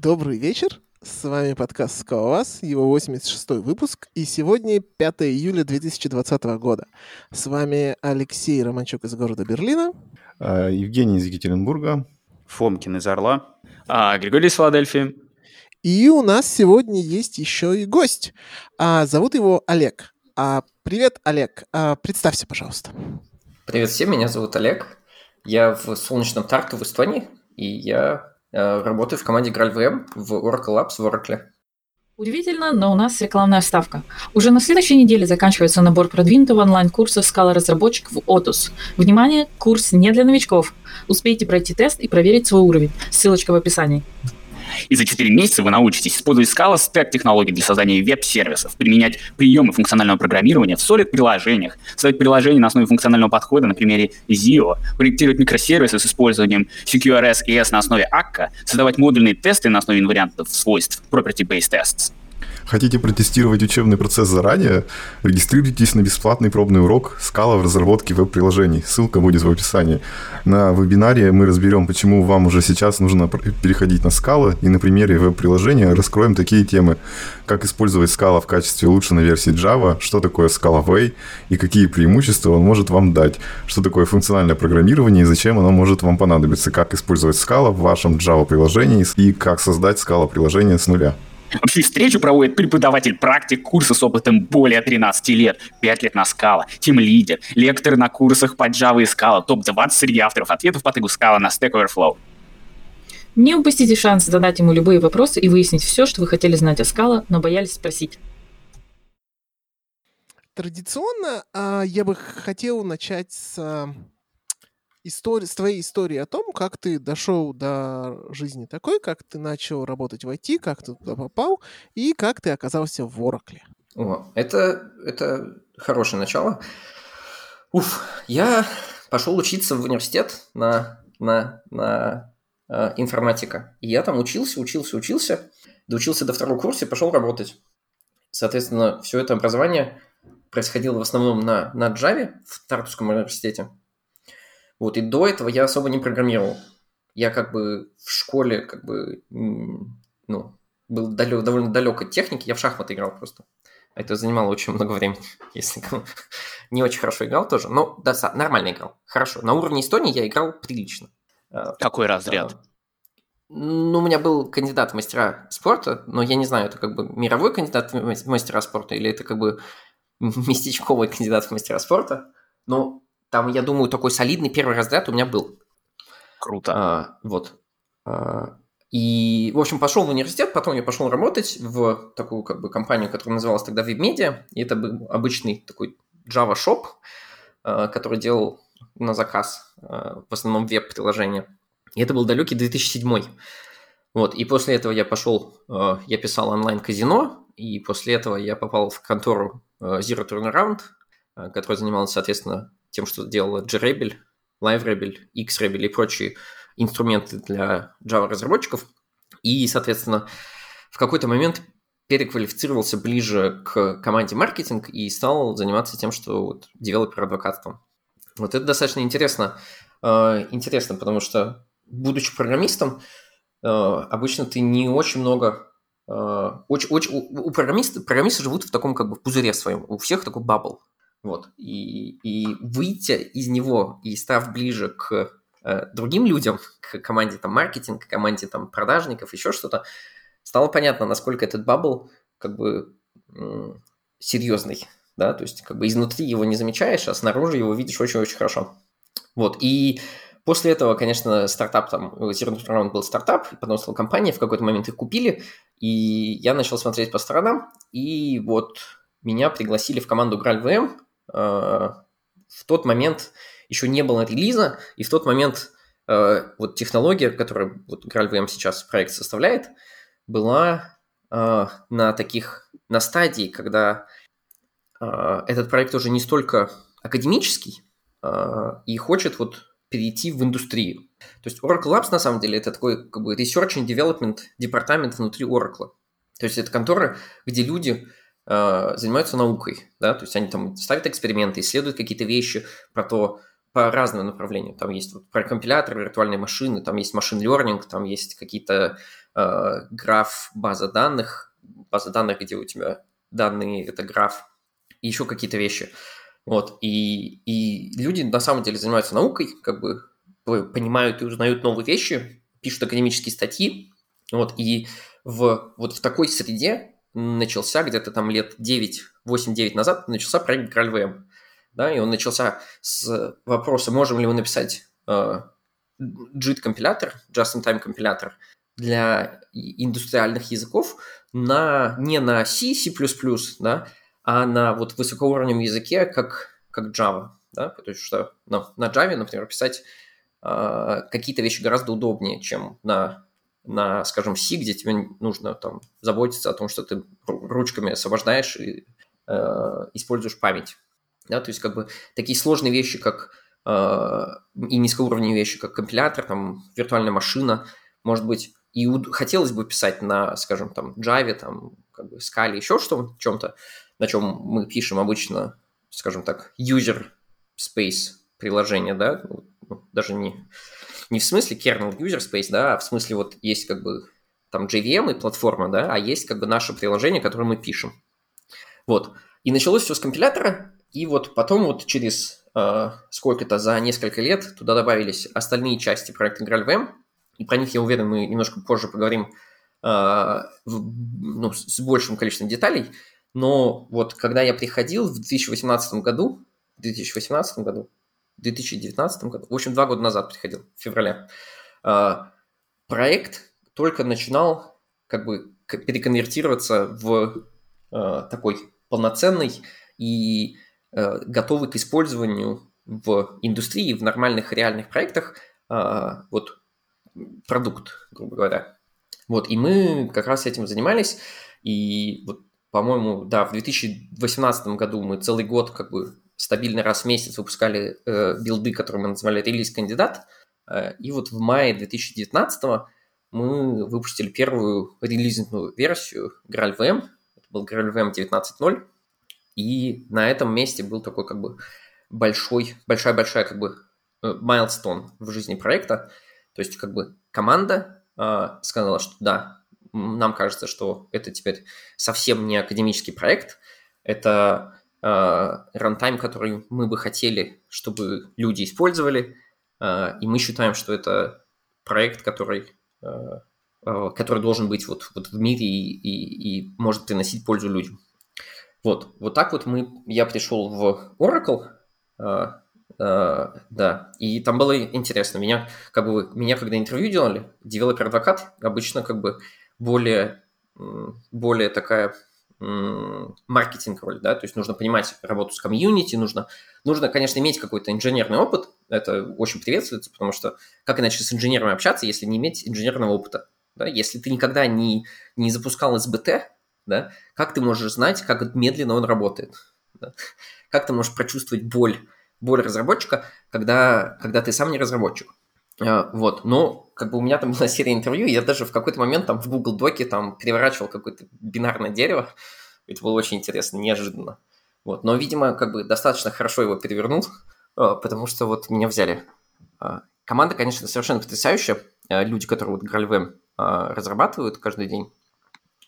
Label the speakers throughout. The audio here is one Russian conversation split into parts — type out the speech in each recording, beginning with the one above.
Speaker 1: Добрый вечер. С вами подкаст «Скалолаз», его 86 выпуск, и сегодня 5 июля 2020 года. С вами Алексей Романчук из города Берлина.
Speaker 2: А, Евгений из Екатеринбурга.
Speaker 3: Фомкин из Орла. А, Григорий из Филадельфии.
Speaker 1: И у нас сегодня есть еще и гость. А, зовут его Олег. А, привет, Олег. А, представься, пожалуйста.
Speaker 4: Привет всем, меня зовут Олег. Я в солнечном Тарту в Эстонии, и я работаю в команде GraalVM в Oracle Labs в Oracle.
Speaker 5: Удивительно, но у нас рекламная вставка. Уже на следующей неделе заканчивается набор продвинутого онлайн-курса скала-разработчик в Otus. Внимание, курс не для новичков. Успейте пройти тест и проверить свой уровень. Ссылочка в описании.
Speaker 3: И за 4 месяца вы научитесь использовать Scala стек технологий для создания веб-сервисов, применять приемы функционального программирования в Solid-приложениях, создать приложения на основе функционального подхода на примере ZIO, проектировать микросервисы с использованием CQRS и S на основе Akka, создавать модульные тесты на основе инвариантов свойств, property-based tests.
Speaker 2: Хотите протестировать учебный процесс заранее? Регистрируйтесь на бесплатный пробный урок «Скала в разработке веб-приложений». Ссылка будет в описании. На вебинаре мы разберем, почему вам уже сейчас нужно переходить на Scala, и на примере веб-приложения раскроем такие темы, как использовать Scala в качестве улучшенной версии Java, что такое Scala Way и какие преимущества он может вам дать, что такое функциональное программирование и зачем оно может вам понадобиться, как использовать Scala в вашем Java-приложении и как создать Scala-приложение с нуля.
Speaker 3: Вообще встречу проводит преподаватель-практик курса с опытом более 13 лет, 5 лет на скала, тим лидер, лекторы на курсах по Java и Scala, топ-20 среди авторов ответов по тегу Scala на Stack Overflow.
Speaker 5: Не упустите шанс задать ему любые вопросы и выяснить все, что вы хотели знать о Scala, но боялись спросить.
Speaker 1: Традиционно а, я бы хотел начать с а, истории, с твоей истории о том, как ты дошел до жизни такой, как ты начал работать в IT, как ты туда попал и как ты оказался в Oracle.
Speaker 4: О, это, это хорошее начало. Уф, я пошел учиться в университет на, на, на э, информатика. И я там учился, учился, учился, доучился до второго курса и пошел работать. Соответственно, все это образование происходило в основном на, на Java в Тартусском университете. Вот, и до этого я особо не программировал. Я как бы в школе как бы, ну, был далек, довольно далек от техники, я в шахматы играл просто. Это занимало очень много времени, если не очень хорошо играл тоже, но да, нормально играл, хорошо. На уровне Эстонии я играл прилично.
Speaker 3: А, Какой разряд?
Speaker 4: Ну, у меня был кандидат в мастера спорта, но я не знаю, это как бы мировой кандидат в мастера спорта или это как бы местечковый кандидат в мастера спорта. Но там, я думаю, такой солидный первый разряд у меня был.
Speaker 3: Круто.
Speaker 4: А, вот. А, и, в общем, пошел в университет, потом я пошел работать в такую как бы компанию, которая называлась тогда WebMedia. И это был обычный такой Java Shop, а, который делал на заказ а, в основном веб-приложения. И это был далекий 2007. Вот, и после этого я пошел, а, я писал онлайн-казино, и после этого я попал в контору Zero Turnaround, которая занималась, соответственно, тем, что делала JRebel, LiveRebel, XRebel и прочие инструменты для Java-разработчиков. И, соответственно, в какой-то момент переквалифицировался ближе к команде маркетинг и стал заниматься тем, что вот девелопер-адвокатством. Вот это достаточно интересно, э, интересно, потому что, будучи программистом, э, обычно ты не очень много э, очень, очень, у программистов, программисты живут в таком как бы пузыре своем, у всех такой бабл, вот. И, и выйти из него и став ближе к э, другим людям, к команде там маркетинг, к команде там продажников, еще что-то, стало понятно, насколько этот бабл как бы м- серьезный, да, то есть как бы изнутри его не замечаешь, а снаружи его видишь очень-очень хорошо. Вот, и после этого, конечно, стартап там, Zero Round был стартап, потом стал компания, в какой-то момент их купили, и я начал смотреть по сторонам, и вот меня пригласили в команду GraalVM, Э, в тот момент еще не было релиза, и в тот момент э, вот технология, которую вот GraalVM сейчас проект составляет, была э, на таких, на стадии, когда этот проект уже не столько академический и хочет вот перейти в индустрию. То есть Oracle Labs на самом деле это такой как бы research and development департамент внутри Oracle. То есть это контора, где люди э, занимаются наукой, да, то есть они там ставят эксперименты, исследуют какие-то вещи про то, по разным направлениям. Там есть вот про компиляторы, виртуальные машины, там есть машин learning, там есть какие-то э, граф база данных, база данных, где у тебя данные, это граф, и еще какие-то вещи. Вот, и, и люди на самом деле занимаются наукой, как бы понимают и узнают новые вещи, пишут академические статьи, вот, и в, вот в такой среде начался где-то там лет 9, 8-9 назад, начался проект GraalVM, да, и он начался с вопроса, можем ли мы написать э, JIT-компилятор, Just-in-Time компилятор для индустриальных языков на, не на C, C++, да, а на вот высокоуровневом языке, как, как Java, да, потому что на, на Java, например, писать э, какие-то вещи гораздо удобнее, чем на, на, скажем, C, где тебе нужно там заботиться о том, что ты ручками освобождаешь и э, используешь память. Да, то есть как бы такие сложные вещи, как э, и низкоуровневые вещи, как компилятор, там, виртуальная машина, может быть, и хотелось бы писать на, скажем, там, Java, там, как бы, Scala, еще что чем-то, на чем мы пишем обычно, скажем так, user space приложение, да, даже не, не в смысле kernel user space, да, а в смысле вот есть как бы там JVM и платформа, да, а есть как бы наше приложение, которое мы пишем. Вот. И началось все с компилятора, и вот потом вот через э, сколько-то за несколько лет туда добавились остальные части проекта GraalVM, и про них, я уверен, мы немножко позже поговорим э, в, ну, с большим количеством деталей. Но вот когда я приходил в 2018 году, в 2018 году, в 2019 году, в общем, два года назад приходил, в феврале, э, проект только начинал как бы переконвертироваться в э, такой полноценный и Э, готовы к использованию в индустрии, в нормальных реальных проектах а, вот продукт, грубо говоря. Вот, и мы как раз этим занимались, и вот, по-моему, да, в 2018 году мы целый год как бы стабильно раз в месяц выпускали э, билды, которые мы называли релиз-кандидат, э, и вот в мае 2019 мы выпустили первую релизную версию GraalVM, это был GraalVM 19.0, и на этом месте был такой как бы большой, большая-большая как бы майлстон э, в жизни проекта. То есть как бы команда э, сказала, что да, нам кажется, что это теперь совсем не академический проект, это рантайм, который мы бы хотели, чтобы люди использовали, э, и мы считаем, что это проект, который, э, э, который должен быть вот, вот в мире и, и, и может приносить пользу людям. Вот, вот так вот мы, я пришел в Oracle, э, э, да, и там было интересно. Меня, как бы, меня когда интервью делали, developer advocate обычно как бы более, более такая маркетинг роль, да, то есть нужно понимать работу с комьюнити, нужно, нужно, конечно, иметь какой-то инженерный опыт, это очень приветствуется, потому что как иначе с инженерами общаться, если не иметь инженерного опыта, да, если ты никогда не, не запускал SBT, да, как ты можешь знать, как медленно он работает? Да? Как ты можешь прочувствовать боль, боль разработчика, когда, когда ты сам не разработчик? А, вот, но как бы у меня там была серия интервью, я даже в какой-то момент там в Google Доке там переворачивал какое-то бинарное дерево, это было очень интересно, неожиданно. Вот, но, видимо, как бы достаточно хорошо его перевернул, а, потому что вот меня взяли. А, команда, конечно, совершенно потрясающая. Люди, которые вот GraalVM разрабатывают каждый день,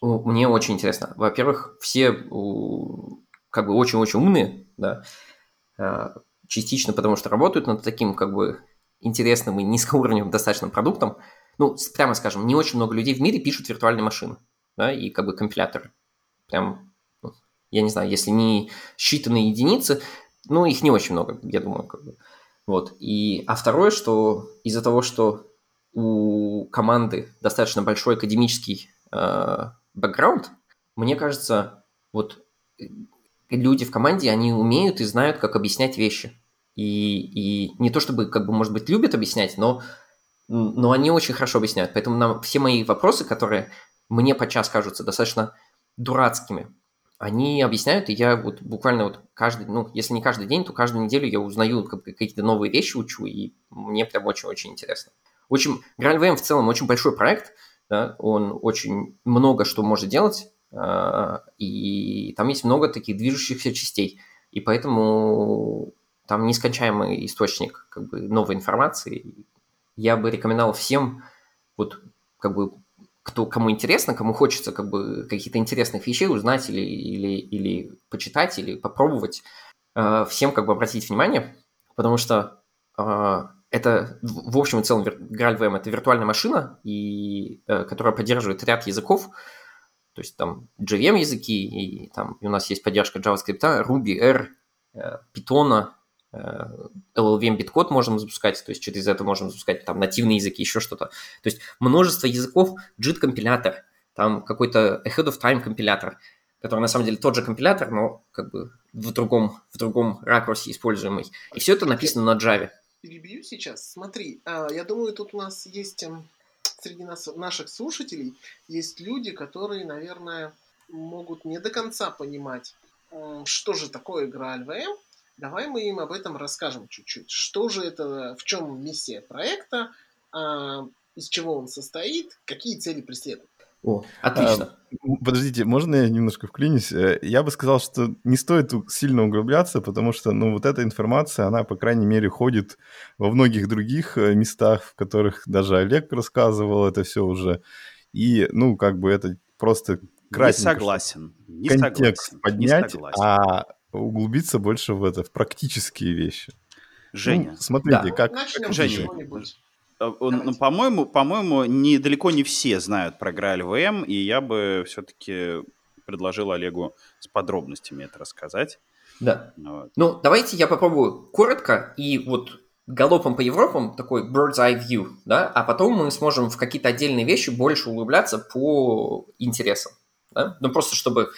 Speaker 4: мне очень интересно. Во-первых, все как бы очень-очень умные, да, частично потому что работают над таким как бы интересным и низкоуровневым достаточно продуктом. Ну, прямо скажем, не очень много людей в мире пишут виртуальные машины, да, и как бы компиляторы. Прям, ну, я не знаю, если не считанные единицы, ну, их не очень много, я думаю, как бы. Вот. И, а второе, что из-за того, что у команды достаточно большой академический э, бэкграунд, мне кажется, вот э, люди в команде, они умеют и знают, как объяснять вещи. И, и не то чтобы, как бы, может быть, любят объяснять, но, но они очень хорошо объясняют. Поэтому нам все мои вопросы, которые мне подчас кажутся достаточно дурацкими, они объясняют, и я вот буквально вот каждый, ну, если не каждый день, то каждую неделю я узнаю как какие-то новые вещи, учу, и мне прям очень-очень интересно. Общем, GraalVM в целом очень большой проект – да, он очень много что может делать, а, и там есть много таких движущихся частей. И поэтому там нескончаемый источник как бы новой информации. Я бы рекомендовал всем, вот как бы кто, кому интересно, кому хочется как бы каких-то интересных вещей узнать или, или, или почитать, или попробовать, э, всем как бы обратить внимание, потому что э, это в общем и целом GraalVM это виртуальная машина, и, э, которая поддерживает ряд языков, то есть там JVM языки, и там и у нас есть поддержка JavaScript, Ruby, R, Python, LLVM биткод можем запускать, то есть через это можем запускать там нативные языки, еще что-то. То есть множество языков, JIT компилятор, там какой-то ahead of time компилятор, который на самом деле тот же компилятор, но как бы в другом, в другом ракурсе используемый. И все это написано на Java.
Speaker 1: Перебью сейчас. Смотри, а, я думаю, тут у нас есть эм, среди нас, наших слушателей есть люди, которые, наверное, могут не до конца понимать, что же такое игра LVM. Давай мы им об этом расскажем чуть-чуть. Что же это, в чем миссия проекта, а, из чего он состоит, какие цели преследует.
Speaker 4: О, отлично.
Speaker 2: А, подождите, можно я немножко вклинюсь? Э, я бы сказал, что не стоит сильно углубляться, потому что, ну, вот эта информация, она, по крайней мере, ходит во многих других э, местах, в которых даже Олег рассказывал это все уже. И, ну, как бы это просто
Speaker 6: кратенько. Не согласен.
Speaker 2: Не контекст согласен, поднять, не согласен. а углубиться больше в это, в практические вещи.
Speaker 6: Женя.
Speaker 2: Ну, смотрите, да. как...
Speaker 6: Начнем Женя, Э, ну, по-моему, по-моему, не, далеко не все знают про Грааль ВМ, и я бы все-таки предложил Олегу с подробностями это рассказать.
Speaker 4: Да. Вот. Ну, давайте я попробую коротко и вот галопом по Европам такой bird's eye view, да, а потом мы сможем в какие-то отдельные вещи больше углубляться по интересам, да? ну просто чтобы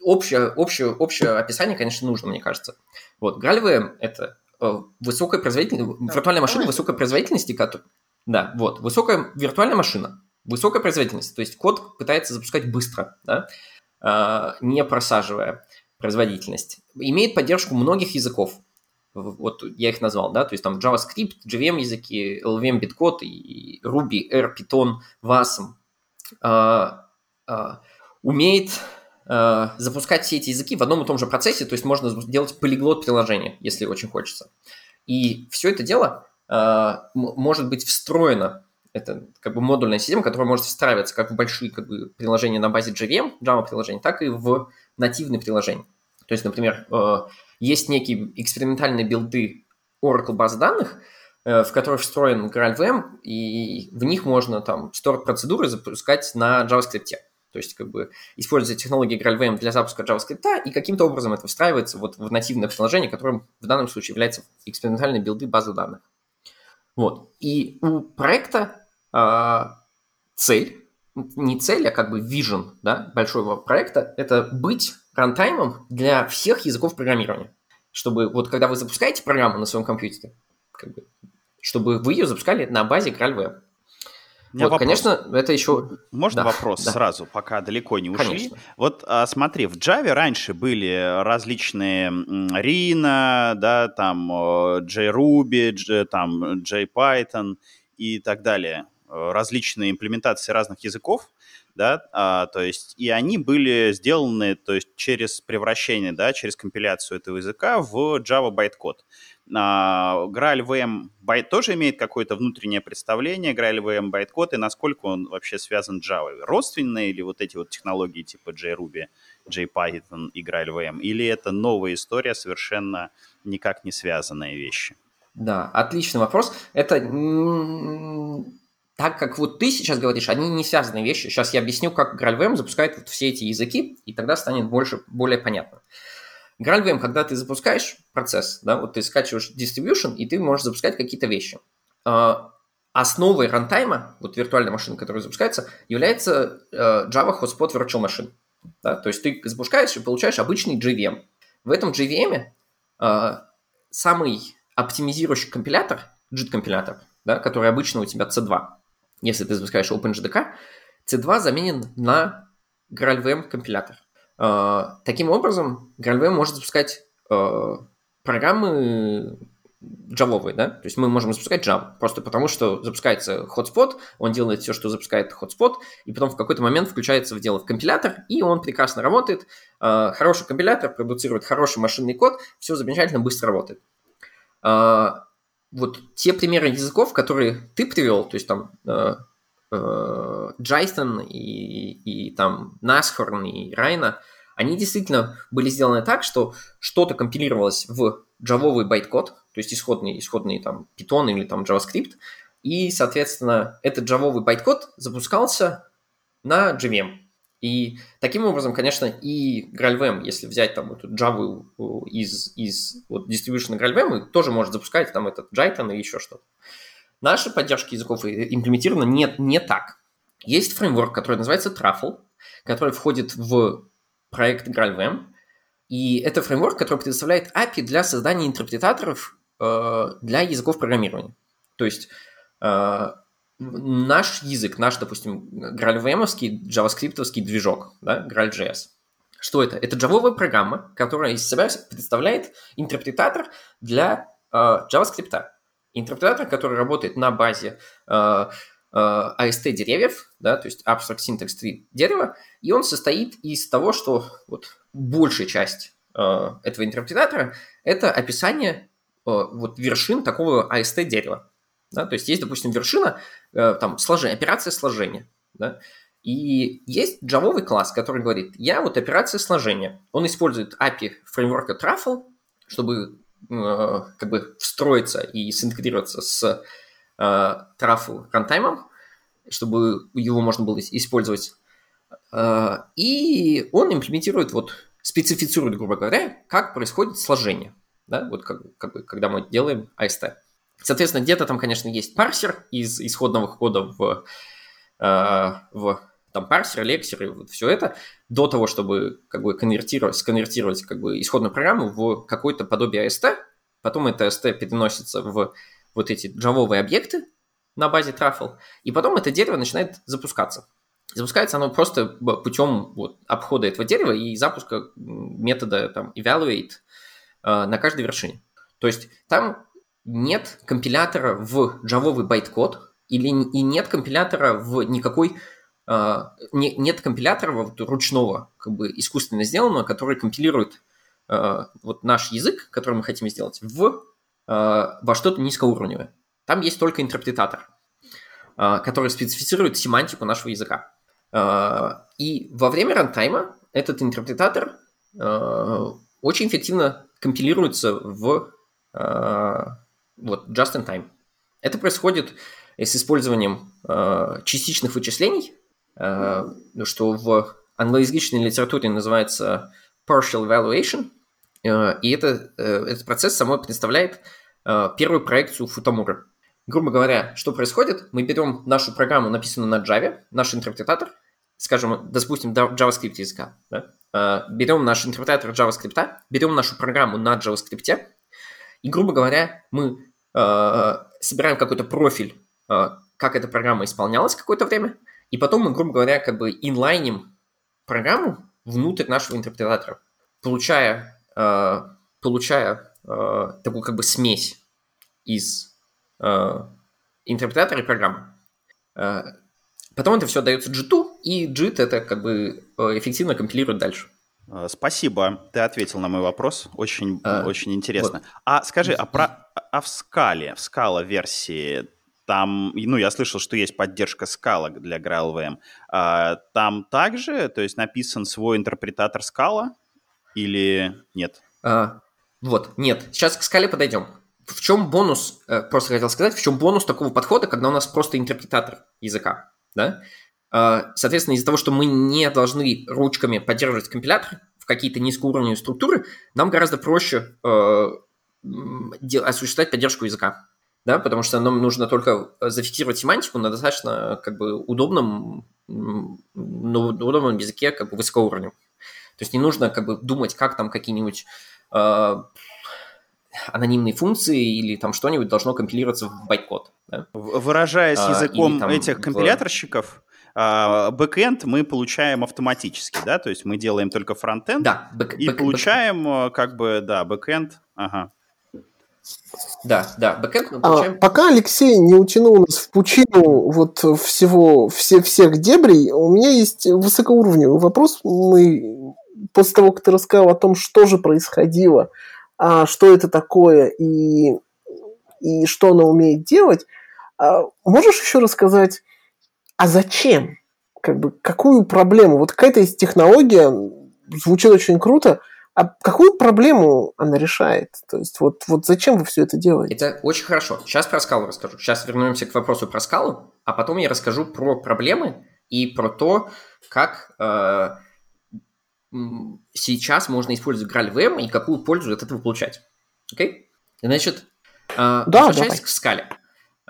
Speaker 4: общее, общее, общее описание, конечно, нужно, мне кажется. Вот, GraalVM — это Э, высокая производительность, да, виртуальная машина давайте. высокой производительности, которая... Да, вот, высокая виртуальная машина, высокая производительность, то есть код пытается запускать быстро, да, э, не просаживая производительность. Имеет поддержку многих языков, вот я их назвал, да, то есть там JavaScript, JVM языки, LVM биткод, и Ruby, R, Python, Wasm. А, а, умеет Э, запускать все эти языки в одном и том же процессе, то есть можно сделать полиглот приложение, если очень хочется. И все это дело э, может быть встроено, это как бы модульная система, которая может встраиваться как в большие как бы, приложения на базе JVM, Java приложений, так и в нативные приложения. То есть, например, э, есть некие экспериментальные билды Oracle баз данных, в которые встроен GraalVM, и в них можно там store процедуры запускать на JavaScript. То есть, как бы, используя технологии GraalVM для запуска JavaScript, и каким-то образом это встраивается вот в нативное приложение, которым в данном случае является экспериментальные билды базы данных. Вот. И у проекта э, цель, не цель, а как бы vision да, большого проекта, это быть рантаймом для всех языков программирования. Чтобы вот когда вы запускаете программу на своем компьютере, как бы, чтобы вы ее запускали на базе GraalVM вот, вопрос. конечно, это еще...
Speaker 6: Можно да, вопрос да. сразу, пока далеко не ушли? Конечно. Вот а, смотри, в Java раньше были различные Rina, да, там JRuby, там JPython и так далее. Различные имплементации разных языков, да, а, то есть и они были сделаны, то есть через превращение, да, через компиляцию этого языка в Java байткод. А, Graal VM байт тоже имеет какое-то внутреннее представление, Graal VM байткод, и насколько он вообще связан с Java? Родственные или вот эти вот технологии типа JRuby, JPython и Graal VM? Или это новая история, совершенно никак не связанные вещи?
Speaker 4: Да, отличный вопрос. Это так как вот ты сейчас говоришь, они не связанные вещи. Сейчас я объясню, как GraalVM запускает вот все эти языки, и тогда станет больше, более понятно. GraalVM, когда ты запускаешь процесс, да, вот ты скачиваешь distribution, и ты можешь запускать какие-то вещи. А, основой рантайма, вот виртуальной машины, которая запускается, является э, Java Hotspot Virtual Machine. Да? То есть ты запускаешь и получаешь обычный JVM. В этом JVM э, самый оптимизирующий компилятор, JIT-компилятор, да, который обычно у тебя C2, если ты запускаешь OpenJDK, C2 заменен на GraalVM компилятор. Uh, таким образом, GraalVM может запускать uh, программы джавовые, да, то есть мы можем запускать Java, просто потому что запускается hotspot, он делает все, что запускает hotspot, и потом в какой-то момент включается в дело в компилятор, и он прекрасно работает, э, хороший компилятор продуцирует хороший машинный код, все замечательно, быстро работает. Вот те примеры языков, которые ты привел, то есть там э, э, и, и там Насхорн и Райна, они действительно были сделаны так, что что-то компилировалось в джавовый байткод, то есть исходный, исходный там Python или там JavaScript, и, соответственно, этот джавовый байткод запускался на JVM. И таким образом, конечно, и GraalVM, если взять там эту Java из, из вот, distribution GraalVM, тоже может запускать там этот Jython или еще что-то. Наша поддержка языков имплементирована не, не так. Есть фреймворк, который называется Truffle, который входит в проект GraalVM, и это фреймворк, который предоставляет API для создания интерпретаторов э, для языков программирования. То есть э, наш язык, наш, допустим, GraalVM-овский, JavaScript движок, да, GraalJS. Что это? Это джавовая программа, которая из себя представляет интерпретатор для э, JavaScript. Интерпретатор, который работает на базе э, э, AST деревьев, да, то есть Abstract Syntax Tree дерева, и он состоит из того, что вот большая часть э, этого интерпретатора это описание э, вот вершин такого AST дерева. Да? То есть есть, допустим, вершина, э, там, сложение, операция сложения. Да? И есть джавовый класс, который говорит, я вот операция сложения. Он использует API фреймворка Truffle, чтобы э, как бы встроиться и синтегрироваться с э, Truffle рантаймом, чтобы его можно было использовать. Э, и он имплементирует, вот, специфицирует, грубо говоря, как происходит сложение. Да? Вот как, как бы, когда мы делаем AST. Соответственно, где-то там, конечно, есть парсер из исходного кода в, э, в там парсер, лексер и вот все это, до того, чтобы как бы конвертировать, сконвертировать как бы исходную программу в какое-то подобие AST, потом это AST переносится в вот эти джавовые объекты на базе Truffle, и потом это дерево начинает запускаться. Запускается оно просто путем вот, обхода этого дерева и запуска метода там, evaluate э, на каждой вершине. То есть там нет компилятора в джавовый байткод или и нет компилятора в никакой э, не, нет компилятора вот, ручного, как бы искусственно сделанного, который компилирует э, вот наш язык, который мы хотим сделать, в, э, во что-то низкоуровневое. Там есть только интерпретатор, который специфицирует семантику нашего языка. И во время рантайма этот интерпретатор очень эффективно компилируется в вот, just in time. Это происходит с использованием э, частичных вычислений, э, что в англоязычной литературе называется partial evaluation, э, и это, э, этот процесс самой представляет э, первую проекцию Футамура. Грубо говоря, что происходит? Мы берем нашу программу, написанную на Java, наш интерпретатор, скажем, допустим, JavaScript языка, да? э, берем наш интерпретатор JavaScript, берем нашу программу на JavaScript, и, грубо говоря, мы э, собираем какой-то профиль, э, как эта программа исполнялась какое-то время, и потом мы, грубо говоря, как бы инлайним программу внутрь нашего интерпретатора, получая, э, получая э, такую как бы смесь из э, интерпретатора и программы. Э, потом это все дается JIT, и JIT это как бы э, эффективно компилирует дальше.
Speaker 6: Э, спасибо, ты ответил на мой вопрос, очень, а, очень интересно. Вот. А скажи, а, про, а в скале, в скала версии, там, ну, я слышал, что есть поддержка скала для GraalVM. А, там также, то есть написан свой интерпретатор скала или нет?
Speaker 4: А, вот, нет. Сейчас к скале подойдем. В чем бонус, э, просто хотел сказать, в чем бонус такого подхода, когда у нас просто интерпретатор языка, да? А, соответственно, из-за того, что мы не должны ручками поддерживать компилятор в какие-то низкоуровневые структуры, нам гораздо проще э, осуществлять поддержку языка. Да, потому что нам нужно только зафиксировать семантику на достаточно как бы удобном, ну, удобном языке как бы высокоуровневом. То есть не нужно как бы думать, как там какие-нибудь э, анонимные функции или там что-нибудь должно компилироваться в байткод. Да?
Speaker 6: Выражаясь а, языком а, этих компиляторщиков, бэкэнд мы получаем автоматически, да, то есть мы делаем только фронтенд
Speaker 4: да,
Speaker 6: бэк, и бэк, получаем бэк. как бы, да, бэкэнд, ага.
Speaker 4: Да, да, бэкэнд мы
Speaker 1: А,
Speaker 4: получаем...
Speaker 1: пока Алексей не утянул нас в пучину вот всего, все, всех дебрей, у меня есть высокоуровневый вопрос. Мы после того, как ты рассказал о том, что же происходило, а, что это такое и, и что она умеет делать, а, можешь еще рассказать, а зачем? Как бы, какую проблему? Вот какая-то есть технология, звучит очень круто, а какую проблему она решает? То есть вот, вот зачем вы все это делаете?
Speaker 4: Это очень хорошо. Сейчас про скалу расскажу. Сейчас вернемся к вопросу про скалу, а потом я расскажу про проблемы и про то, как э, сейчас можно использовать GraalVM и какую пользу от этого получать. Окей? Значит, э, да, возвращаясь давай. к скале.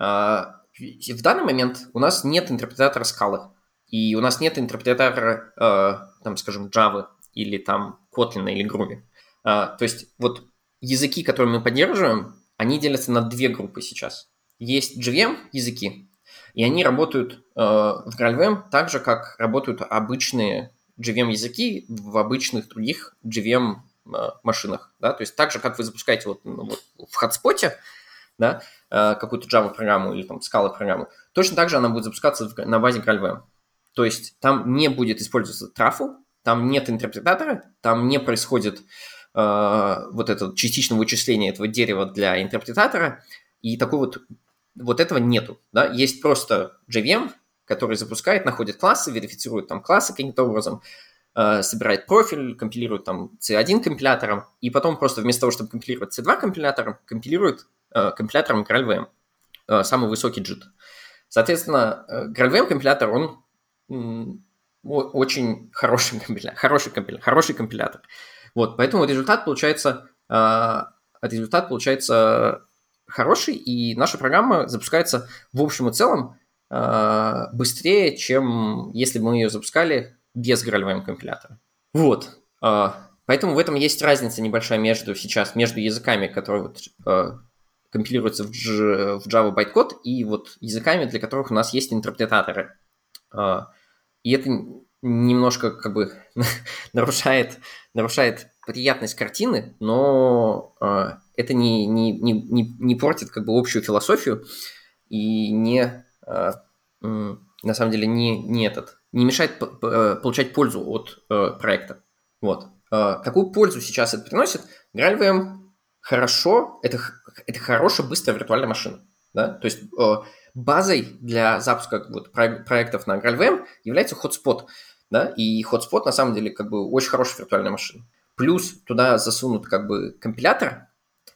Speaker 4: Э, в данный момент у нас нет интерпретатора скалы. И у нас нет интерпретатора, э, там, скажем, Java или там Kotlin или Groovy. А, то есть вот языки, которые мы поддерживаем, они делятся на две группы сейчас. Есть JVM языки, и они работают э, в GraalVM так же, как работают обычные JVM языки в обычных других JVM э, машинах. Да? То есть так же, как вы запускаете вот, ну, вот в Hotspot, да, э, какую-то Java программу или там Scala программу, точно так же она будет запускаться на базе GraalVM. То есть там не будет использоваться трафу, там нет интерпретатора, там не происходит э, вот это частичное вычисление этого дерева для интерпретатора, и такой вот, вот этого нету. Да? Есть просто JVM, который запускает, находит классы, верифицирует там классы каким-то образом, э, собирает профиль, компилирует там C1 компилятором, и потом просто вместо того, чтобы компилировать C2 компилятором, компилирует компилятором GraalVM, э, самый высокий JIT. Соответственно, э, GraalVM компилятор, он очень хороший компилятор, хороший компилятор, хороший компилятор. Вот, поэтому результат получается, э, результат получается хороший, и наша программа запускается в общем и целом э, быстрее, чем если бы мы ее запускали без GraalVM компилятора. Вот. Э, поэтому в этом есть разница небольшая между сейчас, между языками, которые вот, компилируются в, G, в Java bytecode, и вот языками, для которых у нас есть интерпретаторы. Э, и это немножко как бы нарушает, нарушает приятность картины, но э, это не, не, не, не портит как бы общую философию и не, э, на самом деле, не, не этот, не мешает э, получать пользу от э, проекта. Вот. Какую пользу сейчас это приносит? GraalVM хорошо, это, это хорошая, быстрая виртуальная машина. Да? То есть э, базой для запуска вот, проектов на GraalVM является Hotspot, да, и Hotspot на самом деле как бы очень хорошая виртуальная машина. Плюс туда засунут как бы компилятор,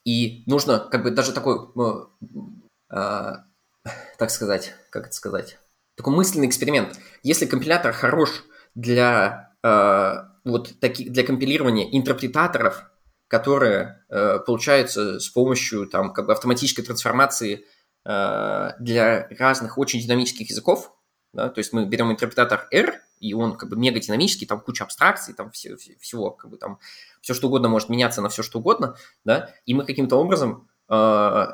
Speaker 4: и нужно как бы даже такой, э, э, так сказать, как это сказать, такой мысленный эксперимент. Если компилятор хорош для э, вот таких для компилирования интерпретаторов, которые э, получаются с помощью там как бы автоматической трансформации Э, для разных очень динамических языков. Да? То есть мы берем интерпретатор R, и он как бы мега динамический, там куча абстракций, там все, все, всего, как бы там все что угодно может меняться на все что угодно, да, и мы каким-то образом э,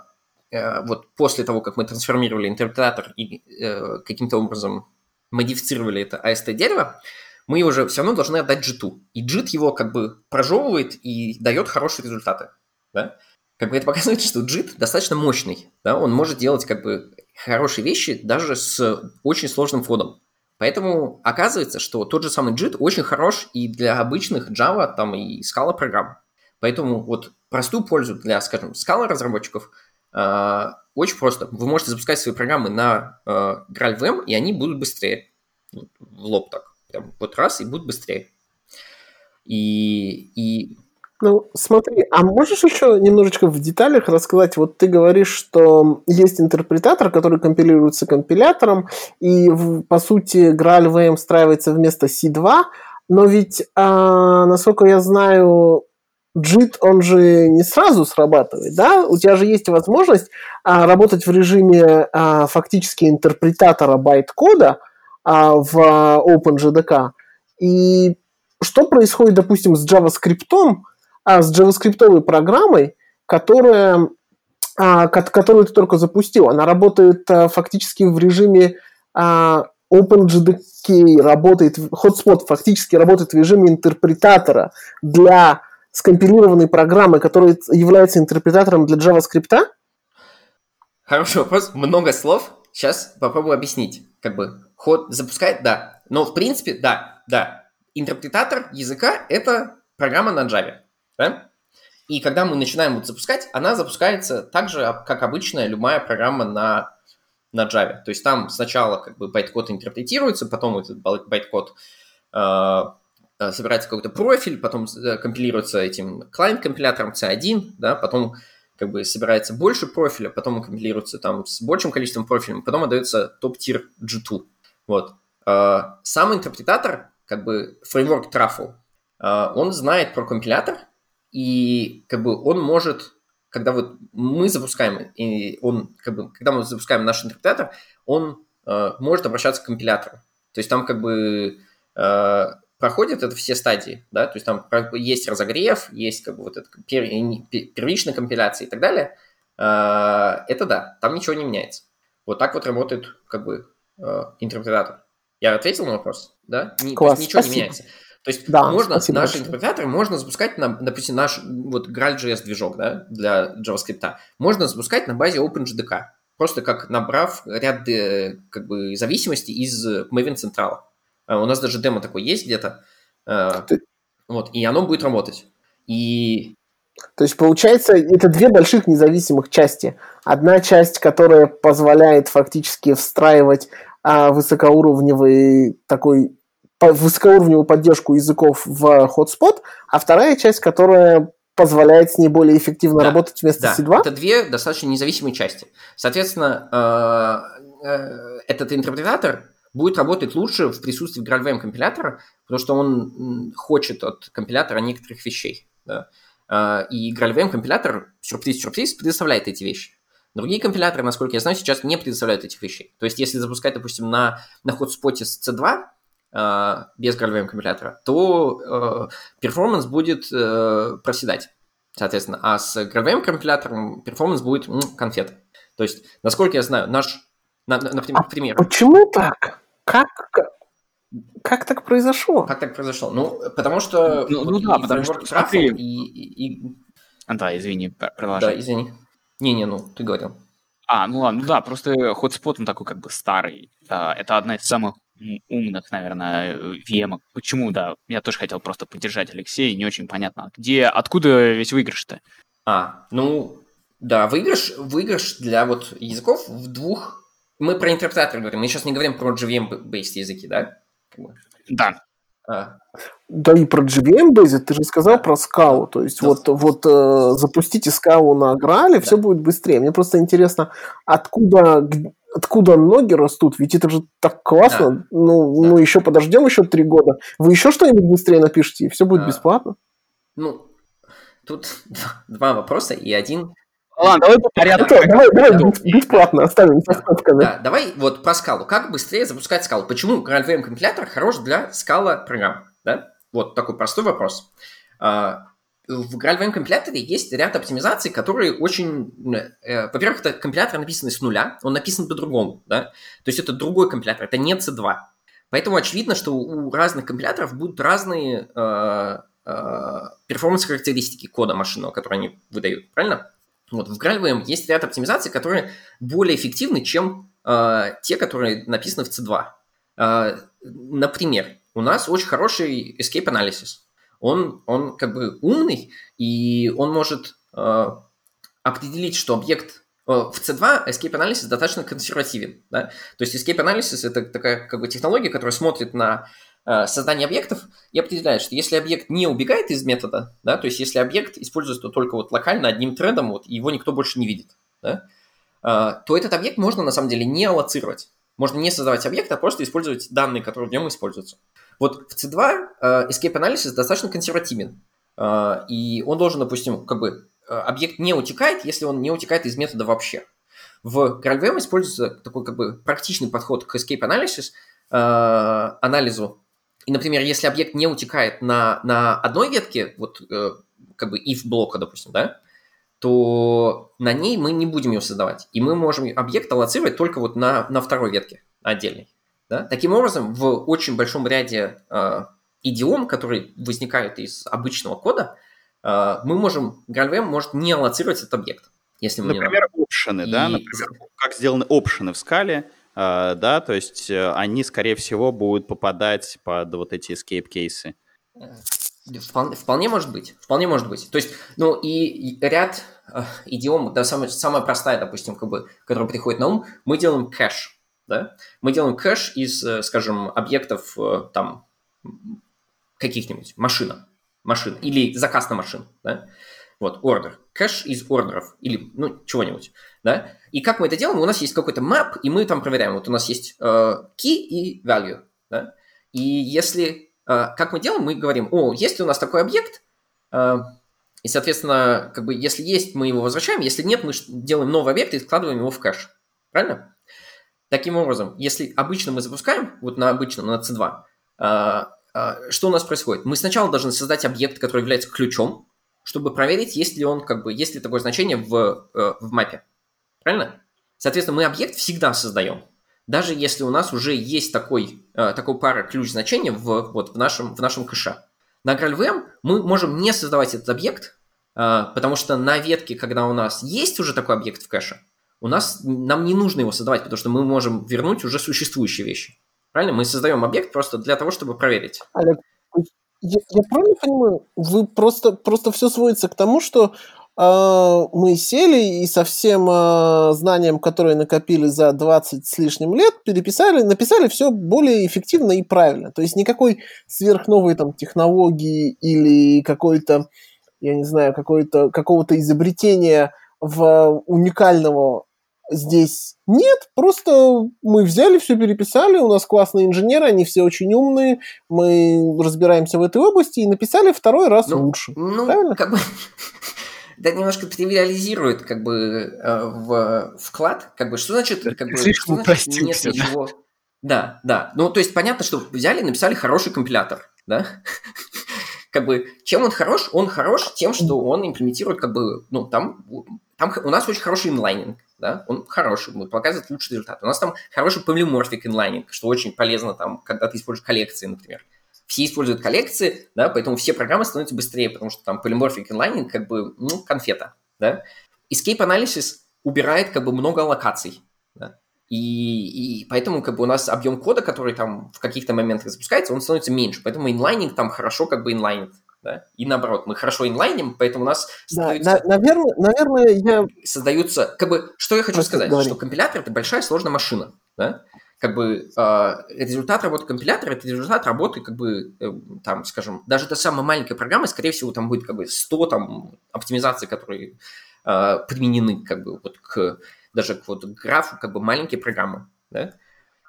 Speaker 4: э, вот после того, как мы трансформировали интерпретатор и э, каким-то образом модифицировали это AST дерево, мы его же все равно должны отдать JIT. И JIT его как бы прожевывает и дает хорошие результаты. Да? как бы это показывает, что JIT достаточно мощный, да, он может делать как бы хорошие вещи даже с очень сложным входом. Поэтому оказывается, что тот же самый JIT очень хорош и для обычных Java там, и Scala программ. Поэтому вот простую пользу для, скажем, Scala разработчиков э, очень просто. Вы можете запускать свои программы на э, GraalVM, и они будут быстрее. В лоб так. Прям вот раз, и будут быстрее. И, и
Speaker 1: ну, смотри, а можешь еще немножечко в деталях рассказать? Вот ты говоришь, что есть интерпретатор, который компилируется компилятором, и, по сути, GraalVM встраивается вместо C2, но ведь, а, насколько я знаю, JIT, он же не сразу срабатывает, да? У тебя же есть возможность а, работать в режиме а, фактически интерпретатора байт-кода в OpenJDK. И что происходит, допустим, с JavaScript, а, с JavaScript программой, которая, а, которую ты только запустил. Она работает а, фактически в режиме а, OpenJDK, работает, Hotspot фактически работает в режиме интерпретатора для скомпилированной программы, которая является интерпретатором для JavaScript?
Speaker 4: Хороший вопрос, много слов. Сейчас попробую объяснить. Как бы ход запускает, да. Но в принципе, да, да. Интерпретатор языка – это программа на Java. Да? И когда мы начинаем вот запускать, она запускается так же, как обычная любая программа на, на Java. То есть там сначала как бы байткод интерпретируется, потом этот байткод э, э, собирается какой-то профиль, потом э, компилируется этим клиент-компилятором C1, да, потом как бы собирается больше профиля, потом компилируется там с большим количеством профилей, потом отдается top-tier C2. Вот. Э, сам интерпретатор, как бы фреймворк Truffle, он знает про компилятор, и как бы он может, когда вот мы запускаем, и он, как бы, когда мы запускаем наш интерпретатор, он э, может обращаться к компилятору. То есть там как бы проходят это все стадии, да, то есть там есть разогрев, есть как бы вот это пер, первичная компиляция и так далее. Это да, там ничего не меняется. Вот так вот работает как бы э, интерпретатор. Я ответил на вопрос, да?
Speaker 1: Класс,
Speaker 4: ничего
Speaker 1: спасибо.
Speaker 4: не меняется. То есть
Speaker 1: Да,
Speaker 4: можно
Speaker 1: спасибо
Speaker 4: наши
Speaker 1: большое.
Speaker 4: интерпретаторы можно запускать на, допустим, наш вот Graal.js движок, да, для JavaScript. Можно запускать на базе OpenJDK, просто как набрав ряд э, как бы зависимостей из Maven Central. А У нас даже демо такое есть где-то, э,
Speaker 1: Ты-
Speaker 4: вот, и оно будет работать. И
Speaker 1: То есть, получается, это две больших независимых части. Одна часть, которая позволяет фактически встраивать а, высокоуровневый такой высокоуровневую поддержку языков в hotspot, а вторая часть, которая позволяет с ней более эффективно
Speaker 4: Да,
Speaker 1: работать вместо
Speaker 4: Да,
Speaker 1: C2.
Speaker 4: это две достаточно независимые части. Соответственно, э, э, этот интерпретатор будет работать лучше в присутствии GraalVM компилятора, потому что он хочет от компилятора некоторых вещей. да. Э, И GraalVM компилятор, сюрприз-сюрприз, предоставляет эти вещи. Другие компиляторы, насколько я знаю, сейчас не предоставляют этих вещей. То есть, если запускать, допустим, на, на хотспоте с C2, э, без GraalVM компилятора, то э, performance будет э, проседать соответственно. А с GraalVM компилятором performance будет м, конфет. То есть, насколько я знаю, наш, на- на- например, примеру,
Speaker 1: Почему так? Как, как, так произошло?
Speaker 4: как так произошло? Ну, потому что...
Speaker 3: Ну-
Speaker 4: вот
Speaker 3: ну да, потому что, смотри.
Speaker 4: И, и- и-
Speaker 3: А, Да, извини, продолжай.
Speaker 4: Да, извини. Не-не, ну, ты говорил.
Speaker 3: А, ну ладно, ну да, просто хотспот, он такой как бы старый. А, Это одна из самых умных, наверное, VM. Почему, да? Я тоже хотел просто поддержать Алексея, не очень понятно. Где, откуда весь выигрыш-то?
Speaker 4: А, ну, да, выигрыш, выигрыш для вот языков в двух... Мы про интерпретатор говорим, мы сейчас не говорим про JVM-based языки, да?
Speaker 3: Да,
Speaker 4: А,
Speaker 1: Да и про JVM Basic, ты же сказал про скалу. То есть
Speaker 4: Да.
Speaker 1: вот, вот э, запустите скалу на Граале, все будет быстрее. Мне просто интересно, откуда, г- откуда ноги растут? Ведь это же так классно. Ну,
Speaker 4: Да.
Speaker 1: ну, еще подождем еще три года. Вы еще что-нибудь быстрее напишите, и все будет
Speaker 4: А.
Speaker 1: бесплатно.
Speaker 4: ну, тут два- вопроса и один
Speaker 3: Ладно, давай по порядку.
Speaker 1: Давай, давай бес- бесплатно оставим со скобками.
Speaker 4: Да, давай вот про скалу. Как быстрее запускать скалу? Почему GraalVM компилятор хорош для скала программ? Да? Вот такой простой вопрос. А, В GraalVM компиляторе есть ряд оптимизаций, которые очень... э, Во-первых, это компилятор написан с нуля, он написан по-другому. Да? То есть это другой компилятор, это не C2. Поэтому очевидно, что у разных компиляторов будут разные э, э, перформанс-характеристики кода машинного, которые они выдают. Правильно? Вот, в GraalVM есть ряд оптимизаций, которые более эффективны, чем э, те, которые написаны в C2. Э, например, у нас очень хороший escape analysis. Он, он как бы умный, и он может э, определить, что объект э, в C2 escape analysis достаточно консервативен. Да? То есть escape analysis это такая как бы технология, которая смотрит на э, создание объектов и определяет, что если объект не убегает из метода, да, то есть если объект используется только вот локально одним тредом, вот, его никто больше не видит, да, э, то этот объект можно на самом деле не аллоцировать. Можно не создавать объект, а просто использовать данные, которые в нем используются. Вот в C2 э, escape analysis достаточно консервативен. Э, и он должен, допустим, как бы э, объект не утекает, если он не утекает из метода вообще. В GraalVM используется такой как бы практичный подход к escape analysis, анализу. И, например, если объект не утекает на, на одной ветке, вот как бы if блока, допустим, да, то на ней мы не будем ее создавать. И мы можем объект аллоцировать только вот на, на второй ветке отдельной. Да? Таким образом, в очень большом ряде э, идиом, которые возникают из обычного кода, э, мы можем, GraalVM может не аллоцировать этот объект, если мы
Speaker 6: Например,
Speaker 4: не
Speaker 6: опшены,
Speaker 4: И-
Speaker 6: да, например, как сделаны опшены в скале, э, да, то есть э, они, скорее всего, будут попадать под вот эти escape кейсы.
Speaker 4: Вполне, вполне может быть, вполне может быть. То есть, ну и и ряд э, идиом, да, самая, самая простая, допустим, как бы, которая приходит на ум, мы делаем кэш, да? Мы делаем кэш из, э, скажем, объектов э, там каких-нибудь, машина, машина, или заказ на машину, да? Вот, order. Кэш из ордеров, или, ну, чего-нибудь, да? И как мы это делаем? У нас есть какой-то map, и мы там проверяем. Вот у нас есть э, key и value, да? И если э, как мы делаем, мы говорим, о, есть ли у нас такой объект, э, и, соответственно, как бы, если есть, мы его возвращаем, если нет, мы делаем новый объект и складываем его в кэш. Правильно? Таким образом, если обычно мы запускаем, вот на обычном, на C2, э, э, что у нас происходит? Мы сначала должны создать объект, который является ключом, чтобы проверить, есть ли он, как бы, есть ли такое значение в, э, в мапе. Правильно? Соответственно, мы объект всегда создаем даже если у нас уже есть такой, э, такой пара ключ значения в, вот, в, нашем, в нашем кэше. На GraalVM мы можем не создавать этот объект, э, потому что на ветке, когда у нас есть уже такой объект в кэше, у нас, нам не нужно его создавать, потому что мы можем вернуть уже существующие вещи. Правильно? Мы создаем объект просто для того, чтобы проверить.
Speaker 1: Олег, я, я правильно понимаю, вы просто, просто все сводится к тому, что э, мы сели и со всем э, знанием, которое накопили за 20 с лишним лет, переписали, написали все более эффективно и правильно. То есть никакой сверхновой там технологии или какой-то, я не знаю, какой-то, какого-то изобретения в уникального здесь нет, просто мы взяли, все переписали, у нас классные инженеры, они все очень умные, мы разбираемся в этой области и написали второй раз
Speaker 4: Ну,
Speaker 1: лучше.
Speaker 4: Ну,
Speaker 1: Правильно?
Speaker 4: как бы это немножко тривиализирует как бы э, в вклад, как бы что значит, как бы,
Speaker 3: слишком
Speaker 4: что значит нет
Speaker 3: да?
Speaker 4: ничего. Да, да. Ну, то есть понятно, что взяли и написали хороший компилятор, да? Как бы, чем он хорош? Он хорош тем, что он имплементирует, как бы, ну, там, там у нас очень хороший инлайнинг, да, он хороший, он показывает лучший результат. У нас там хороший полиморфик инлайнинг, что очень полезно там, когда ты используешь коллекции, например. Все используют коллекции, да, поэтому все программы становятся быстрее, потому что там polymorphic inlining как бы, ну, конфета, да. Escape Analysis убирает как бы много аллокаций, да. И, и поэтому как бы у нас объем кода, который там в каких-то моментах запускается, он становится меньше. Поэтому inlining там хорошо как бы инлайнит. Да? И наоборот, мы хорошо инлайним, поэтому у нас
Speaker 1: Да,
Speaker 4: создаются,
Speaker 1: на- наверное, наверное, я...
Speaker 4: создаются... Как бы, что я хочу
Speaker 1: Просто
Speaker 4: сказать?
Speaker 1: говори.
Speaker 4: Что компилятор – это большая сложная машина. Да? Как бы э, результат работы компилятора – это результат работы, как бы, э, там, скажем, даже та самая маленькая программа, скорее всего, там будет как бы 100 там, оптимизаций, которые э, применены как бы вот к даже к вот графу как бы маленькие программы, да,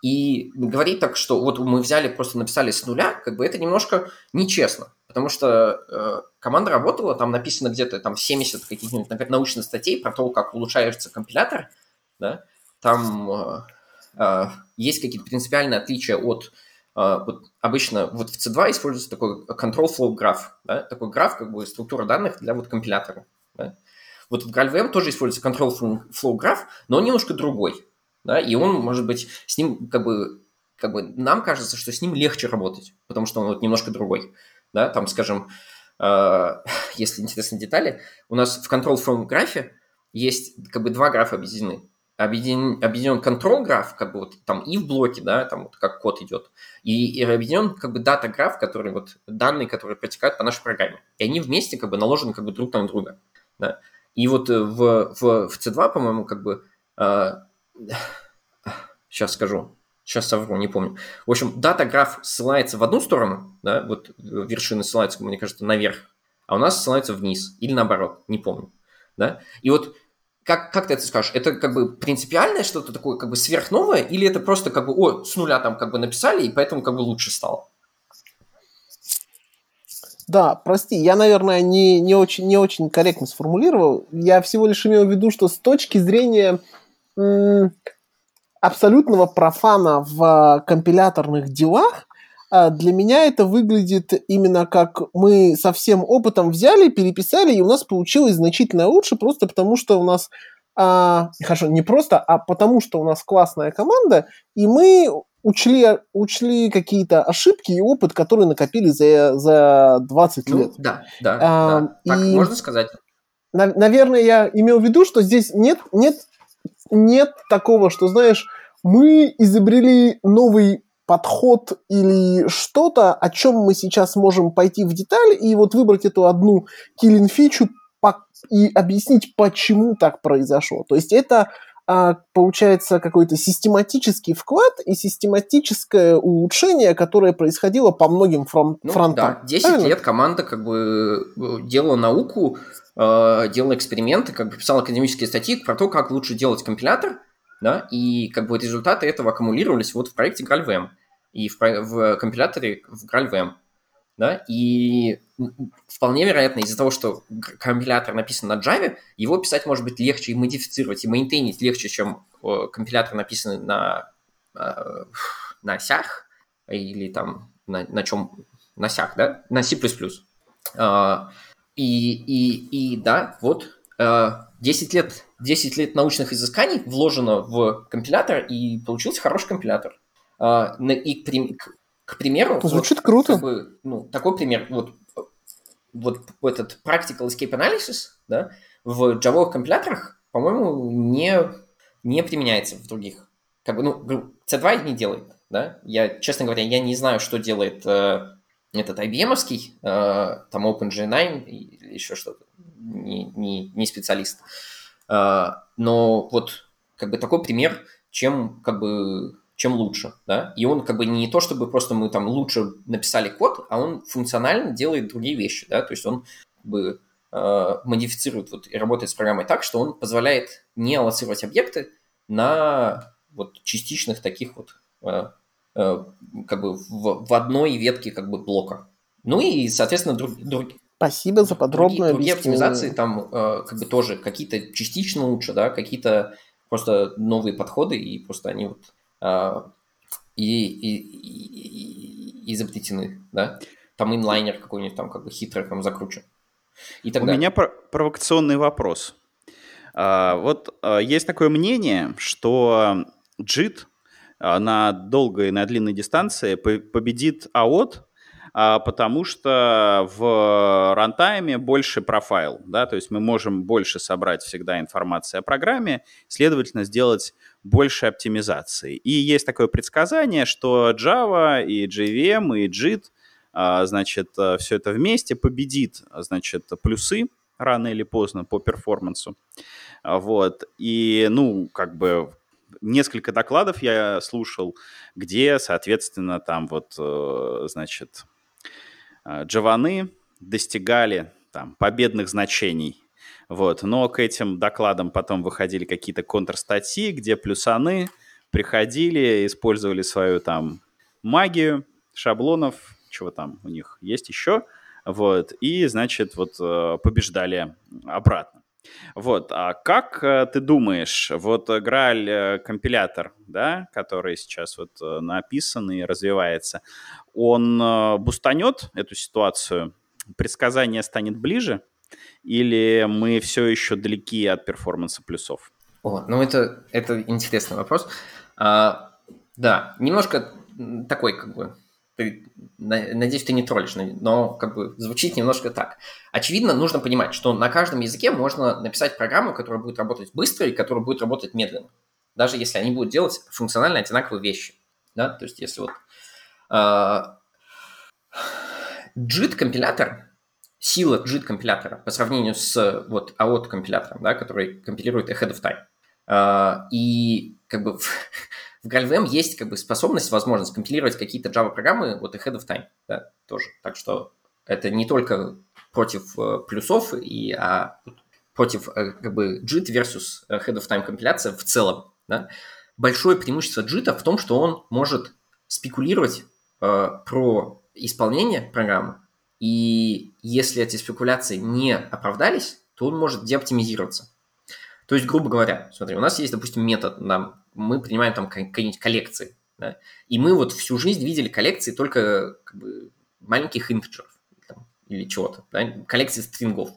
Speaker 4: и говорить так, что вот мы взяли, просто написали с нуля, как бы это немножко нечестно, потому что э, команда работала, там написано где-то там 70 каких-нибудь нау- научных статей про то, как улучшается компилятор, да, там э, э, есть какие-то принципиальные отличия от э, вот обычно вот в C2 используется такой control flow граф, да, такой граф, как бы структура данных для вот компилятора, да. Вот в GraalVM тоже используется control flow граф, но он немножко другой, да, и он, может быть, с ним как бы, как бы нам кажется, что с ним легче работать, потому что он вот немножко другой, да, там, скажем, э, если интересны детали, у нас в control from графе есть как бы два графа объединены. Объединен, объединен control граф, как бы вот там и в блоке, да, там вот как код идет, и, и объединен как бы дата граф, который вот данные, которые протекают по нашей программе. И они вместе как бы наложены как бы друг на друга, да. И вот э, в, в, в C2, по-моему, как бы э, сейчас скажу, сейчас совру, не помню. В общем, дата граф ссылается в одну сторону, да, вот вершины ссылаются, мне кажется, наверх, а у нас ссылаются вниз, или наоборот, не помню, да. И вот как, как ты это скажешь? Это как бы принципиальное что-то такое, как бы сверхновое, или это просто как бы, о, с нуля там как бы написали, и поэтому как бы лучше стало?
Speaker 1: Да, прости, я, наверное, не, не, очень, не очень корректно сформулировал. Я всего лишь имел в виду, что с точки зрения абсолютного профана в а, компиляторных делах, а, для меня это выглядит именно как мы со всем опытом взяли, переписали, и у нас получилось значительно лучше, просто потому что у нас а, хорошо, не просто, а потому что у нас классная команда, и мы учли, учли какие-то ошибки и опыт, которые накопили за, за 20
Speaker 4: Ну,
Speaker 1: лет.
Speaker 4: да, да,
Speaker 1: А,
Speaker 4: да. Так
Speaker 1: и-
Speaker 4: можно сказать.
Speaker 1: На- наверное, я имел в виду, что здесь нет, нет, нет такого, что, знаешь, мы изобрели новый подход или что-то, о чем мы сейчас можем пойти в деталь и вот выбрать эту одну killing фичу по- и объяснить, почему так произошло. То есть это а, получается какой-то систематический вклад и систематическое улучшение, которое происходило по многим фрон-
Speaker 4: Ну,
Speaker 1: фронтам.
Speaker 4: да, 10
Speaker 1: Правильно?
Speaker 4: лет команда как бы э, делала науку, э, делала эксперименты, как бы писала академические статьи про то, как лучше делать компилятор, да, и как бы результаты этого аккумулировались вот в проекте GraalVM и в, в компиляторе в GraalVM, да, и вполне вероятно из-за того, что компилятор написан на Java, его писать может быть легче и модифицировать, и мейнтейнить легче, чем э, компилятор написанный на, э, на осях или там на, на чем на сях, да, на C++. А, и, и, и да, вот а, 10 лет, 10 лет научных изысканий вложено в компилятор, и получился хороший компилятор. На- и к, к- примеру, вот,
Speaker 1: Звучит круто.
Speaker 4: как бы, ну, такой пример, вот, вот этот practical escape analysis, да, в Java компиляторах, по-моему, не, не применяется в других. Как бы, ну, гру- C2 не делает, да. Я, честно говоря, я не знаю, что делает э, этот IBM-овский, э, там OpenGNI или еще что-то. Не, не, не специалист. Э, но вот как бы такой пример, чем как бы чем лучше, да, и он как бы не то, чтобы просто мы там лучше написали код, а он функционально делает другие вещи, да, то есть он как бы э, модифицирует вот и работает с программой так, что он позволяет не аллоцировать объекты на вот частичных таких вот э, как бы в, в одной ветке как бы блока. Ну и, соответственно, друг, друг-
Speaker 1: Спасибо за подробное
Speaker 4: другие, другие оптимизации там э, как бы тоже какие-то частично лучше, да, какие-то просто новые подходы, и просто они вот э, и, и, и- и изобретены, да. Там инлайнер какой-нибудь там как бы хитрый там закручен. И так
Speaker 6: У
Speaker 4: далее.
Speaker 6: меня про- провокационный вопрос. А, вот а, есть такое мнение, что JIT на долгой, на длинной дистанции по- победит AOT, а, потому что в рантайме больше профайл, да, то есть мы можем больше собрать всегда информации о программе, следовательно, сделать больше оптимизации. И есть такое предсказание, что Java и JVM и JIT а, значит, все это вместе победит, значит, плюсы рано или поздно по перформансу. А, Вот. И, ну, как бы несколько докладов я слушал, где, соответственно, там вот, э, значит, э, джаваны достигали там победных значений. Вот. Но к этим докладам потом выходили какие-то контрстатьи, где плюсаны приходили, использовали свою там магию шаблонов, чего там у них есть еще, вот, и, значит, вот э, побеждали обратно. Вот, а как э, ты думаешь, вот э, Грааль э, да, который сейчас вот э, написан и развивается, он бустанет эту ситуацию? Предсказание станет ближе? Или мы все еще далеки от перформанса плюсов?
Speaker 4: О, ну это, это интересный вопрос. А, да, немножко такой, как бы, ты, на- надеюсь, ты не троллишь, но- как бы звучит немножко так. Очевидно, нужно понимать, что на каждом языке можно написать программу, которая будет работать быстро и которая будет работать медленно. Даже если они будут делать функционально одинаковые вещи. Да? То есть, если вот а, JIT-компилятор, сила JIT-компилятора по сравнению с вот AOT-компилятором, да, который компилирует ahead of time. А, и как бы в, GraalVM есть как бы способность, возможность компилировать какие-то Java-программы вот ahead of time, да, тоже. Так что это не только против э, плюсов, и, а против э, как бы JIT versus ahead of time компиляция в целом. Да. Большое преимущество JIT в том, что он может спекулировать э, про исполнение программы, и если эти спекуляции не оправдались, то он может деоптимизироваться. То есть, грубо говоря, смотри, у нас есть, допустим, метод, нам, мы принимаем там какие-нибудь коллекции, да, и мы вот всю жизнь видели коллекции только как бы, маленьких интеджеров там, или чего-то, да, коллекции стрингов.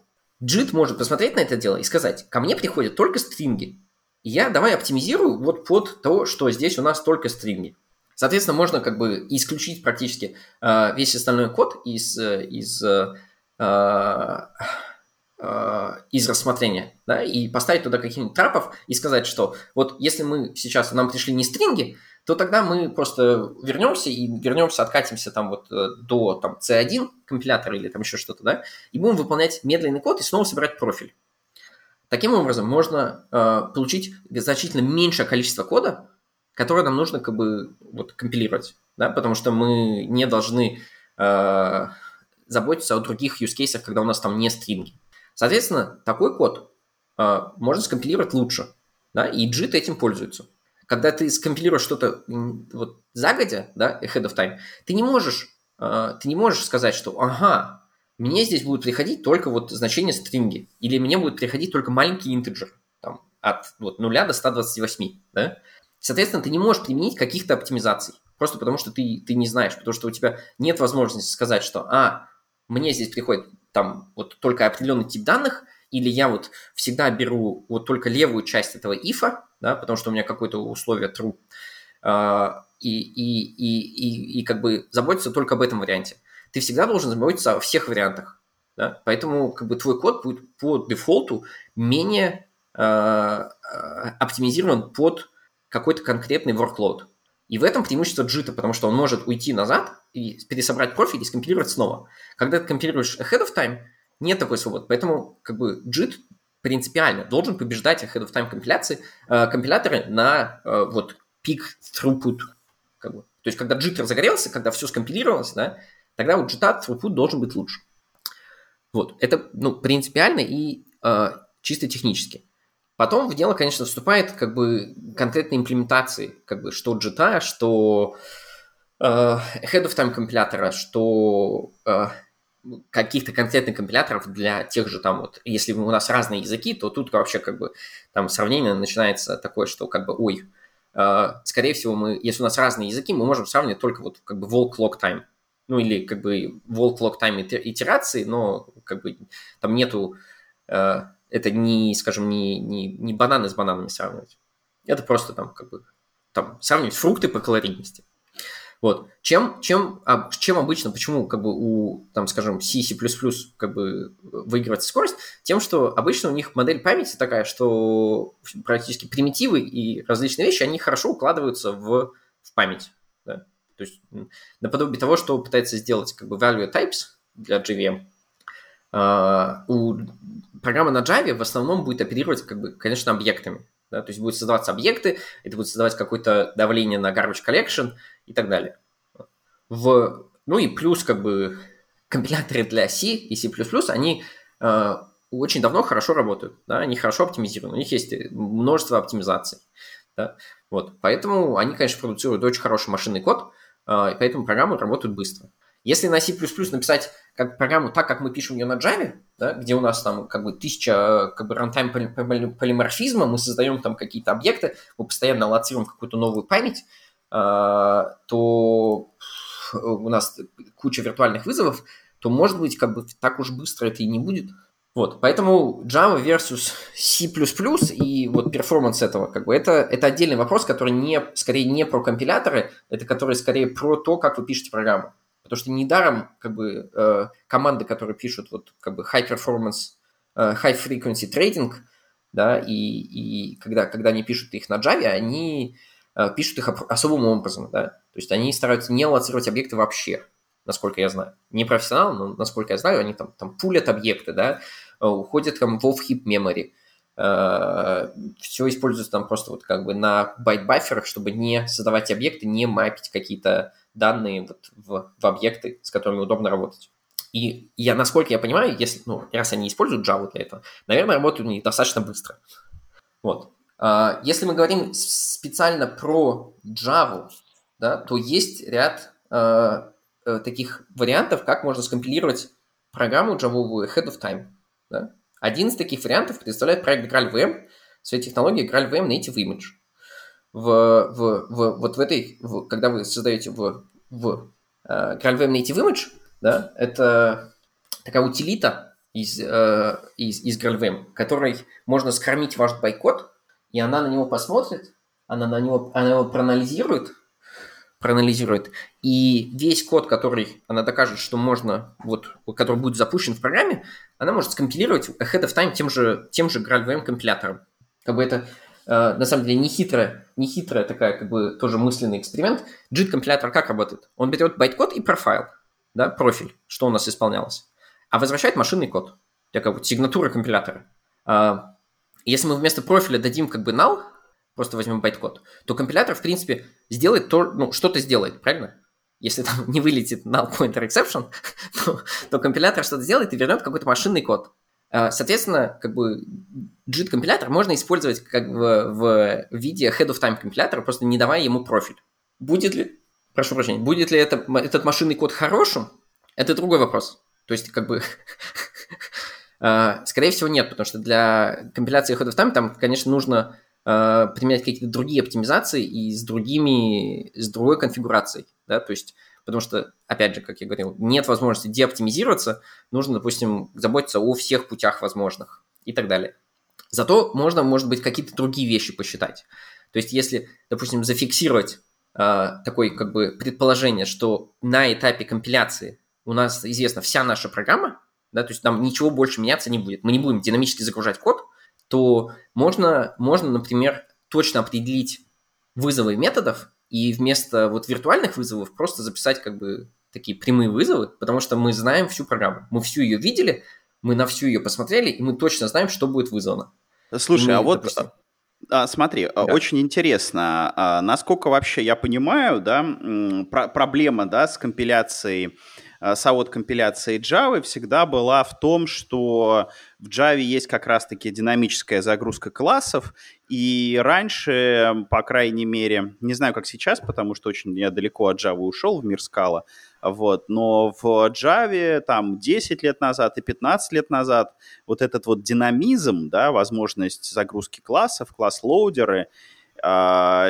Speaker 4: JIT может посмотреть на это дело и сказать, ко мне приходят только стринги, и я давай оптимизирую вот под то, что здесь у нас только стринги. Соответственно, можно как бы исключить практически э, весь остальной код из, из, э, э, из рассмотрения, да, и поставить туда каких-нибудь трапов и сказать, что вот если мы сейчас, нам пришли не стринги, то тогда мы просто вернемся и вернемся, откатимся там вот э, до там, C1 компилятора или там еще что-то, да, и будем выполнять медленный код и снова собирать профиль. Таким образом, можно э, получить значительно меньшее количество кода, которое нам нужно как бы вот, компилировать, да, потому что мы не должны э, заботиться о других use cases, когда у нас там не стринги. Соответственно, такой код э, можно скомпилировать лучше, да, и JIT этим пользуется. Когда ты скомпилируешь что-то вот загодя, да, ahead of time, ты не можешь, э, ты не можешь сказать, что, ага, мне здесь будет приходить только вот значение стринги, или мне будет приходить только маленький интеджер, там, от вот, 0 до 128, да? Соответственно, ты не можешь применить каких-то оптимизаций, просто потому что ты, ты не знаешь, потому что у тебя нет возможности сказать, что, а, мне здесь приходит там вот только определенный тип данных, или я вот всегда беру вот только левую часть этого ифа, да, потому что у меня какое-то условие true, а, и, и, и, и, и как бы заботиться только об этом варианте ты всегда должен заботиться о всех вариантах. Да? Поэтому как бы твой код будет по дефолту менее э, оптимизирован под какой-то конкретный workload. И в этом преимущество джита, потому что он может уйти назад и пересобрать профиль и скомпилировать снова. Когда ты компилируешь ahead of time, нет такой свободы. Поэтому как бы JIT принципиально должен побеждать ahead of time компиляции, э, компиляторы на э, вот peak throughput. Как бы. То есть, когда JIT разогрелся, когда все скомпилировалось, да, тогда вот JIT throughput должен быть лучше. Вот, это ну, принципиально и э, чисто технически. Потом в дело, конечно, вступает как бы конкретные имплементации, как бы что JIT, что head of time компилятора, что э, каких-то конкретных компиляторов для тех же там вот, если у нас разные языки, то тут вообще как бы там сравнение начинается такое, что как бы, ой, э, скорее всего мы, если у нас разные языки, мы можем сравнивать только вот как бы walk log time, ну или как бы walk log time итерации, но как бы там нету, э, это не, скажем, не, не, не бананы с бананами сравнивать. Это просто там как бы там сравнивать фрукты по калорийности. Вот. Чем, чем, а, чем обычно, почему как бы у, там, скажем, C, C++ как бы выигрывается скорость? Тем, что обычно у них модель памяти такая, что практически примитивы и различные вещи, они хорошо укладываются в, в память. Да? То есть наподобие того, что пытается сделать как бы value types для JVM, Uh, у программы на Java в основном будет оперировать, как бы, конечно, объектами. Да? То есть будут создаваться объекты, это будет создавать какое-то давление на garbage collection и так далее. В, ну и плюс как бы компиляторы для C и C++, они uh, очень давно хорошо работают, да? они хорошо оптимизированы, у них есть множество оптимизаций. Да? Вот. Поэтому они, конечно, продуцируют очень хороший машинный код, а, и поэтому программы работают быстро. Если на C++ написать как программу так, как мы пишем ее на Java, да, где у нас там как бы тысяча как бы runtime полиморфизма, мы создаем там какие-то объекты, мы постоянно аллоцируем какую-то новую память, то у нас куча виртуальных вызовов, то, может быть, как бы так уж быстро это и не будет. Вот, поэтому Java versus C++ и вот performance этого, как бы, это, это отдельный вопрос, который не, скорее не про компиляторы, это который скорее про то, как вы пишете программу. Потому что недаром, как бы, э, команды, которые пишут вот, как бы, high performance, э, high frequency trading, да, и, и когда, когда они пишут их на Java, они э, пишут их особым образом, да, то есть они стараются не лоцировать объекты вообще, насколько я знаю. Не профессионал, но насколько я знаю, они там, там пулят объекты, да, э, уходят там в off-heap memory. Э, Все используется там просто вот как бы на байт-бафферах, чтобы не создавать объекты, не мапить какие-то данные вот в, в объекты, с которыми удобно работать. И я, насколько я понимаю, если, ну, раз они используют Java для этого, наверное, работают у них достаточно быстро. Вот. А, если мы говорим специально про Java, да, то есть ряд э, Э, таких вариантов, как можно скомпилировать программу Java ahead of time. Да? Один из таких вариантов представляет проект GraalVM, своей технологией GraalVM Native Image. В, в, в, вот в этой, в, когда вы создаете в, в uh, GraalVM Native Image, да, это такая утилита из, uh, из, из GraalVM, которой можно скормить ваш байкод, и она на него посмотрит, она на него, она его проанализирует, проанализирует, и весь код, который она докажет, что можно, вот, который будет запущен в программе, она может скомпилировать ahead of time тем же, тем же GraalVM компилятором. Как бы это э, на самом деле не хитрая, не хитрая такая, как бы тоже мысленный эксперимент. JIT-компилятор как работает? Он берет байт-код и profile, да, профиль, что у нас исполнялось, а возвращает машинный код, как бы сигнатура компилятора. А, если мы вместо профиля дадим как бы null, просто возьмем байт-код, то компилятор, в принципе, сделает то, ну, что-то сделает, правильно? Если там не вылетит null pointer exception, то, то компилятор что-то сделает и вернет какой-то машинный код. А, соответственно, как бы JIT-компилятор можно использовать как бы в виде ahead of time компилятора, просто не давая ему профиль. Будет ли, прошу прощения, будет ли это, этот машинный код хорошим, это другой вопрос. То есть, как бы, скорее всего, нет, потому что для компиляции of time там, конечно, нужно э, применять какие-то другие оптимизации и с другими, с другой конфигурацией, да, то есть, потому что, опять же, как я говорил, нет возможности деоптимизироваться, нужно, допустим, заботиться о всех путях возможных и так далее. Зато можно, может быть, какие-то другие вещи посчитать. То есть, если, допустим, зафиксировать э, такое как бы предположение, что на этапе компиляции у нас известна вся наша программа, да, то есть нам ничего больше меняться не будет. Мы не будем динамически загружать код, то можно, можно, например, точно определить вызовы методов и вместо вот виртуальных вызовов просто записать как бы такие прямые вызовы, потому что мы знаем всю программу. Мы всю ее видели, мы на всю ее посмотрели, и мы точно знаем, что будет вызвано.
Speaker 6: Слушай, а вот допустим... А, смотри, да. очень интересно, а, насколько вообще я понимаю, да, про проблема, да, с компиляцией Э, саот компиляции Java всегда была в том, что в Java есть как раз-таки динамическая загрузка классов, и раньше, по крайней мере, не знаю, как сейчас, потому что очень я далеко от Java ушел в мир скала, вот, но в Java там 10 лет назад и 15 лет назад вот этот вот динамизм, да, возможность загрузки классов, класс-лоудеры,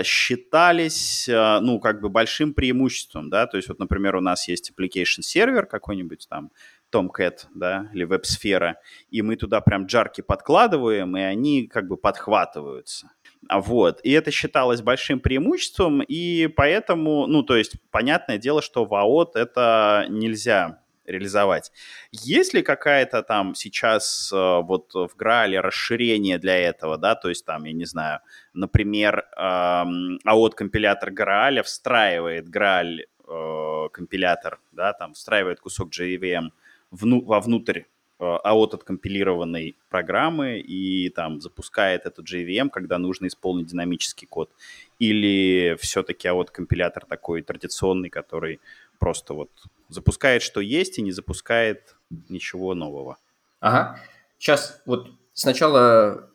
Speaker 6: считались, а, ну, как бы большим преимуществом, да, то есть вот, например, у нас есть application сервер какой-нибудь там, Tomcat, да, или веб-сфера, и мы туда прям джарки подкладываем, и они как бы подхватываются. А вот, и это считалось большим преимуществом, и поэтому, ну, то есть, понятное дело, что в AOT это нельзя реализовать. Есть ли какая-то там сейчас э, вот в Граале расширение для этого, да, то есть там, я не знаю, например, эм, AOT компилятор Грааля встраивает Грааль э, компилятор, да, там встраивает кусок JVM вну, вовнутрь AOT э, откомпилированной программы и там запускает эту JVM, когда нужно исполнить динамический код. Или все-таки AOT компилятор такой традиционный, который просто вот запускает, что есть, и не запускает ничего нового.
Speaker 4: Ага. Сейчас вот сначала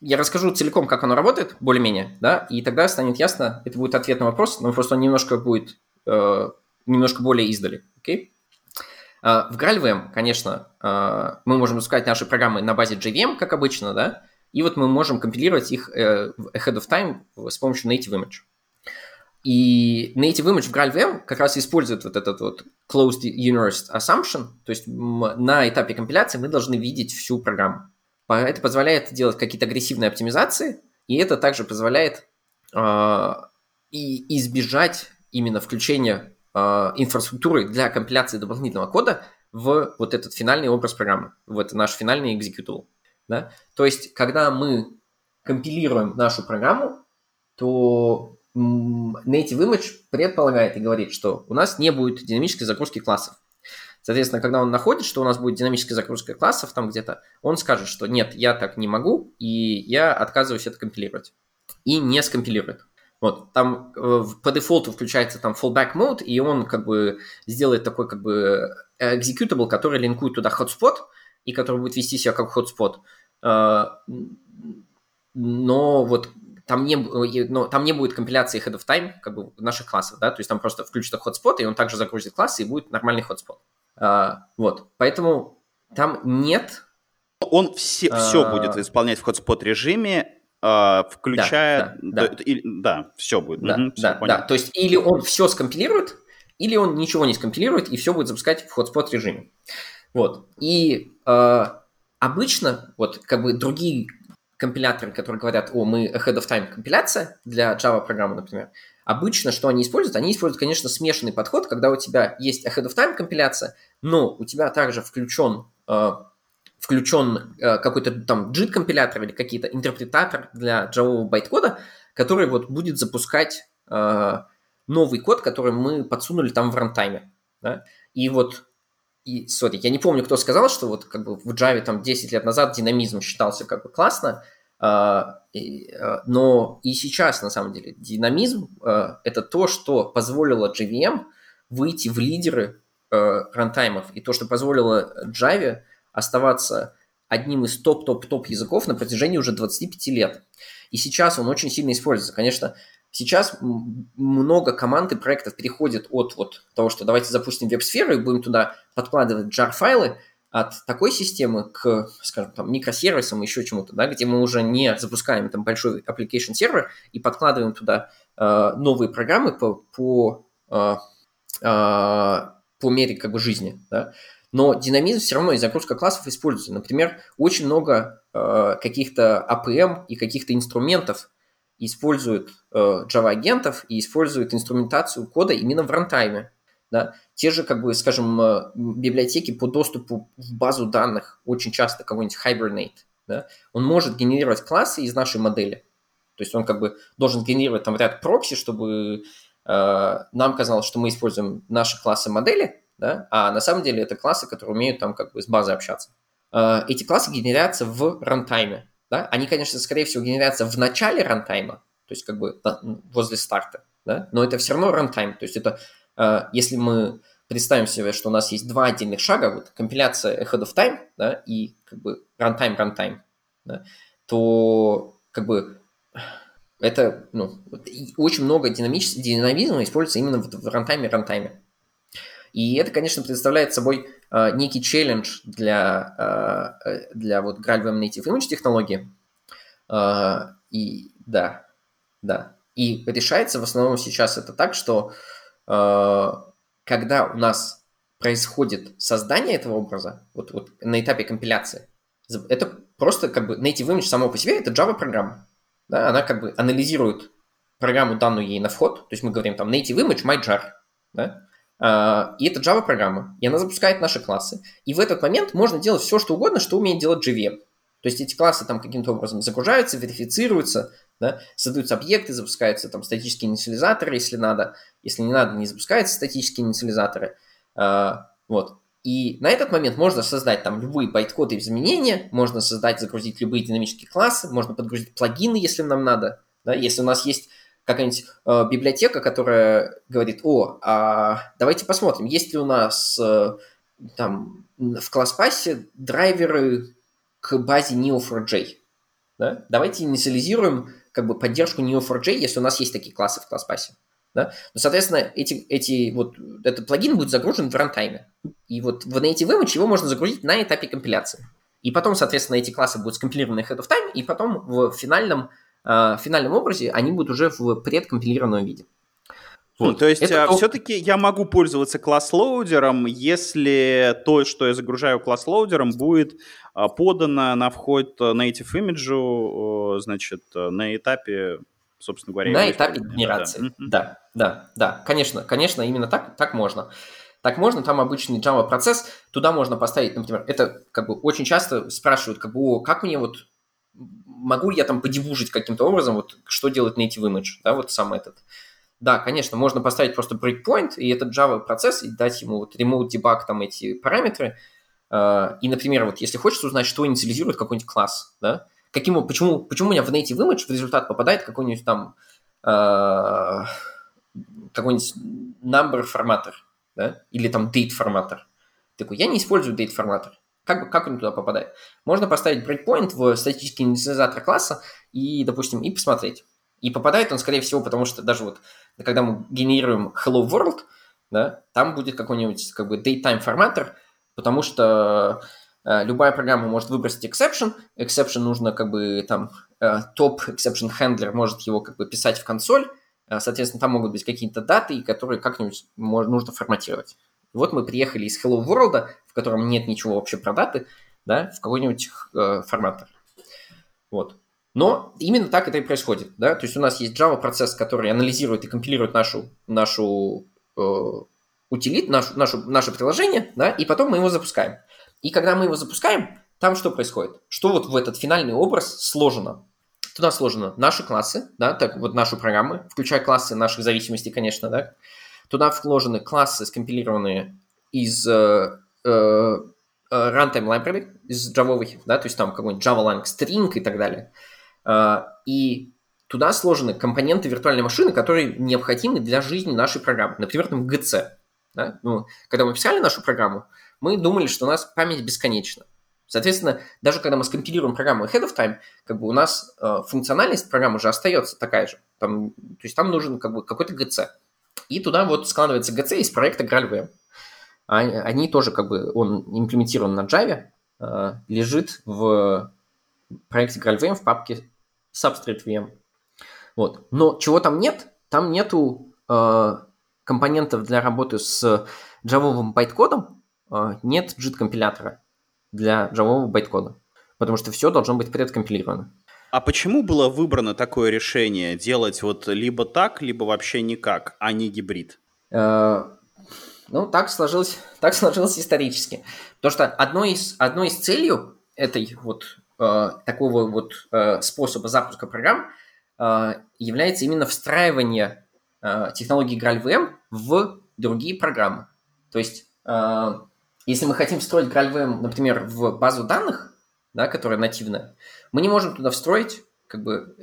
Speaker 4: я расскажу целиком, как оно работает, более-менее, да, и тогда станет ясно, это будет ответ на вопрос, но просто он немножко будет, э, немножко более издали, окей? Э, в GraalVM, конечно, э, мы можем запускать наши программы на базе JVM, как обычно, да, и вот мы можем компилировать их э, ahead of time с помощью native image. И native image в GraalVM как раз использует вот этот вот closed universe assumption, то есть на этапе компиляции мы должны видеть всю программу. Это позволяет делать какие-то агрессивные оптимизации, и это также позволяет э, и избежать именно включения э, инфраструктуры для компиляции дополнительного кода в вот этот финальный образ программы, в это наш финальный executable. Да? То есть, когда мы компилируем нашу программу, то Native Image предполагает и говорит, что у нас не будет динамической загрузки классов. Соответственно, когда он находит, что у нас будет динамическая загрузка классов там где-то, он скажет, что нет, я так не могу, и я отказываюсь это компилировать. И не скомпилирует. Вот, там э, по дефолту включается там fallback mode, и он как бы сделает такой как бы executable, который линкует туда hotspot, и который будет вести себя как hotspot. Э, но вот там не, но там не будет компиляции head of time как бы наших классов, да, то есть там просто включится hotspot, и он также загрузит классы, и будет нормальный hotspot. А, вот, поэтому там нет...
Speaker 6: Он все, а... все будет исполнять в hotspot режиме, а, включая... Да, да, да. И, да все будет.
Speaker 4: Да, угу, да, да, то есть или он все скомпилирует, или он ничего не скомпилирует, и все будет запускать в hotspot режиме. Вот, и э, обычно вот как бы другие компиляторы, которые говорят, о, мы ahead of time компиляция для Java программы, например, обычно что они используют? Они используют, конечно, смешанный подход, когда у тебя есть ahead of time компиляция, но у тебя также включен э, включен э, какой-то там JIT компилятор или какие-то интерпретатор для Java байткода, который вот будет запускать э, новый код, который мы подсунули там в рантайме. Да? И вот и, сори, я не помню, кто сказал, что вот как бы в Java там 10 лет назад динамизм считался как бы классно, э, и, э, но и сейчас на самом деле динамизм э, это то, что позволило JVM выйти в лидеры э, рантаймов, и то, что позволило Java оставаться одним из топ-топ-топ языков на протяжении уже 25 лет. И сейчас он очень сильно используется. Конечно, сейчас много команд и проектов переходит от вот того, что давайте запустим веб-сферу и будем туда подкладывать jar-файлы, от такой системы к, скажем, там, микросервисам, еще чему-то, да, где мы уже не запускаем там большой application сервер и подкладываем туда э, новые программы по, по, э, э, по мере как бы жизни, да, но динамизм все равно и загрузка классов используется. Например, очень много э, каких-то APM и каких-то инструментов используют э, Java-агентов и используют инструментацию кода именно в рантайме. Да? Те же, как бы, скажем, э, библиотеки по доступу в базу данных, очень часто какой-нибудь Hibernate, да? он может генерировать классы из нашей модели. То есть он как бы должен генерировать там ряд прокси, чтобы э, нам казалось, что мы используем наши классы модели, да? а на самом деле это классы, которые умеют там как бы с базой общаться. Э, эти классы генерятся в рантайме. Да? Они, конечно, скорее всего, генерятся в начале рантайма, то есть как бы возле старта, да? но это все равно рантайм. То есть это, э, если мы представим себе, что у нас есть два отдельных шага, вот компиляция ahead of time да, и как бы runtime, runtime, да, то как бы это ну, очень много динамизма используется именно в рантайме, рантайме. И это, конечно, представляет собой э, некий челлендж для, э, для вот GraalVM Native Image технологии. Э, и да, да. И решается в основном сейчас это так, что э, когда у нас происходит создание этого образа, вот, вот на этапе компиляции, это просто как бы Native Image само по себе, это Java-программа. Да, она как бы анализирует программу, данную ей на вход, то есть мы говорим там Native Image, myjar, да, и это Java-программа, и она запускает наши классы. И в этот момент можно делать все, что угодно, что умеет делать JVM. То есть эти классы там каким-то образом загружаются, верифицируются, да, создаются объекты, запускаются там статические инициализаторы, если надо. Если не надо, не запускаются статические инициализаторы. Uh, вот. И на этот момент можно создать там любые байткоды изменения, можно создать, загрузить любые динамические классы, можно подгрузить плагины, если нам надо. Да, если у нас есть какая-нибудь э, библиотека, которая говорит, о, а давайте посмотрим, есть ли у нас э, там в класс-пассе драйверы к базе Neo4j. Да? Давайте инициализируем как бы поддержку Neo4j, если у нас есть такие классы в класс-пассе. Да? Ну, соответственно, эти, эти, вот, этот плагин будет загружен в рантайме. И вот в Native Image его можно загрузить на этапе компиляции. И потом, соответственно, эти классы будут скомпилированы ahead of time, и потом в финальном в финальном образе они будут уже в предкомпилированном виде.
Speaker 6: Вот. То есть это... А, все-таки я могу пользоваться класс-лоудером, если то, что я загружаю класс-лоудером, будет а, подано на вход native image, значит, на этапе, собственно говоря...
Speaker 4: На этапе генерации, да. да, да, да, конечно, конечно, именно так, так можно. Так можно, там обычный Java процесс, туда можно поставить, например, это как бы очень часто спрашивают, как бы, как мне вот могу я там подебужить каким-то образом, вот что делать native image, да, вот сам этот. Да, конечно, можно поставить просто breakpoint и этот Java процесс и дать ему вот remote debug там эти параметры. А, и, например, вот если хочется узнать, что инициализирует какой-нибудь класс, да, каким, почему, почему у меня в native image в результат попадает какой-нибудь там э, какой-нибудь number форматор, да, или там date форматор. Такой, я не использую date форматор. Как, как он туда попадает? Можно поставить breakpoint в статический инициализатор класса и, допустим, и посмотреть. И попадает он, скорее всего, потому что даже вот, когда мы генерируем hello world, да, там будет какой-нибудь как бы datetime форматор, потому что э, любая программа может выбросить exception, exception нужно как бы там э, top exception handler может его как бы писать в консоль, э, соответственно, там могут быть какие-то даты, которые как-нибудь можно, нужно форматировать. Вот мы приехали из Hello World, в котором нет ничего вообще про даты, да, в какой-нибудь э, форматор. Вот. Но именно так это и происходит. Да? То есть у нас есть Java процесс, который анализирует и компилирует нашу, нашу э, утилит, нашу, нашу, наше приложение, да, и потом мы его запускаем. И когда мы его запускаем, там что происходит? Что вот в этот финальный образ сложено? Туда сложено наши классы, да, так вот нашу программы, включая классы наших зависимостей, конечно, да. Туда вложены классы, скомпилированные из э, э, runtime library, из Java, да, то есть там какой-нибудь Java Lang string и так далее. Э, и туда сложены компоненты виртуальной машины, которые необходимы для жизни нашей программы. Например, там GC. Да? Ну, когда мы писали нашу программу, мы думали, что у нас память бесконечна. Соответственно, даже когда мы скомпилируем программу ahead of time, как бы у нас э, функциональность программы уже остается такая же. Там, то есть там нужен как бы какой-то GC. И туда вот складывается GC из проекта GraalVM. А, они тоже как бы, он имплементирован на Java, э, лежит в проекте GraalVM в папке Substrate VM. Вот. Но чего там нет? Там нету э, компонентов для работы с джавовым байткодом, э, нет JIT-компилятора для джавового байткода, потому что все должно быть предкомпилировано.
Speaker 6: А почему было выбрано такое решение делать вот либо так, либо вообще никак, а не гибрид?
Speaker 4: Э, ну, так сложилось, так сложилось исторически. Потому что одной из, одной из целью этой вот э, такого вот э, способа запуска программ э, является именно встраивание э, технологии GraalVM в другие программы. То есть э, если мы хотим встроить GraalVM, например, в базу данных, да, которая нативная, мы не можем туда встроить, как бы,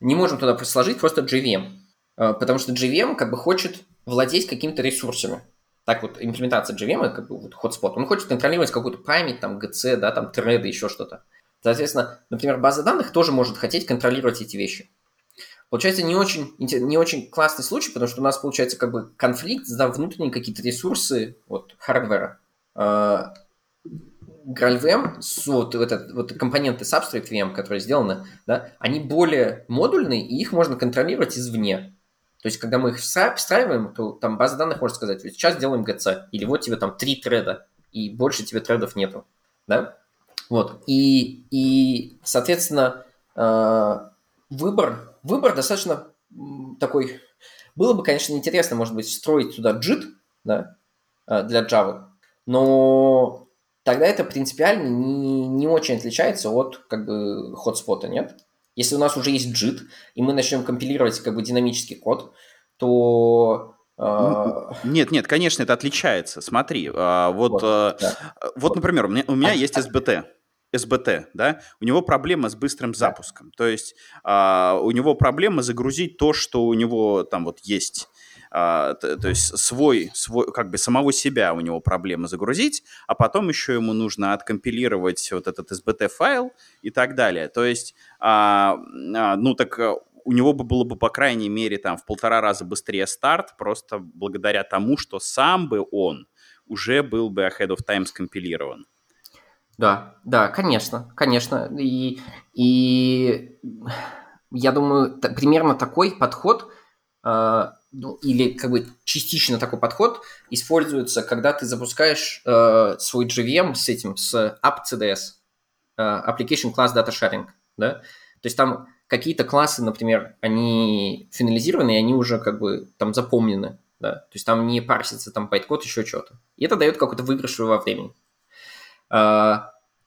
Speaker 4: не можем туда сложить просто JVM, э, потому что JVM как бы хочет владеть какими-то ресурсами. Так вот, имплементация JVM, как бы вот hotspot, он хочет контролировать какую-то память, там, GC, да, там, треды, еще что-то. Соответственно, например, база данных тоже может хотеть контролировать эти вещи. Получается не очень, не очень классный случай, потому что у нас получается как бы конфликт за внутренние какие-то ресурсы вот, хардвера. GraalVM, вот, вот, вот компоненты Substrate VM, которые сделаны, да, они более модульные, и их можно контролировать извне. То есть, когда мы их встраиваем, то там база данных может сказать, сейчас делаем GC, или вот тебе там три треда, и больше тебе тредов нету. Да? Вот. И, и соответственно, э, выбор, выбор достаточно такой... Было бы, конечно, интересно, может быть, встроить туда JIT да, э, для Java, но тогда это принципиально не, не очень отличается от как бы хотспота, нет? Если у нас уже есть JIT, и мы начнем компилировать как бы динамический код, то
Speaker 6: а, нет, нет, конечно, это отличается. Смотри, а, вот, вот, а, да. вот например, у меня, у меня есть SBT. SBT, да, у него проблема с быстрым запуском. То есть у него проблема загрузить то, что у него там вот есть а, то, то есть свой, свой, как бы самого себя у него проблема загрузить, а потом еще ему нужно откомпилировать вот этот SBT-файл и так далее. То есть, а, а, ну так э, у него бы было бы, по крайней мере, там в полтора раза быстрее старт, просто благодаря тому, что сам бы он уже был бы ahead of time скомпилирован.
Speaker 4: Да, да, конечно, конечно. И, и я думаю, примерно такой подход а, ну, или как бы частично такой подход используется, когда ты запускаешь э, свой JVM с этим, с app.cds, э, Application Class Data Sharing, да, то есть там какие-то классы, например, они финализированы, и они уже как бы там запомнены, да, то есть там не парсится там байткод, еще что-то. И это дает какой-то выигрыш во времени. Э,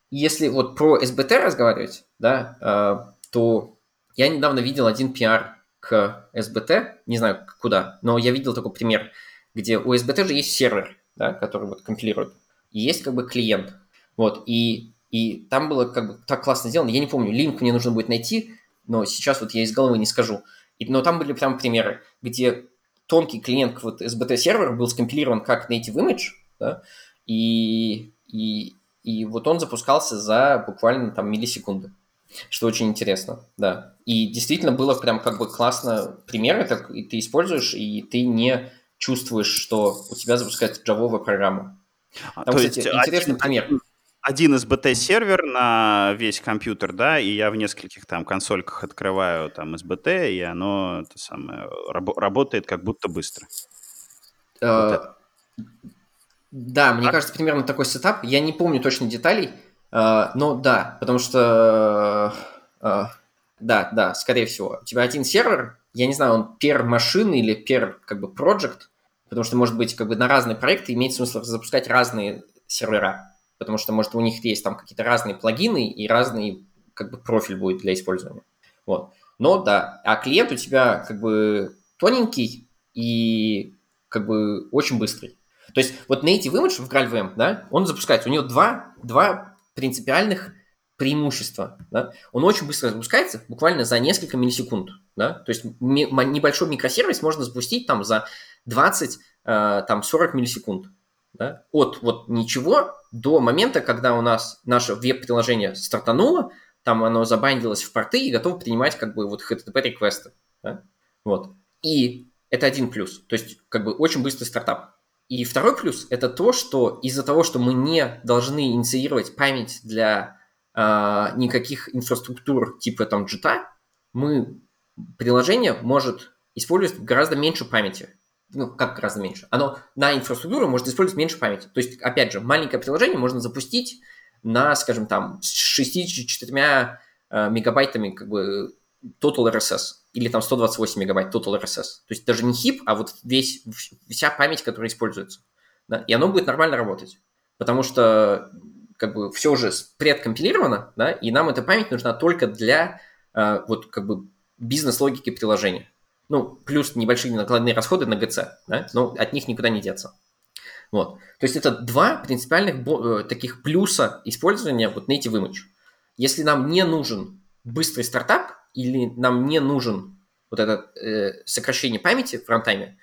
Speaker 4: если вот про SBT разговаривать, да, э, то я недавно видел один PR к SBT, не знаю куда, но я видел такой пример, где у SBT же есть сервер, да, который вот компилирует, и есть как бы клиент, вот, и, и там было как бы так классно сделано, я не помню, линк мне нужно будет найти, но сейчас вот я из головы не скажу, и, но там были прям примеры, где тонкий клиент вот SBT сервер был скомпилирован как native image, да, и, и, и вот он запускался за буквально там миллисекунды что очень интересно, да. И действительно было прям как бы классно примеры, так и ты используешь, и ты не чувствуешь, что у тебя запускается джавовая программа.
Speaker 6: А, Там, То кстати, есть интересный один, пример. Один SBT-сервер на весь компьютер, да, и я в нескольких там консольках открываю там SBT, и оно это самое, раб- работает как будто быстро.
Speaker 4: Э, вот да, мне так? кажется, примерно такой setup. Я не помню точно деталей, а, но да, потому что а, да, да, скорее всего. У тебя один сервер, я не знаю, он per машины или per как бы project, потому что, может быть, как бы на разные проекты имеет смысл запускать разные сервера, потому что, может, у них есть там какие-то разные плагины и разный как бы профиль будет для использования. Вот. Но да, а клиент у тебя как бы тоненький и как бы очень быстрый. То есть вот native image в GraalVM, да, он запускается, у него два, два принципиальных преимущества. Да? Он очень быстро запускается, буквально за несколько миллисекунд. Да? То есть ми- небольшой микросервис можно запустить там за 20, э, там 40 миллисекунд. Да? От вот ничего до момента, когда у нас наше веб-приложение стартануло, там оно забандилось в порты и готово принимать как бы вот HTTP-реквесты. Да? Вот. И это один плюс. То есть как бы очень быстрый стартап. И второй плюс – это то, что из-за того, что мы не должны инициировать память для э, никаких инфраструктур типа там JIT, мы приложение может использовать гораздо меньше памяти. Ну, как гораздо меньше? Оно на инфраструктуру может использовать меньше памяти. То есть, опять же, маленькое приложение можно запустить на, скажем, там, с 64 э, мегабайтами как бы Total RSS или там 128 мегабайт Total RSS. То есть даже не хип, а вот весь, вся память, которая используется. Да? И оно будет нормально работать. Потому что как бы все уже предкомпилировано, да, и нам эта память нужна только для э, вот как бы бизнес-логики приложения. Ну, плюс небольшие накладные расходы на ГЦ, да, но от них никуда не деться. Вот. То есть это два принципиальных э, таких плюса использования вот native image. Если нам не нужен быстрый стартап, или нам не нужен вот это э, сокращение памяти в рантайме,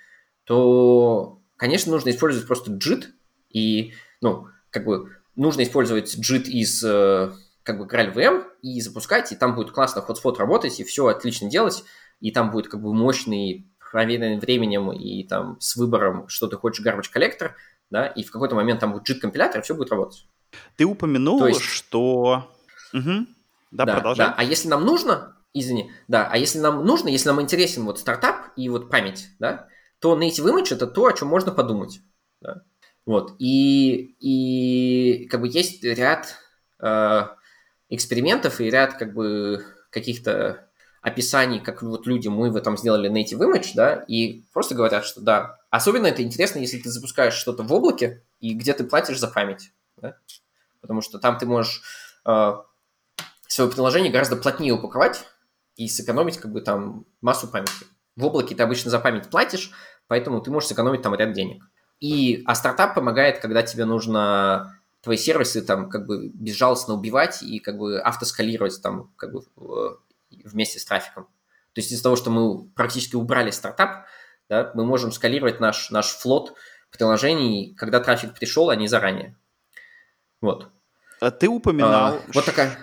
Speaker 4: то, конечно, нужно использовать просто JIT, и, ну, как бы, нужно использовать JIT из, э, как бы, GraalVM и запускать, и там будет классно hotspot работать, и все отлично делать, и там будет, как бы, мощный, проверенный временем и там с выбором, что ты хочешь, garbage коллектор, да, и в какой-то момент там будет JIT-компилятор, и все будет работать.
Speaker 6: Ты упомянул, есть... что... Угу. Да, да, продолжай. Да.
Speaker 4: А если нам нужно, Извини, да. А если нам нужно, если нам интересен вот стартап и вот память, да, то native image это то, о чем можно подумать. Да? Вот. И, и как бы есть ряд э, экспериментов и ряд как бы каких-то описаний, как вот люди, мы в этом сделали native image, да, и просто говорят, что да. Особенно это интересно, если ты запускаешь что-то в облаке, и где ты платишь за память, да? потому что там ты можешь э, свое приложение гораздо плотнее упаковать, и сэкономить как бы там массу памяти. В облаке ты обычно за память платишь, поэтому ты можешь сэкономить там ряд денег. И, а стартап помогает, когда тебе нужно твои сервисы там как бы безжалостно убивать и как бы автоскалировать там как бы вместе с трафиком. То есть из-за того, что мы практически убрали стартап, да, мы можем скалировать наш, наш флот приложений, когда трафик пришел, а не заранее. Вот.
Speaker 6: А ты упоминал...
Speaker 4: А, вот такая...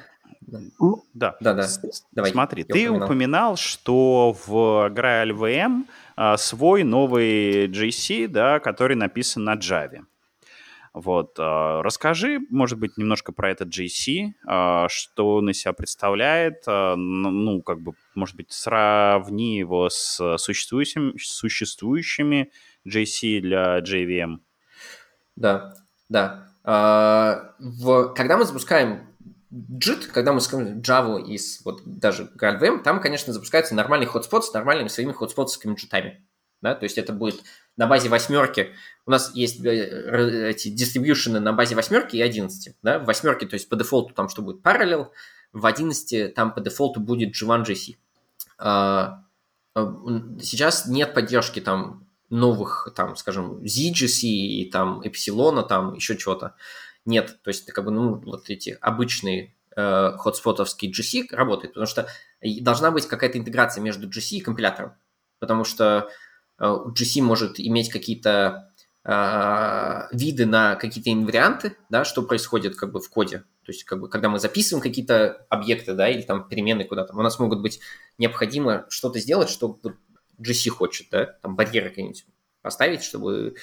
Speaker 6: Да.
Speaker 4: Да, да.
Speaker 6: Давай. Смотри, ты упоминал. упоминал, что в Graal VM а, свой новый JC, да, который написан на Java. Вот, а, расскажи, может быть, немножко про этот JC, а, что он из себя представляет, ну, как бы, может быть, сравни его с существующими, существующими JC для JVM.
Speaker 4: Да, да. В, когда мы запускаем JIT, когда мы скажем Java из вот даже GraalVM, там, конечно, запускается нормальный хотспот с нормальными своими хотспотскими джитами. Да? То есть это будет на базе восьмерки. У нас есть э, эти дистрибьюшены на базе восьмерки и одиннадцати. Да? В восьмерке, то есть по дефолту там что будет Parallel, в одиннадцати там по дефолту будет G1GC. А, а, сейчас нет поддержки там новых, там, скажем, ZGC и там Epsilon, там еще чего-то нет. То есть, как бы, ну, вот эти обычные э, GC работают, потому что должна быть какая-то интеграция между GC и компилятором, потому что э, GC может иметь какие-то э, виды на какие-то инварианты, да, что происходит как бы в коде. То есть, как бы, когда мы записываем какие-то объекты, да, или там перемены куда-то, у нас могут быть необходимо что-то сделать, что GC хочет, да, там барьеры какие-нибудь поставить, чтобы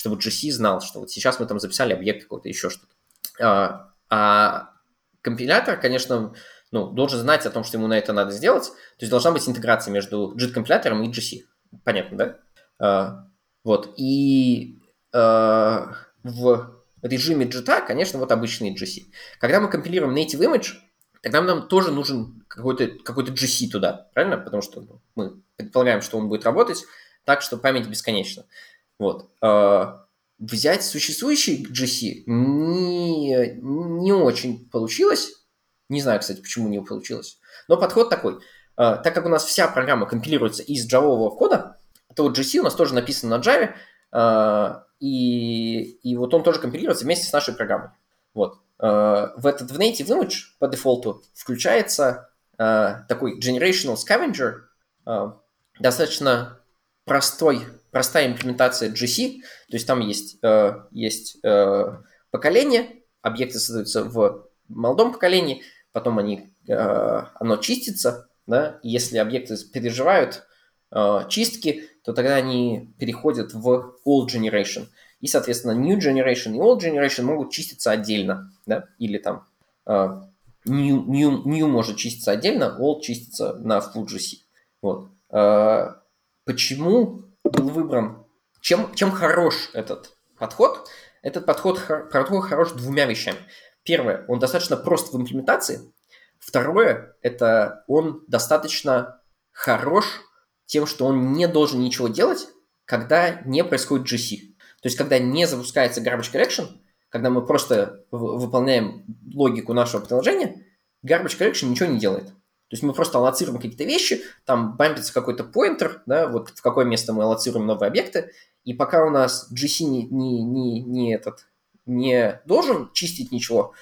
Speaker 4: чтобы GC знал, что вот сейчас мы там записали объект какой-то, еще что-то. А, а компилятор, конечно, ну, должен знать о том, что ему на это надо сделать. То есть должна быть интеграция между JIT-компилятором и GC. Понятно, да? А, вот. И а, в режиме JIT, конечно, вот обычный GC. Когда мы компилируем native image, тогда нам тоже нужен какой-то какой GC туда, правильно? Потому что ну, мы предполагаем, что он будет работать так, что память бесконечна. Вот. А, взять существующий GC не, не очень получилось. Не знаю, кстати, почему не получилось. Но подход такой. А, так как у нас вся программа компилируется из джавового кода, то GC у нас тоже написан на Java, а, и, и вот он тоже компилируется вместе с нашей программой. Вот. В этот в native image по дефолту включается такой generational scavenger, достаточно простой простая имплементация GC, то есть там есть, э, есть э, поколение, объекты создаются в молодом поколении, потом они, э, оно чистится, да, если объекты переживают э, чистки, то тогда они переходят в old generation. И, соответственно, new generation и old generation могут чиститься отдельно, да, или там э, new, new, new может чиститься отдельно, old чистится на full GC. Вот. Э, почему был выбран. Чем, чем хорош этот подход? Этот подход, подход хорош двумя вещами. Первое, он достаточно прост в имплементации. Второе, это он достаточно хорош тем, что он не должен ничего делать, когда не происходит GC. То есть, когда не запускается garbage collection, когда мы просто выполняем логику нашего приложения, garbage collection ничего не делает. То есть мы просто аллоцируем какие-то вещи, там бампится какой-то поинтер, да, вот в какое место мы аллоцируем новые объекты, и пока у нас GC не, не, не, не, этот, не должен чистить ничего,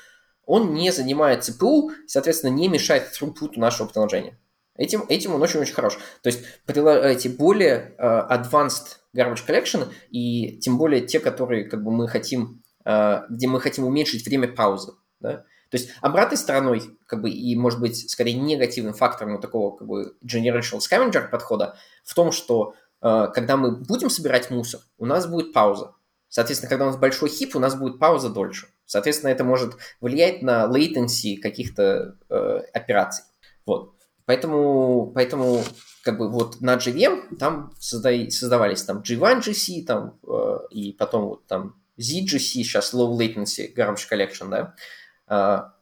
Speaker 4: он не занимает CPU, соответственно, не мешает throughput нашего приложения. Этим, этим он очень-очень хорош. То есть эти более uh, advanced garbage collection, и тем более те, которые как бы мы хотим, uh, где мы хотим уменьшить время паузы, да, то есть обратной стороной, как бы, и, может быть, скорее негативным фактором вот такого, как бы, generational scavenger подхода в том, что э, когда мы будем собирать мусор, у нас будет пауза. Соответственно, когда у нас большой хип, у нас будет пауза дольше. Соответственно, это может влиять на latency каких-то э, операций. Вот. Поэтому, поэтому как бы вот на JVM там созда- создавались там G1 GC, там, э, и потом вот там ZGC, сейчас Low Latency Garbage Collection, да,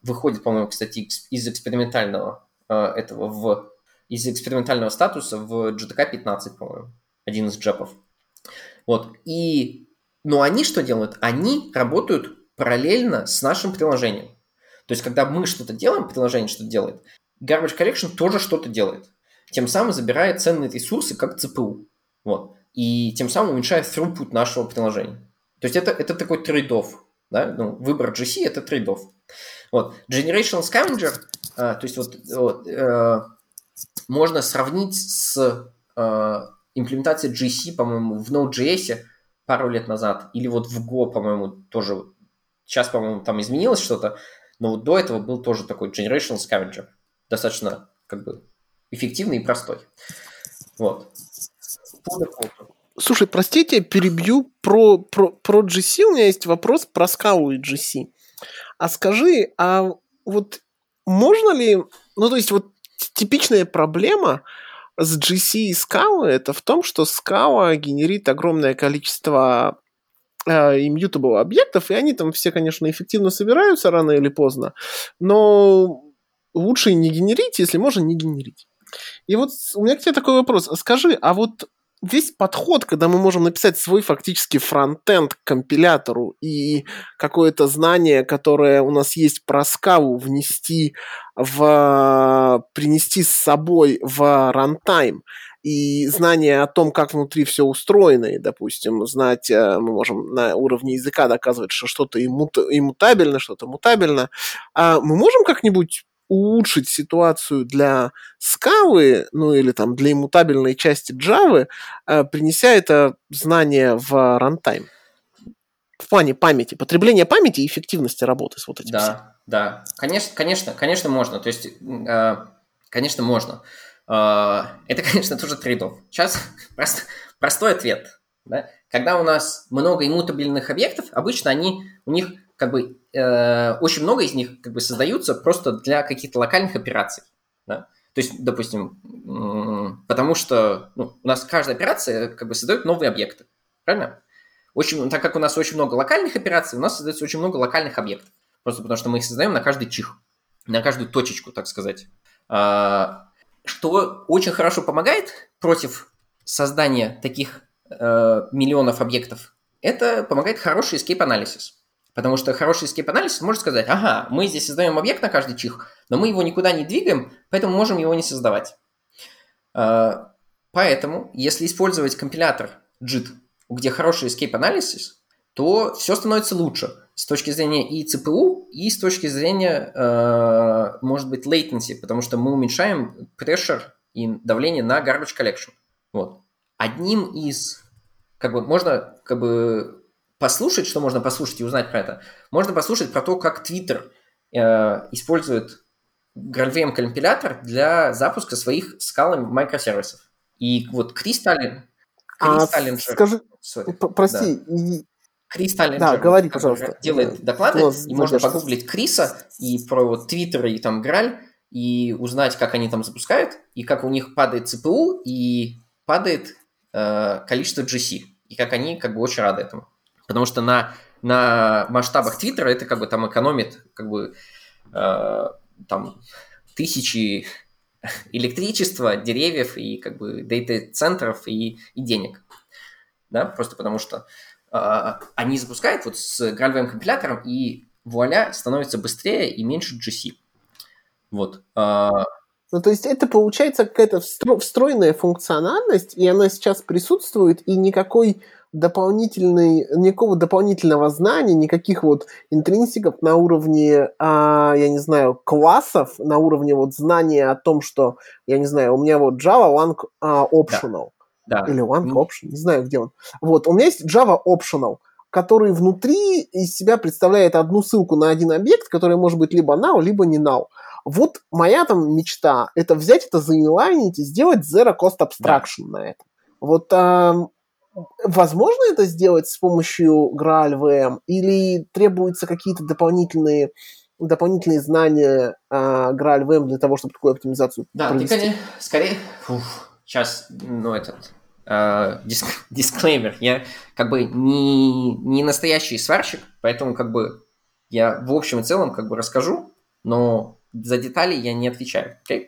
Speaker 4: выходит, по-моему, кстати, из экспериментального а, этого в из экспериментального статуса в GTK 15, по-моему, один из джепов. Вот. И, но они что делают? Они работают параллельно с нашим приложением. То есть, когда мы что-то делаем, приложение что-то делает, Garbage Collection тоже что-то делает. Тем самым забирает ценные ресурсы, как CPU. Вот. И тем самым уменьшает throughput нашего приложения. То есть, это, это такой trade-off. Да? Ну, выбор GC – это trade-off. Вот. Generational Scavenger, а, то есть вот, вот э, можно сравнить с э, имплементацией GC, по-моему, в Node.js пару лет назад, или вот в Go, по-моему, тоже, сейчас, по-моему, там изменилось что-то, но вот до этого был тоже такой Generational Scavenger, достаточно как бы эффективный и простой. Вот.
Speaker 1: По дефолту. Слушай, простите, перебью про, про, про GC. У меня есть вопрос про скалу и GC. А скажи, а вот можно ли, ну то есть вот типичная проблема с GC и Scala это в том, что Scala генерит огромное количество э, immutable объектов, и они там все, конечно, эффективно собираются рано или поздно, но лучше не генерить, если можно не генерить. И вот у меня к тебе такой вопрос. Скажи, а вот весь подход, когда мы можем написать свой фактически фронтенд к компилятору и какое-то знание, которое у нас есть про скалу, внести в... принести с собой в рантайм, и знание о том, как внутри все устроено, и, допустим, знать, э, мы можем на уровне языка доказывать, что что-то иммутабельно, что-то мутабельно, а мы можем как-нибудь улучшить ситуацию для скалы, ну или там для иммутабельной части Java, э, принеся это знание в рантайм. В плане памяти, потребления памяти и эффективности работы с вот этим.
Speaker 4: Да, всем. да. Конечно, конечно, конечно, можно. То есть, э, конечно, можно. Э, это, конечно, тоже трейдов. Сейчас прост, простой ответ. Да? Когда у нас много иммутабельных объектов, обычно они, у них как бы э, очень много из них как бы создаются просто для каких-то локальных операций. Да? То есть, допустим, потому что ну, у нас каждая операция как бы создает новые объекты. Правильно? Очень, так как у нас очень много локальных операций, у нас создается очень много локальных объектов. Просто потому что мы их создаем на каждый чих. на каждую точечку, так сказать. А, что очень хорошо помогает против создания таких э, миллионов объектов, это помогает хороший escape analysis. Потому что хороший analysis может сказать, ага, мы здесь создаем объект на каждый чих, но мы его никуда не двигаем, поэтому можем его не создавать. А, поэтому, если использовать компилятор JIT, где хороший escape analysis, то все становится лучше с точки зрения и ЦПУ, и с точки зрения, э, может быть, latency, потому что мы уменьшаем pressure и давление на garbage collection. Вот. Одним из, как бы, можно, как бы, послушать, что можно послушать и узнать про это. Можно послушать про то, как Twitter э, использует GraalVM компилятор для запуска своих скалами микросервисов. И вот Крис Таллин,
Speaker 1: Крис а, скажи, sorry, прости, да.
Speaker 4: Крис Таллинджер
Speaker 1: да, говори, пожалуйста.
Speaker 4: делает доклады, Класс, и можно погуглить Криса и про вот Твиттер и там Граль, и узнать, как они там запускают, и как у них падает ЦПУ, и падает э, количество GC, и как они как бы очень рады этому. Потому что на, на масштабах Твиттера это как бы там экономит как бы э, там тысячи электричества, деревьев и как бы дейта-центров и, и денег. Да, просто потому что а, они запускают вот с GraalVM компилятором, и вуаля, становится быстрее и меньше GC. Вот. А,
Speaker 1: ну, то есть это получается какая-то встроенная функциональность, и она сейчас присутствует, и никакой дополнительный, никакого дополнительного знания, никаких вот интринсиков на уровне, а, я не знаю, классов, на уровне вот знания о том, что, я не знаю, у меня вот Java One а, Optional. Да. Или One Option, не знаю, где он. Вот, у меня есть Java Optional, который внутри из себя представляет одну ссылку на один объект, который может быть либо now, либо не now. Вот моя там мечта – это взять это, заинлайнить и сделать Zero Cost Abstraction да. на это. Вот а, возможно это сделать с помощью GraalVM или требуются какие-то дополнительные дополнительные знания а, GraalVM для того, чтобы такую оптимизацию
Speaker 4: да, провести? Да, ты, конечно, скорее... Фух, сейчас, ну, этот э, диск, дисклеймер, я как бы не, не настоящий сварщик, поэтому как бы я в общем и целом как бы расскажу, но за детали я не отвечаю, okay?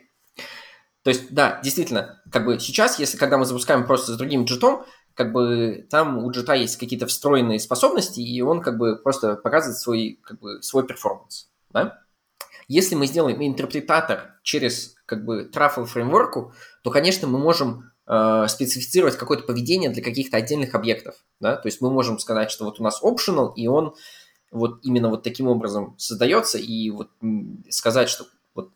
Speaker 4: То есть, да, действительно, как бы сейчас, если когда мы запускаем просто с другим джитом, как бы там у джита есть какие-то встроенные способности, и он как бы просто показывает свой, как бы, свой перформанс, да? Если мы сделаем интерпретатор через как бы Truffle фреймворку, то, конечно, мы можем э, специфицировать какое-то поведение для каких-то отдельных объектов. Да? То есть мы можем сказать, что вот у нас optional, и он вот именно вот таким образом создается, и вот сказать, что вот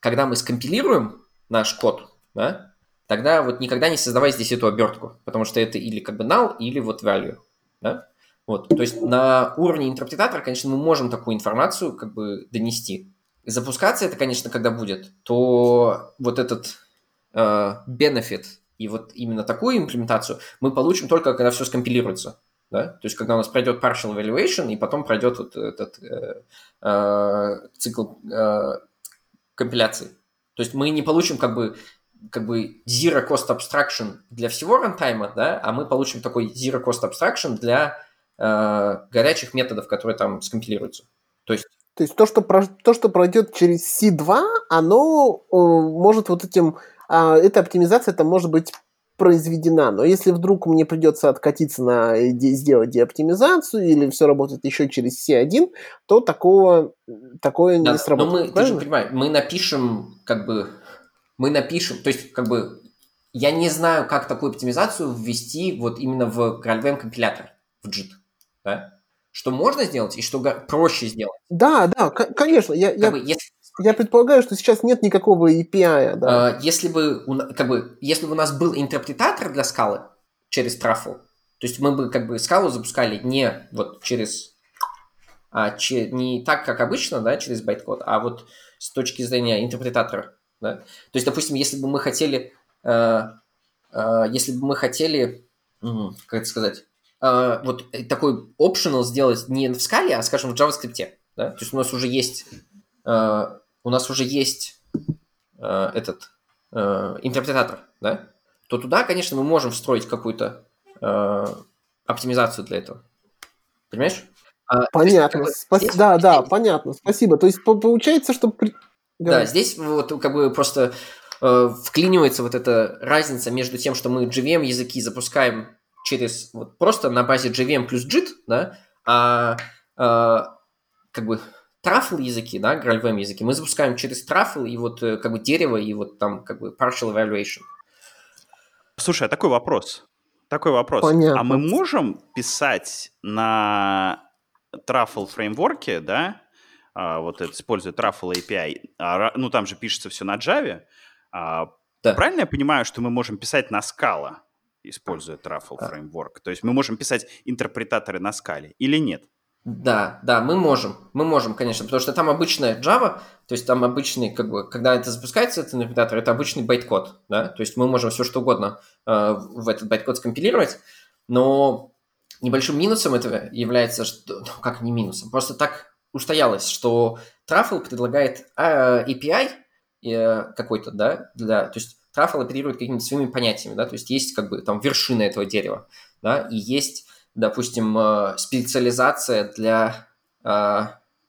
Speaker 4: когда мы скомпилируем наш код, да, тогда вот никогда не создавай здесь эту обертку, потому что это или как бы null, или вот value. Да? Вот, то есть на уровне интерпретатора, конечно, мы можем такую информацию как бы донести. Запускаться это, конечно, когда будет, то вот этот э, benefit и вот именно такую имплементацию мы получим только, когда все скомпилируется. Да? То есть, когда у нас пройдет partial evaluation, и потом пройдет вот этот э, э, цикл э, компиляции. То есть, мы не получим как бы, как бы zero cost abstraction для всего рантайма, да, а мы получим такой zero cost abstraction для э, горячих методов, которые там скомпилируются. То есть,
Speaker 1: то есть то, что, про, то, что пройдет через C2, оно э, может вот этим а, эта оптимизация там может быть произведена. Но если вдруг мне придется откатиться на сделать деоптимизацию или все работает еще через C1, то такого такое да, не сработает.
Speaker 4: Но мы, ты же понимаешь, мы напишем как бы мы напишем, то есть как бы я не знаю, как такую оптимизацию ввести вот именно в GraalVM компилятор, в JIT. Да? Что можно сделать и что проще сделать.
Speaker 1: Да, да, конечно. Я, я...
Speaker 4: Бы, если,
Speaker 1: я предполагаю, что сейчас нет никакого API, да.
Speaker 4: А, если бы, как бы, если бы у нас был интерпретатор для скалы через Truffle, то есть мы бы как бы скалу запускали не вот через, а, че, не так, как обычно, да, через байткод, а вот с точки зрения интерпретатора, да. То есть, допустим, если бы мы хотели, э, э, если бы мы хотели, как это сказать, э, вот такой optional сделать не в скале, а, скажем, в JavaScript, да, то есть у нас уже есть у нас уже есть э, этот э, интерпретатор, да, то туда, конечно, мы можем встроить какую-то э, оптимизацию для этого. Понимаешь? А,
Speaker 1: понятно. Есть, Спас... здесь, да, да, понятно. Спасибо. То есть получается, что...
Speaker 4: Да, здесь вот как бы просто э, вклинивается вот эта разница между тем, что мы JVM языки запускаем через вот просто на базе JVM плюс JIT, да, а э, как бы трафл языки, да, GraalVM языки, мы запускаем через трафл и вот э, как бы дерево и вот там как бы partial evaluation.
Speaker 6: Слушай, а такой вопрос. Такой вопрос. Понятно. А мы можем писать на Truffle фреймворке, да, а, вот это, используя Truffle API, а, ну там же пишется все на Java, а, да. правильно я понимаю, что мы можем писать на Scala, используя Truffle а. фреймворк? То есть мы можем писать интерпретаторы на скале или нет?
Speaker 4: Да, да, мы можем, мы можем, конечно, потому что там обычная Java, то есть там обычный, как бы, когда это запускается, этот интерпретатор, это обычный байткод, да, то есть мы можем все что угодно э, в этот байткод скомпилировать, но небольшим минусом этого является, что, ну, как не минусом, просто так устоялось, что Truffle предлагает э, API э, какой-то, да, для, то есть Truffle оперирует какими-то своими понятиями, да, то есть есть как бы там вершина этого дерева, да, и есть допустим, э, специализация для, э,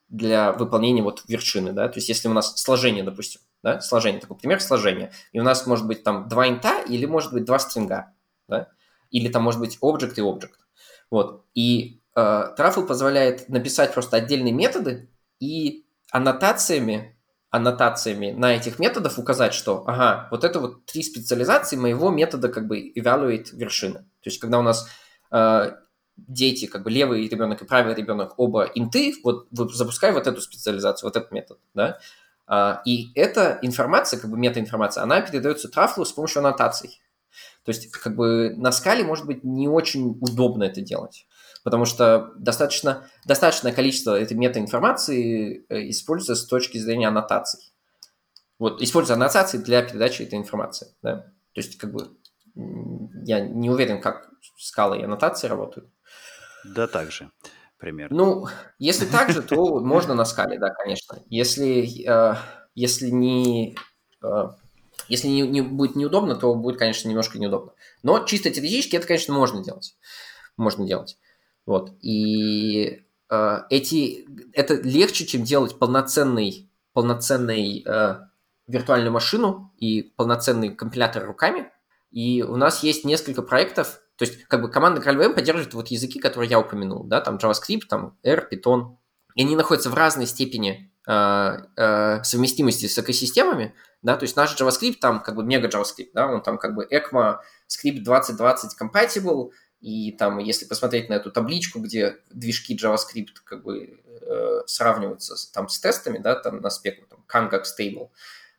Speaker 4: для выполнения вот вершины, да, то есть если у нас сложение, допустим, да, сложение, такой пример сложения, и у нас может быть там два инта или может быть два стринга, да, или там может быть object и object, вот, и э, Truffle позволяет написать просто отдельные методы и аннотациями аннотациями на этих методов указать, что, ага, вот это вот три специализации моего метода как бы evaluate вершины. То есть, когда у нас дети, как бы левый ребенок и правый ребенок, оба инты, вот запускай вот эту специализацию, вот этот метод, да, а, и эта информация, как бы метаинформация, она передается трафлу с помощью аннотаций. То есть, как бы на скале, может быть, не очень удобно это делать, потому что достаточно, достаточное количество этой метаинформации э, используется с точки зрения аннотаций. Вот, используя аннотации для передачи этой информации, да. То есть, как бы, я не уверен, как скалы и аннотации работают.
Speaker 6: Да, так же примерно.
Speaker 4: Ну, если так же, то можно на скале, да, конечно. Если, э, если не... Э, если не, не будет неудобно, то будет, конечно, немножко неудобно. Но чисто теоретически это, конечно, можно делать. Можно делать. Вот. И э, эти... Это легче, чем делать полноценный, полноценный э, виртуальную машину и полноценный компилятор руками. И у нас есть несколько проектов, то есть, как бы команда GraalVM поддерживает вот языки, которые я упомянул, да, там JavaScript, там R, Python. И они находятся в разной степени э, э, совместимости с экосистемами, да, то есть наш JavaScript там как бы мега JavaScript, да, он там как бы ECMA script 2020 compatible, и там, если посмотреть на эту табличку, где движки JavaScript как бы э, сравниваются там с тестами, да, там на спеку, там Kangak Stable,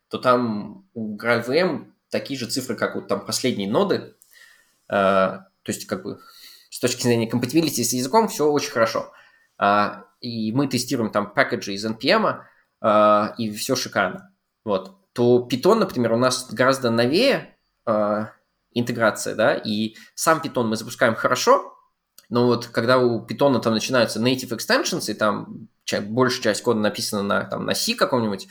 Speaker 4: то там у GraalVM такие же цифры, как вот там последние ноды, Э, то есть, как бы, с точки зрения compatibility с языком все очень хорошо. А, и мы тестируем там пакеджи из NPM, а, и все шикарно. Вот. То Python, например, у нас гораздо новее а, интеграция, да, и сам Python мы запускаем хорошо, но вот когда у Python там начинаются native extensions, и там большая часть кода написана на, там, на C каком-нибудь,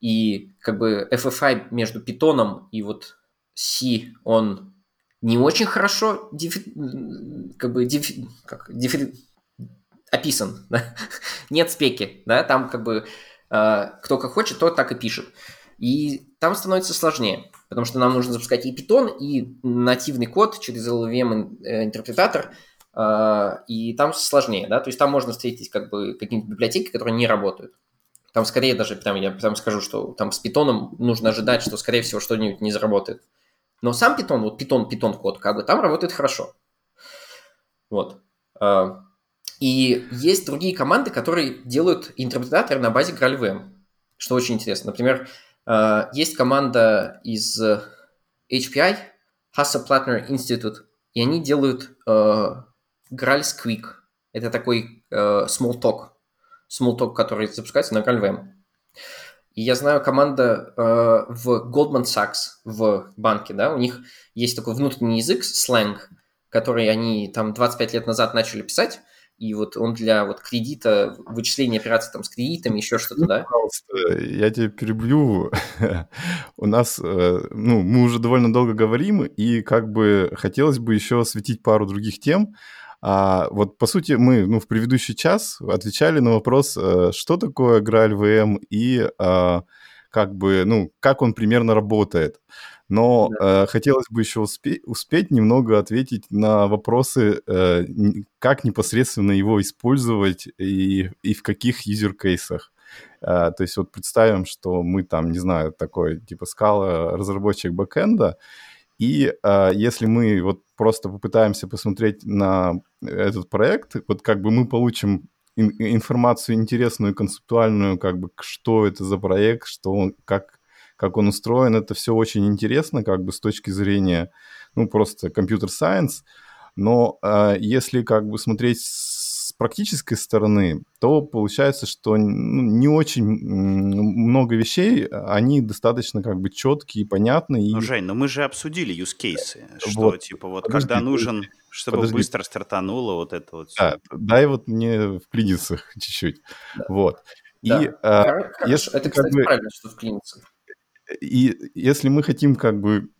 Speaker 4: и как бы FFI между Python и вот C, он не очень хорошо дефи, как бы дефи, как, дефи, описан, да? нет спеки, да, там как бы э, кто как хочет, тот так и пишет. И там становится сложнее, потому что нам нужно запускать и Python, и нативный код через LLVM э, э, и там сложнее, да, то есть там можно встретить как бы какие-нибудь библиотеки, которые не работают. Там скорее даже, там, я там скажу, что там с Python нужно ожидать, что скорее всего что-нибудь не заработает. Но сам Python, вот Python, Python код, как бы там работает хорошо. Вот. А, и есть другие команды, которые делают интерпретаторы на базе GraalVM, что очень интересно. Например, есть команда из HPI, Hasso Plattner Institute, и они делают uh, Graal Squeak. Это такой small talk, small talk, который запускается на GraalVM. И я знаю команда э, в Goldman Sachs в банке, да, у них есть такой внутренний язык, сленг, который они там 25 лет назад начали писать, и вот он для вот кредита, вычисления операций там с кредитами, еще что-то, да?
Speaker 2: Пожалуйста, я тебя перебью. У нас, э, ну, мы уже довольно долго говорим, и как бы хотелось бы еще осветить пару других тем. А вот, по сути, мы ну, в предыдущий час отвечали на вопрос, э, что такое Graal VM и а, как бы, ну, как он примерно работает. Но да. э, хотелось бы еще успе- успеть немного ответить на вопросы, э, как непосредственно его использовать и, и в каких юзер-кейсах. Э, то есть вот представим, что мы там, не знаю, такой типа скала разработчик бэкэнда, и э, если мы вот просто попытаемся посмотреть на этот проект, вот как бы мы получим информацию интересную, концептуальную, как бы что это за проект, что он, как, как он устроен, это все очень интересно, как бы с точки зрения, ну, просто компьютер-сайенс, но э, если как бы смотреть с практической стороны, то получается, что ну, не очень много вещей, они достаточно как бы четкие, понятные.
Speaker 6: Ну, Жень, но мы же обсудили use cases, что вот. типа вот Подожди, когда нужен чтобы Подожди. быстро стартануло вот это вот.
Speaker 2: Да, дай вот мне вклиниться чуть-чуть. Да. Вот.
Speaker 4: Да. И, а, если, это, кстати, бы, правильно, что вклиниться.
Speaker 2: И если мы хотим как бы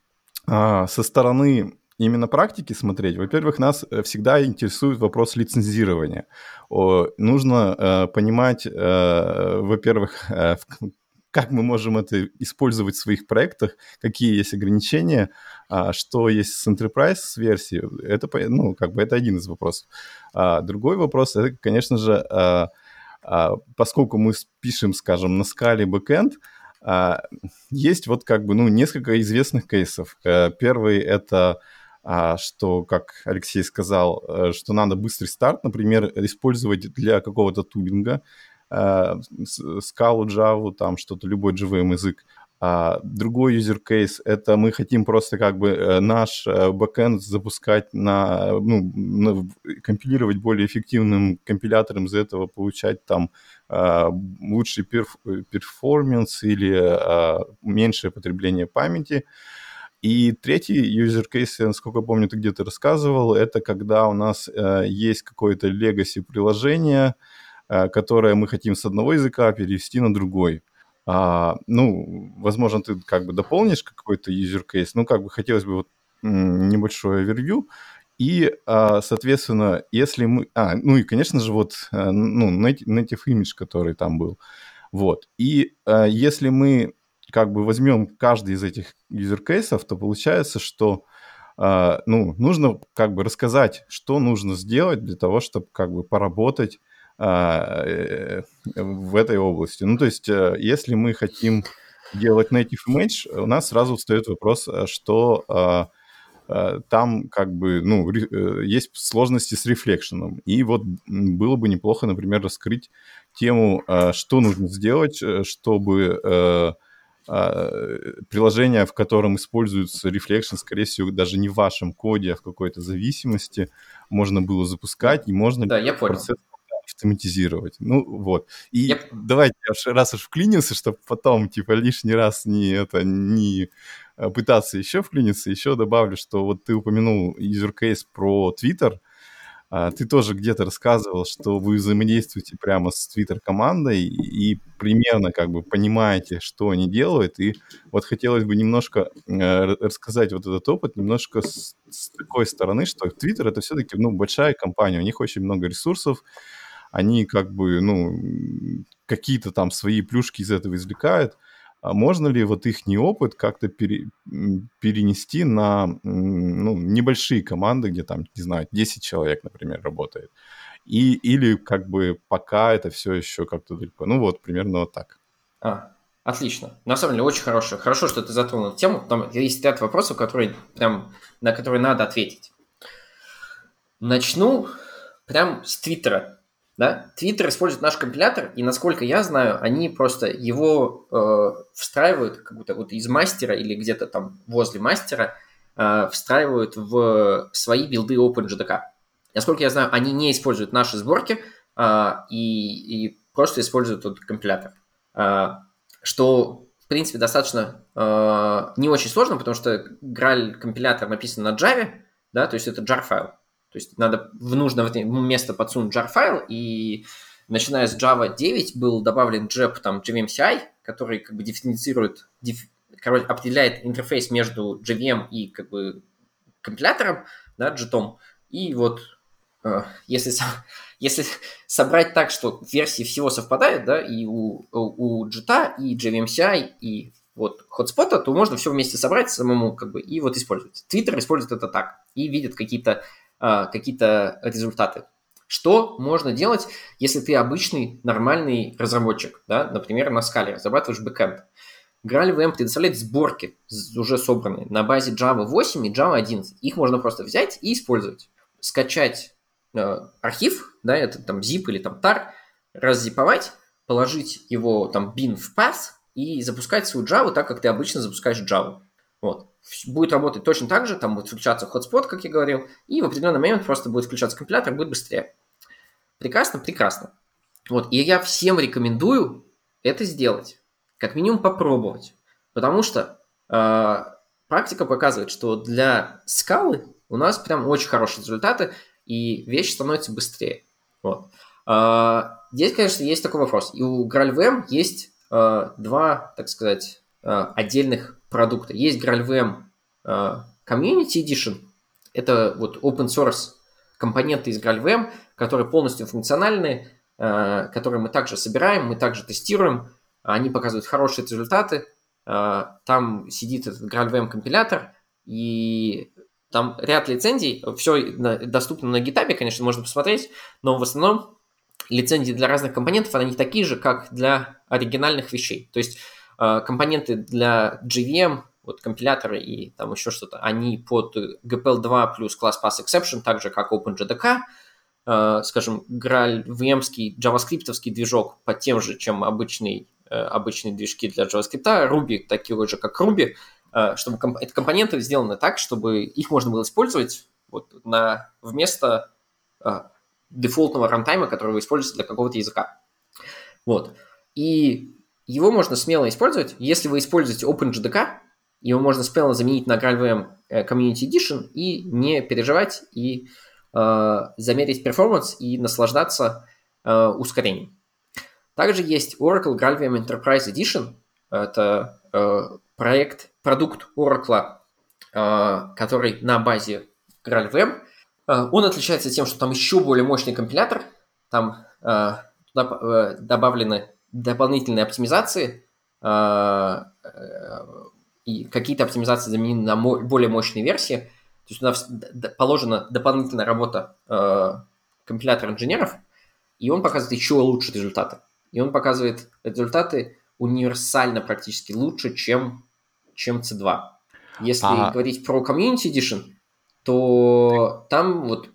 Speaker 2: а, со стороны именно практики смотреть, во-первых, нас э, всегда интересует вопрос лицензирования. Нужно э, понимать, э, во-первых, как мы можем это использовать в своих проектах, какие есть ограничения, а, что есть с Enterprise версией, это, ну, как бы это один из вопросов. А, другой вопрос, это, конечно же, поскольку мы пишем, скажем, на скале а, есть вот как бы, ну, несколько известных кейсов. А, первый — это а, что, как Алексей сказал, э, что надо быстрый старт, например, использовать для какого-то тулинга, скалу, Java, там что-то, любой JVM язык. А другой user case — это мы хотим просто как бы э, наш э, бэкэнд запускать на, ну, на, компилировать более эффективным компилятором, из этого получать там а, лучший перф, перформанс или а, меньшее потребление памяти. И третий user case, насколько помню, ты где-то рассказывал, это когда у нас э, есть какое-то legacy приложение, Э, которое мы хотим с одного языка перевести на другой. А, ну, возможно, ты как бы дополнишь какой-то case, ну, как бы хотелось бы вот небольшое овервью. И, а, соответственно, если мы... А, ну и, конечно же, вот э, ну, native image, который там был. Вот. И а, если мы как бы возьмем каждый из этих cases, то получается, что Uh, ну, нужно как бы рассказать, что нужно сделать для того, чтобы как бы поработать а, э, в этой области. Ну, то есть, э, если мы хотим делать native image, у нас сразу встает вопрос, э, что а, а, там как бы, ну, есть сложности с рефлекшеном. И вот было бы неплохо, например, раскрыть тему, что нужно сделать, чтобы приложение, в котором используется reflection, скорее всего, даже не в вашем коде, а в какой-то зависимости, можно было запускать, и можно
Speaker 4: да, я понял. процесс
Speaker 2: автоматизировать. Ну, вот. И yep. давайте, раз уж вклинился, чтобы потом, типа, лишний раз не это, не э, пытаться еще вклиниться, еще добавлю, что вот ты упомянул case про Twitter, а, ты тоже где-то рассказывал, что вы взаимодействуете прямо с Twitter командой и примерно как бы понимаете, что они делают. И вот хотелось бы немножко э, рассказать вот этот опыт немножко с, с такой стороны, что Twitter это все-таки ну, большая компания, у них очень много ресурсов, они как бы, ну, какие-то там свои плюшки из этого извлекают. А можно ли вот их опыт как-то пере, перенести на ну, небольшие команды, где там, не знаю, 10 человек, например, работает? И, или как бы пока это все еще как-то далеко. Ну вот, примерно вот так.
Speaker 4: А, отлично. На самом деле очень хорошо. Хорошо, что ты затронул тему. Там есть ряд вопросов, которые прям, на которые надо ответить. Начну прям с Твиттера да, Twitter использует наш компилятор, и насколько я знаю, они просто его э, встраивают как будто вот из мастера или где-то там возле мастера э, встраивают в свои билды OpenJDK. Насколько я знаю, они не используют наши сборки э, и, и просто используют этот компилятор. Э, что, в принципе, достаточно э, не очень сложно, потому что Graal компилятор написан на Java, да, то есть это jar файл. То есть надо в нужное место подсунуть jar файл, и начиная с Java 9 был добавлен JEP, там, JVM который как бы дифференцирует, диф, короче, определяет интерфейс между JVM и как бы компилятором, да, JIT, и вот э, если, если собрать так, что версии всего совпадают, да, и у, у, у JIT, и JVMCI, и вот хотспота, то можно все вместе собрать самому как бы и вот использовать. Твиттер использует это так и видит какие-то э, какие результаты. Что можно делать, если ты обычный нормальный разработчик, да, например, на скале разрабатываешь бэкэнд. GraalVM предоставляет сборки, уже собранные на базе Java 8 и Java 11. Их можно просто взять и использовать. Скачать э, архив, да, это там zip или там tar, раззиповать, положить его там bin в path и запускать свою Java так, как ты обычно запускаешь Java. Вот. Будет работать точно так же, там будет включаться hotspot, как я говорил, и в определенный момент просто будет включаться компилятор, будет быстрее. Прекрасно, прекрасно. Вот, и я всем рекомендую это сделать как минимум попробовать. Потому что э, практика показывает, что для скалы у нас прям очень хорошие результаты, и вещь становится быстрее. Вот. Э, здесь, конечно, есть такой вопрос. И у GraalVM есть э, два, так сказать, э, отдельных продукта. Есть GraalVM э, Community Edition. Это вот open source компоненты из GraalVM, которые полностью функциональны, э, которые мы также собираем, мы также тестируем, они показывают хорошие результаты, а, там сидит этот GraalVM компилятор, и там ряд лицензий, все доступно на GitHub, конечно, можно посмотреть, но в основном лицензии для разных компонентов, они такие же, как для оригинальных вещей. То есть компоненты для JVM, вот компиляторы и там еще что-то, они под GPL2 плюс Class Pass Exception, так же как OpenJDK, а, скажем, GraalVM-ский, JavaScript движок под тем же, чем обычный Э, обычные движки для JavaScript, Ruby, такие же, как Ruby, э, чтобы комп- эти компоненты сделаны так, чтобы их можно было использовать вот на, вместо дефолтного рантайма, который вы используете для какого-то языка. Вот. И его можно смело использовать. Если вы используете OpenJDK, его можно смело заменить на GraalVM Community Edition и не переживать, и э, замерить перформанс и наслаждаться э, ускорением. Также есть Oracle GraalVM Enterprise Edition. Это э, проект, продукт Oracle, э, который на базе GraalVM. Э, он отличается тем, что там еще более мощный компилятор. Там э, туда э, добавлены дополнительные оптимизации. Э, э, и какие-то оптимизации заменены на более мощные версии. То есть у нас положена дополнительная работа э, компилятора инженеров, и он показывает еще лучшие результаты и он показывает результаты универсально практически лучше, чем, чем C2. Если а... говорить про Community Edition, то там вот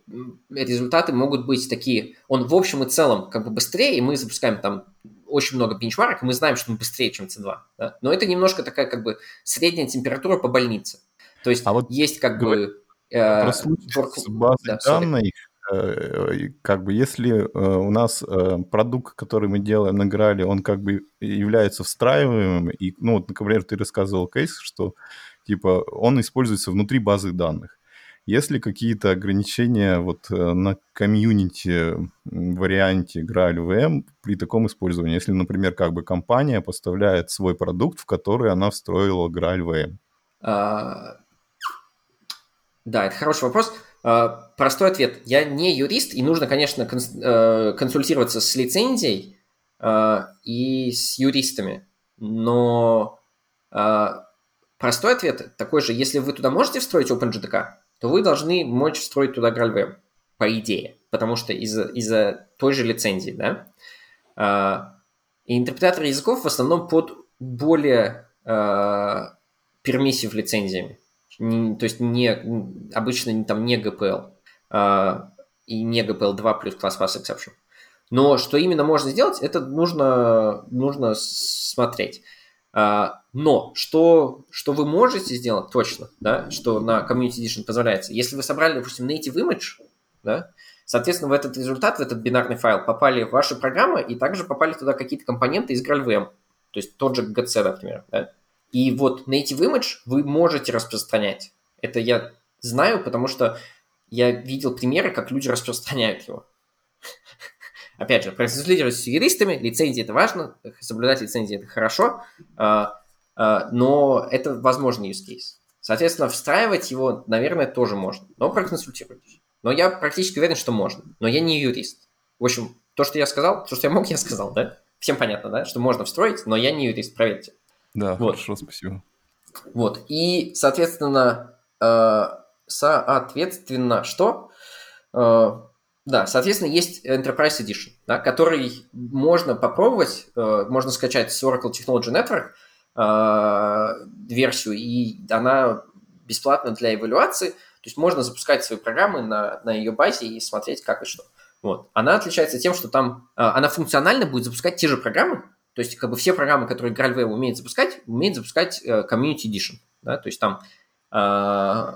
Speaker 4: результаты могут быть такие, он в общем и целом как бы быстрее, и мы запускаем там очень много бенчмарок, и мы знаем, что он быстрее, чем C2. Да? Но это немножко такая как бы средняя температура по больнице. То есть а вот есть как бы...
Speaker 2: Э, про случай с базой да, данных, Э, как бы если э, у нас э, продукт, который мы делаем на Грале, он как бы является встраиваемым, и, ну, вот, например, ты рассказывал кейс, что типа он используется внутри базы данных. Если какие-то ограничения вот на комьюнити варианте Graal VM при таком использовании, если, например, как бы компания поставляет свой продукт, в который она встроила Graal VM? А...
Speaker 4: Да, это хороший вопрос. А, простой ответ. Я не юрист, и нужно, конечно, э, консультироваться с лицензией а, и с юристами. Но а, простой ответ такой же. Если вы туда можете встроить OpenJDK, то вы должны мочь встроить туда GraalVM, по идее. Потому что из-за из той же лицензии, да? И интерпретаторы языков в основном под более пермиссив лицензиями не, то есть не, обычно там не GPL, а, и не GPL 2 плюс Class Pass Exception. Но что именно можно сделать, это нужно, нужно смотреть. А, но что, что вы можете сделать точно, да, что на Community Edition позволяется, если вы собрали, допустим, native image, да, соответственно, в этот результат, в этот бинарный файл попали ваши программы и также попали туда какие-то компоненты из GraalVM, то есть тот же GC, например, да, и вот native image вы можете распространять. Это я знаю, потому что я видел примеры, как люди распространяют его. Опять же, проконсультировать с юристами, лицензии это важно, соблюдать лицензии это хорошо, а, а, но это возможный use case. Соответственно, встраивать его, наверное, тоже можно, но проконсультируйтесь. Но я практически уверен, что можно. Но я не юрист. В общем, то, что я сказал, то, что я мог, я сказал, да? Всем понятно, да? Что можно встроить, но я не юрист, проверьте.
Speaker 2: Да, вот. хорошо, спасибо.
Speaker 4: Вот. И, соответственно, э, соответственно, что? Да, соответственно, есть Enterprise Edition, да, который можно попробовать, э, можно скачать с Oracle Technology Network э, версию, и она бесплатна для эвалюации. То есть можно запускать свои программы на, на ее базе и смотреть, как и что. Вот. Она отличается тем, что там э, она функционально будет запускать те же программы, то есть как бы все программы, которые GraalWeb умеет запускать, умеет запускать э, Community Edition. Да? То есть там э,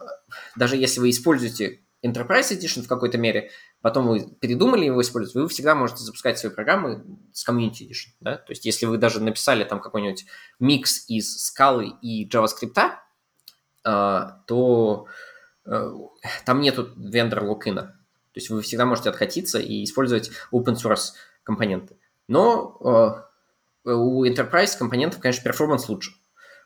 Speaker 4: даже если вы используете Enterprise Edition в какой-то мере, потом вы передумали его использовать, вы всегда можете запускать свои программы с Community Edition. Да? То есть если вы даже написали там какой-нибудь микс из скалы и JavaScript, э, то э, там нету вендор локина. То есть вы всегда можете откатиться и использовать open source компоненты. Но э, у Enterprise компонентов, конечно, performance лучше.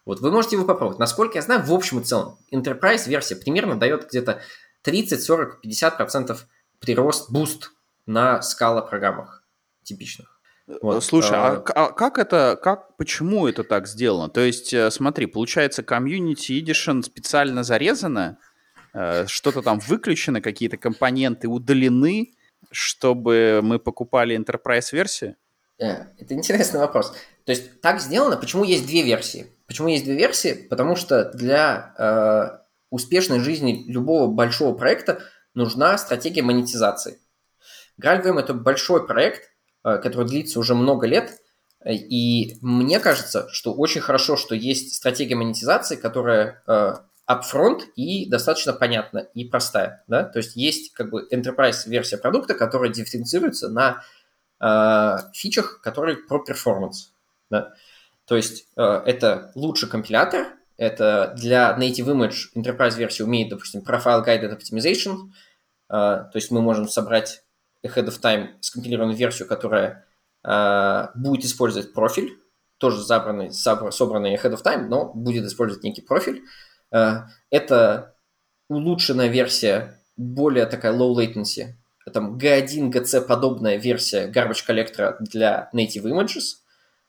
Speaker 4: Вот, вы можете его попробовать. Насколько я знаю, в общем и целом, Enterprise версия примерно дает где-то 30, 40, 50 процентов прирост, boost на скала программах типичных.
Speaker 6: Вот. Слушай, а, а, а как это, как, почему это так сделано? То есть, э, смотри, получается, Community Edition специально зарезано, э, что-то там выключено, какие-то компоненты удалены, чтобы мы покупали Enterprise-версию?
Speaker 4: Э, это интересный вопрос. То есть так сделано, почему есть две версии? Почему есть две версии? Потому что для э, успешной жизни любого большого проекта нужна стратегия монетизации. GraalVM – это большой проект, э, который длится уже много лет, и мне кажется, что очень хорошо, что есть стратегия монетизации, которая э, upfront и достаточно понятна и простая. Да? То есть есть как бы enterprise версия продукта, которая дифференцируется на э, фичах, которые про перформанс. Да? То есть э, это лучший компилятор, это для Native Image Enterprise версии умеет, допустим, Profile Guided Optimization, э, то есть мы можем собрать ahead of time скомпилированную версию, которая э, будет использовать профиль, тоже забранный, собранный ahead of time, но будет использовать некий профиль. Это улучшенная версия, более такая low latency, там G1, GC подобная версия garbage коллектора для native images,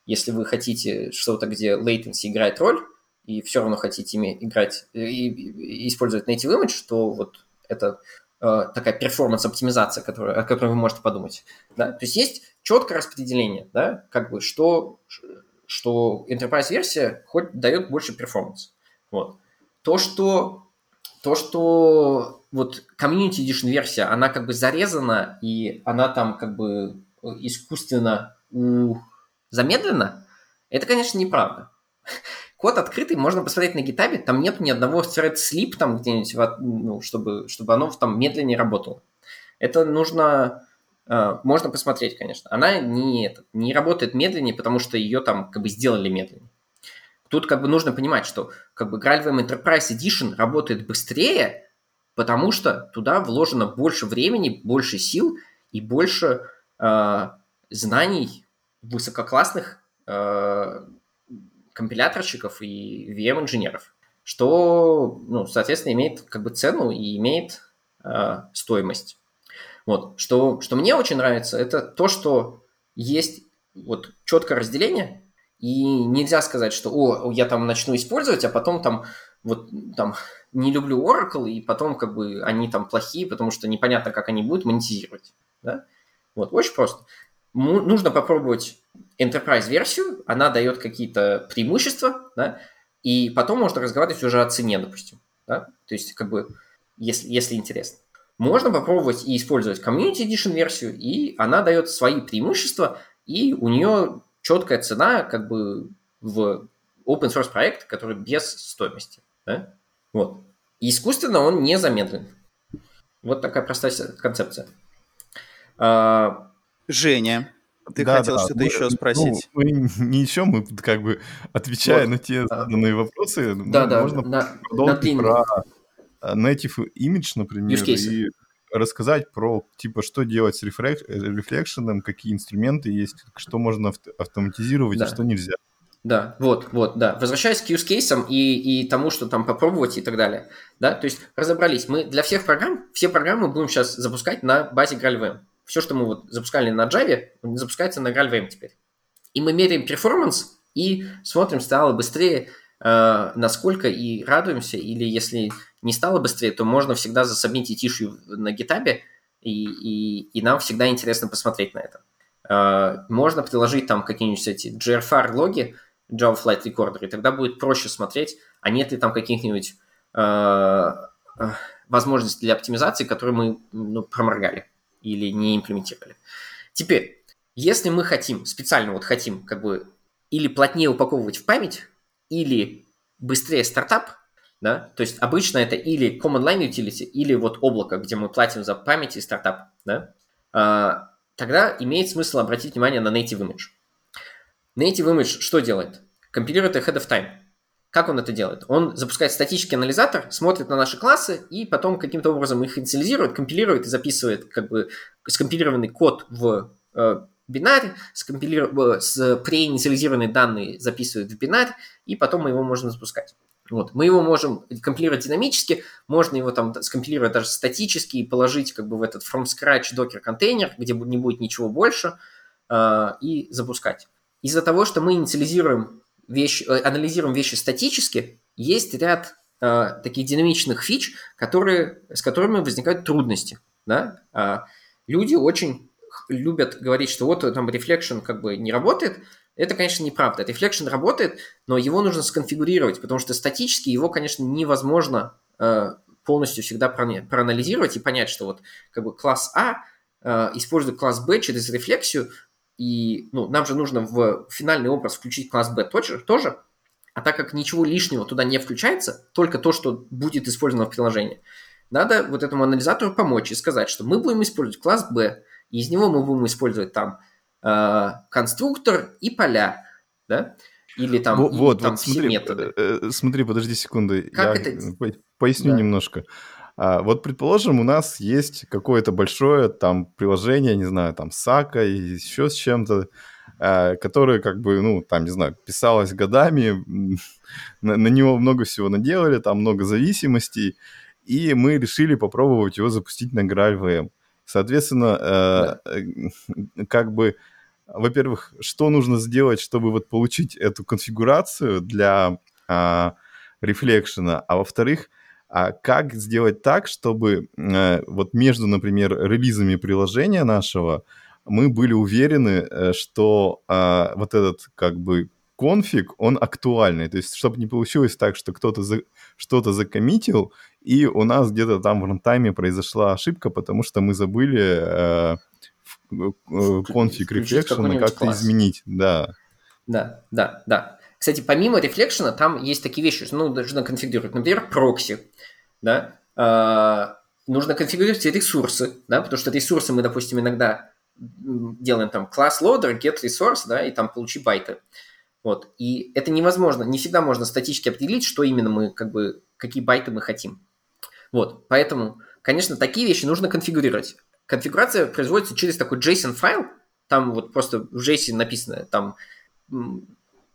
Speaker 4: если вы хотите что-то, где latency играет роль, и все равно хотите ими играть и, и использовать native image, то вот это э, такая перформанс-оптимизация, которая, о которой вы можете подумать. Да? То есть есть четкое распределение, да, как бы, что, что enterprise-версия хоть дает больше перформанс. Вот. То, что, то, что вот Community Edition версия, она как бы зарезана, и она там как бы искусственно у замедленно, это, конечно, неправда. Код открытый, можно посмотреть на гитабе, там нет ни одного thread sleep там где-нибудь, ну, чтобы, чтобы оно там медленнее работало. Это нужно, э, можно посмотреть, конечно. Она не, это, не работает медленнее, потому что ее там как бы сделали медленнее. Тут как бы нужно понимать, что как бы GraalVM Enterprise Edition работает быстрее, потому что туда вложено больше времени, больше сил и больше э, знаний высококлассных э, компиляторщиков и VM-инженеров, что, ну, соответственно, имеет как бы цену и имеет э, стоимость. Вот. Что, что мне очень нравится, это то, что есть вот четкое разделение, и нельзя сказать, что, о, я там начну использовать, а потом там вот там не люблю Oracle, и потом как бы они там плохие, потому что непонятно, как они будут монетизировать. Да? Вот, очень просто нужно попробовать Enterprise-версию, она дает какие-то преимущества, да, и потом можно разговаривать уже о цене, допустим. Да? То есть, как бы, если, если интересно. Можно попробовать и использовать Community Edition версию, и она дает свои преимущества, и у нее четкая цена как бы в open source проект, который без стоимости. Да? Вот. И искусственно он не замедлен. Вот такая простая концепция.
Speaker 6: А, Женя, ты да, хотел да. что-то мы, еще спросить?
Speaker 2: Ну, мы не еще, мы как бы отвечая вот. на те заданные вопросы, да, да, можно на, продолжить на про native image, например, и рассказать про, типа, что делать с рефлекшеном, какие инструменты есть, что можно автоматизировать да. и что нельзя.
Speaker 4: Да, вот, вот, да. Возвращаясь к use кейсам и, и тому, что там попробовать и так далее. Да, то есть разобрались. Мы для всех программ, все программы будем сейчас запускать на базе GraalVM. Все, что мы вот запускали на Java, запускается на GraalVM теперь. И мы меряем перформанс и смотрим, стало быстрее, э, насколько и радуемся, или если не стало быстрее, то можно всегда засобмитить issue на GitHub, и, и, и нам всегда интересно посмотреть на это. Э, можно приложить там какие-нибудь эти GRFR-логи, Java Flight Recorder, и тогда будет проще смотреть, а нет ли там каких-нибудь э, э, возможностей для оптимизации, которые мы ну, проморгали или не имплементировали. Теперь, если мы хотим, специально вот хотим как бы или плотнее упаковывать в память, или быстрее стартап, да, то есть обычно это или Command Line Utility, или вот облако, где мы платим за память и стартап, да, а, тогда имеет смысл обратить внимание на Native Image. Native Image что делает? Компилирует ahead of time. Как он это делает? Он запускает статический анализатор, смотрит на наши классы и потом каким-то образом их инициализирует, компилирует и записывает как бы скомпилированный код в э, бинарь, скомпилиру... Э, с преинициализированные данные записывает в бинарь, и потом мы его можем запускать. Вот. Мы его можем компилировать динамически, можно его там скомпилировать даже статически и положить как бы в этот from scratch docker контейнер, где не будет ничего больше, э, и запускать. Из-за того, что мы инициализируем вещи, э, анализируем вещи статически, есть ряд э, таких динамичных фич, которые, с которыми возникают трудности. Да? Э, люди очень любят говорить, что вот там reflection как бы не работает. Это, конечно, неправда. Reflection работает, но его нужно сконфигурировать, потому что статически его, конечно, невозможно э, полностью всегда проанализировать и понять, что вот как бы класс А э, использует класс Б через рефлексию, и ну, нам же нужно в финальный образ включить класс B тоже, а так как ничего лишнего туда не включается, только то, что будет использовано в приложении, надо вот этому анализатору помочь и сказать, что мы будем использовать класс B, и из него мы будем использовать там э, конструктор и поля, да, или там,
Speaker 2: вот,
Speaker 4: и,
Speaker 2: вот,
Speaker 4: там
Speaker 2: вот
Speaker 4: все
Speaker 2: смотри,
Speaker 4: методы.
Speaker 2: Э, э, смотри, подожди секунду,
Speaker 4: как
Speaker 2: я
Speaker 4: это?
Speaker 2: поясню
Speaker 4: да.
Speaker 2: немножко. А, вот, предположим, у нас есть какое-то большое там приложение, не знаю, там Сака и еще с чем-то, а, которое как бы, ну, там, не знаю, писалось годами, на, на него много всего наделали, там много зависимостей, и мы решили попробовать его запустить на GraalVM. Соответственно, да. э, как бы, во-первых, что нужно сделать, чтобы вот получить эту конфигурацию для рефлекшена, а во-вторых, а как сделать так, чтобы э, вот между, например, релизами приложения нашего мы были уверены, э, что э, вот этот как бы конфиг, он актуальный. То есть, чтобы не получилось так, что кто-то за, что-то закоммитил, и у нас где-то там в рантайме произошла ошибка, потому что мы забыли э, э, конфиг рефлекшена как-то изменить. Да.
Speaker 4: Да, да, да. Кстати, помимо рефлекшена, там есть такие вещи, ну, нужно конфигурировать. Например, прокси. Да? Э, нужно конфигурировать ресурсы, да, потому что ресурсы мы, допустим, иногда делаем там класс loader, get resource, да, и там получи байты. Вот. И это невозможно, не всегда можно статически определить, что именно мы, как бы, какие байты мы хотим. Вот. Поэтому, конечно, такие вещи нужно конфигурировать. Конфигурация производится через такой JSON-файл, там вот просто в JSON написано, там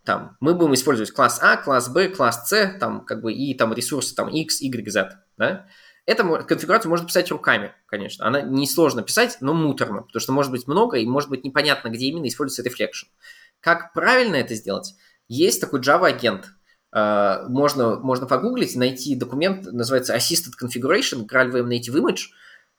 Speaker 4: там, мы будем использовать класс А, класс Б, класс С, там, как бы, и там ресурсы, там, X, Y, Z, да? Эту конфигурацию можно писать руками, конечно. Она несложно писать, но муторно, потому что может быть много и может быть непонятно, где именно используется reflection. Как правильно это сделать? Есть такой Java-агент. А, можно, можно погуглить, найти документ, называется Assisted Configuration, GraalVM Native Image.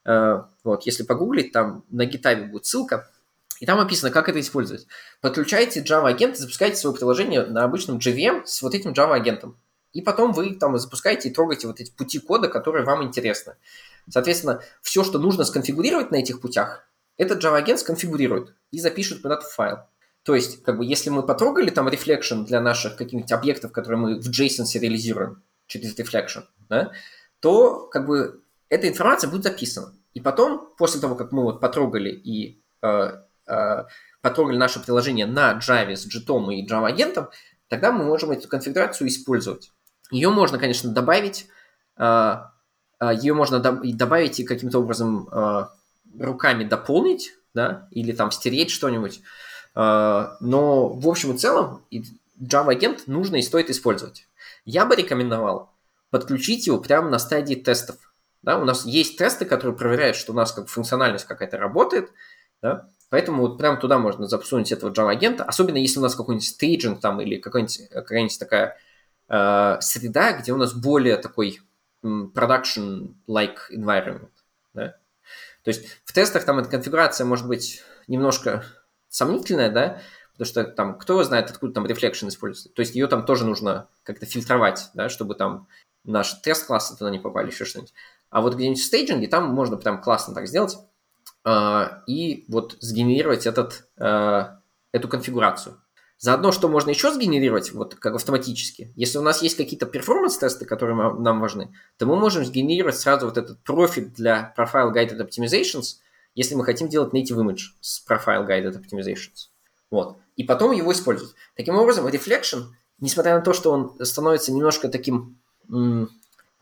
Speaker 4: А, вот, если погуглить, там на GitHub будет ссылка – и там описано, как это использовать. Подключайте Java-агент и запускайте свое приложение на обычном JVM с вот этим Java-агентом. И потом вы там запускаете и трогаете вот эти пути кода, которые вам интересны. Соответственно, все, что нужно сконфигурировать на этих путях, этот Java-агент сконфигурирует и запишет куда-то файл. То есть, как бы, если мы потрогали там reflection для наших каких-нибудь объектов, которые мы в JSON реализируем через reflection, да, то, как бы, эта информация будет записана. И потом, после того, как мы вот потрогали и э, потрогали наше приложение на Java с JIT и Java агентом, тогда мы можем эту конфигурацию использовать. Ее можно, конечно, добавить, э, э, ее можно добавить и каким-то образом э, руками дополнить, да, или там стереть что-нибудь. Но в общем и целом Java агент нужно и стоит использовать. Я бы рекомендовал подключить его прямо на стадии тестов. Да, у нас есть тесты, которые проверяют, что у нас как функциональность какая-то работает, да, поэтому вот прямо туда можно запсунуть этого Java агента, особенно если у нас какой-нибудь стейджинг там или какая-нибудь, какая-нибудь такая э, среда, где у нас более такой production-like environment. Да? То есть в тестах там эта конфигурация может быть немножко сомнительная, да, потому что там кто знает, откуда там reflection используется. То есть ее там тоже нужно как-то фильтровать, да, чтобы там наши тест-классы туда не попали, еще что-нибудь. А вот где-нибудь в стейджинге там можно прям классно так сделать и вот сгенерировать этот, э, эту конфигурацию. Заодно, что можно еще сгенерировать, вот как автоматически. Если у нас есть какие-то перформанс-тесты, которые нам важны, то мы можем сгенерировать сразу вот этот профиль для Profile Guided Optimizations, если мы хотим делать native image с Profile Guided Optimizations. Вот. И потом его использовать. Таким образом, Reflection, несмотря на то, что он становится немножко таким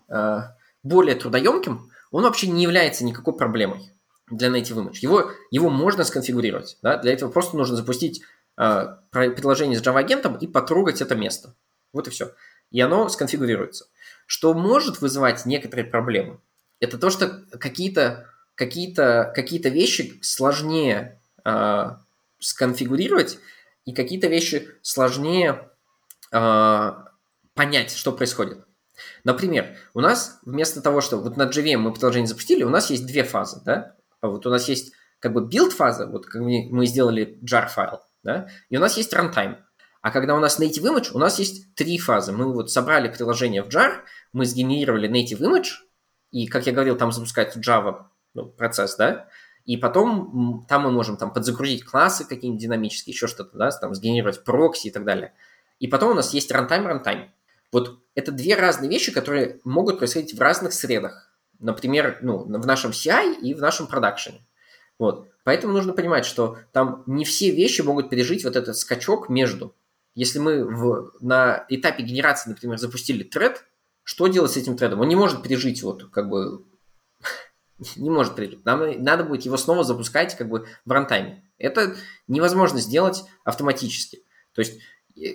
Speaker 4: э, более трудоемким, он вообще не является никакой проблемой для Native Image. Его, его можно сконфигурировать. Да? Для этого просто нужно запустить э, приложение с Java-агентом и потрогать это место. Вот и все. И оно сконфигурируется. Что может вызывать некоторые проблемы, это то, что какие-то какие-то какие вещи сложнее э, сконфигурировать, и какие-то вещи сложнее э, понять, что происходит. Например, у нас вместо того, что вот на JVM мы приложение запустили, у нас есть две фазы, да? А вот у нас есть как бы build фаза, вот как мы, сделали jar файл, да? И у нас есть runtime. А когда у нас native image, у нас есть три фазы. Мы вот собрали приложение в jar, мы сгенерировали native image, и, как я говорил, там запускается Java ну, процесс, да? И потом там мы можем там подзагрузить классы какие-нибудь динамические, еще что-то, да, там сгенерировать прокси и так далее. И потом у нас есть runtime, runtime. Вот это две разные вещи, которые могут происходить в разных средах. Например, ну, в нашем CI и в нашем продакшене. Вот. Поэтому нужно понимать, что там не все вещи могут пережить вот этот скачок между. Если мы в, на этапе генерации, например, запустили тред, что делать с этим тредом? Он не может пережить вот как бы не может пережить. Нам надо будет его снова запускать как бы в рантайме. Это невозможно сделать автоматически. То есть